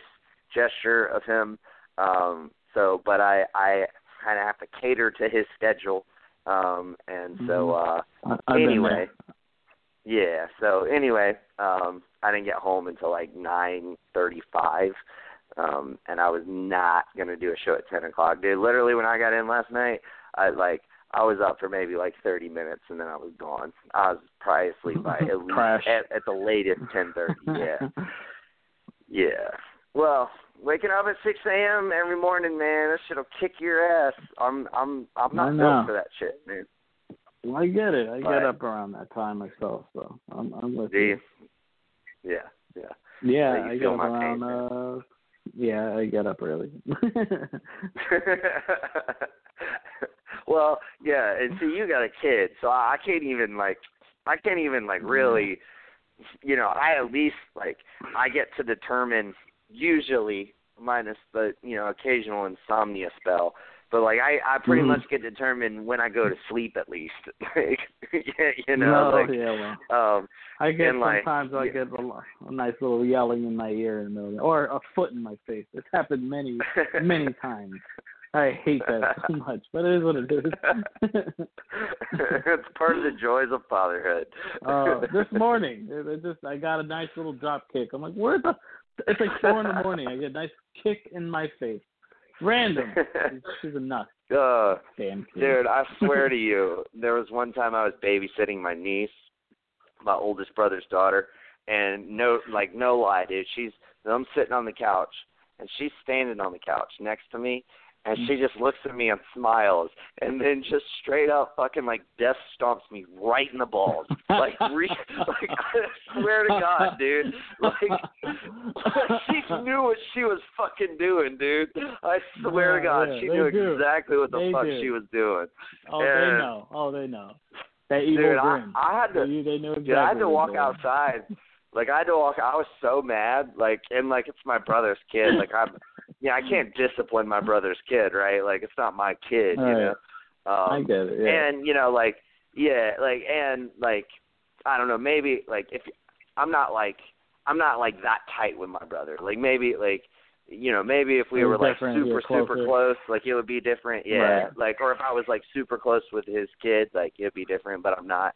gesture of him. Um, so, but I, I kind of have to cater to his schedule, um, and so. Uh, I- anyway, yeah. So anyway, um, I didn't get home until like nine thirty-five, um, and I was not gonna do a show at ten o'clock, dude. Literally, when I got in last night, I like I was up for maybe like thirty minutes, and then I was gone. I was probably asleep by at least at, at the latest ten thirty. Yeah, yeah. Well, waking up at six a.m. every morning, man, that shit'll kick your ass. I'm I'm I'm not built for that shit, man. Well, I get it. I Right. get up around that time myself, so I'm, I'm with you. you? Yeah, yeah. Yeah, So you I feel get up my around. pain, uh, yeah, I get up early. well, yeah, and see, you got a kid, so I I can't even like, I can't even like mm-hmm. really, you know, I at least like I get to determine usually minus the you know occasional insomnia spell. But like I, I pretty Mhm. much get determined when I go to sleep at least. like, you know, no, like, yeah, well, um, I get and, like, sometimes I get a, a nice little yelling in my ear in the middle, or a foot in my face. It's happened many, many times. I hate that so much, but it is what it is. it's part of the joys of fatherhood. uh, this morning, it, it just I got a nice little drop kick. I'm like, where the? It's like four in the morning. I get a nice kick in my face, random. She's a nut. uh, Damn kid. dude, I swear to you, there was one time I was babysitting my niece, my oldest brother's daughter, and no, like no lie, dude. She's I'm sitting on the couch, and she's standing on the couch next to me, and mm. she just looks at me and smiles, and then just straight up fucking like death stomps me right in the balls, like re- like I swear to God, dude, like she knew what she was fucking doing, dude. I swear to God, yeah, she knew do. exactly what the They fuck do. she was doing. Oh, they know. Oh, they know. That evil Dude, I, grin. I had to, they, they know exactly. dude, I had to walk outside. Like I had to walk. I was so mad. Like and like it's my brother's kid. Like I'm, yeah, I can't discipline my brother's kid, right? Like it's not my kid, you Right. know. Um, I get it. Yeah. and you know like yeah like and like i don't know maybe like if i'm not like i'm not like that tight with my brother like maybe like you know maybe if we were like super super close like it would be different yeah Right. like or if i was like super close with his kid like it'd be different but i'm not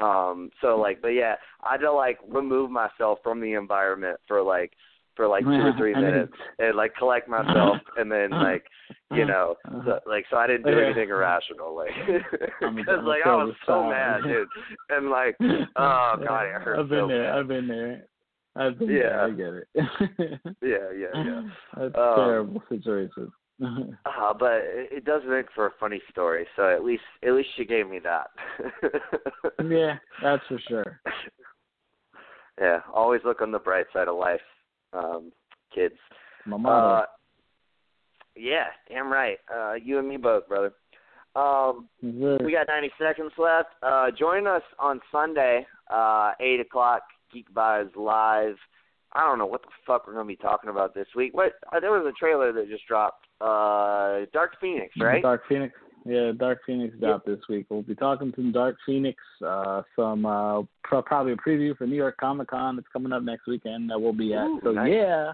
um so like but yeah i had to like remove myself from the environment for like for like two or three minutes and like collect myself and then like you know so, like so i didn't do anything irrational like because like i was so mad dude and like oh god it hurt I've been so there. bad. I've been there. I've been Yeah. there. I get it. yeah yeah yeah That's Um, terrible situation. Uh, but it, it does make for a funny story so at least at least she gave me that yeah, that's for sure. yeah always look on the bright side of life um kids My uh motto. yeah damn right uh you and me both brother um it- We got 90 seconds left. Uh, join us on Sunday, uh, 8 o'clock, Geek Vibes Live. I don't know what the fuck we're going to be talking about this week. What uh, There was a trailer that just dropped. Uh, Dark Phoenix, right? Dark Phoenix. Yeah, Dark Phoenix dropped this week. We'll be talking to Dark Phoenix. Uh, some uh, pro- probably a preview for New York Comic Con. It's coming up next weekend that we'll be at. Ooh, so nice. yeah,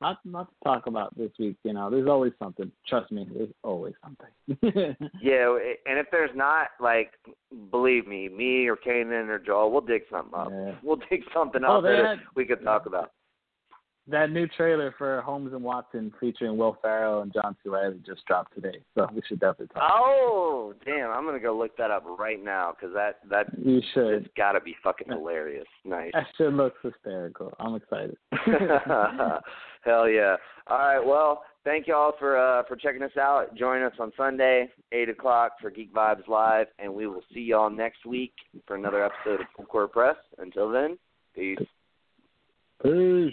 Not not to talk about this week. You know, there's always something. Trust me, there's always something. yeah, and if there's not, like, believe me, me or Kanan or Joel, we'll dig something up. Yeah. We'll dig something Oh, up that had- we could talk about. That new trailer for Holmes and Watson featuring Will Ferrell and John C. Reilly just dropped today, so we should definitely talk. Oh, damn! I'm gonna go look that up right now because that that You should. it's got to be fucking hilarious. Nice. That shit looks hysterical. I'm excited. Hell yeah! All right, well, thank you all for uh, for checking us out. Join us on Sunday, eight o'clock for Geek Vibes Live, and we will see y'all next week for another episode of Full Court Press. Until then, peace. Peace.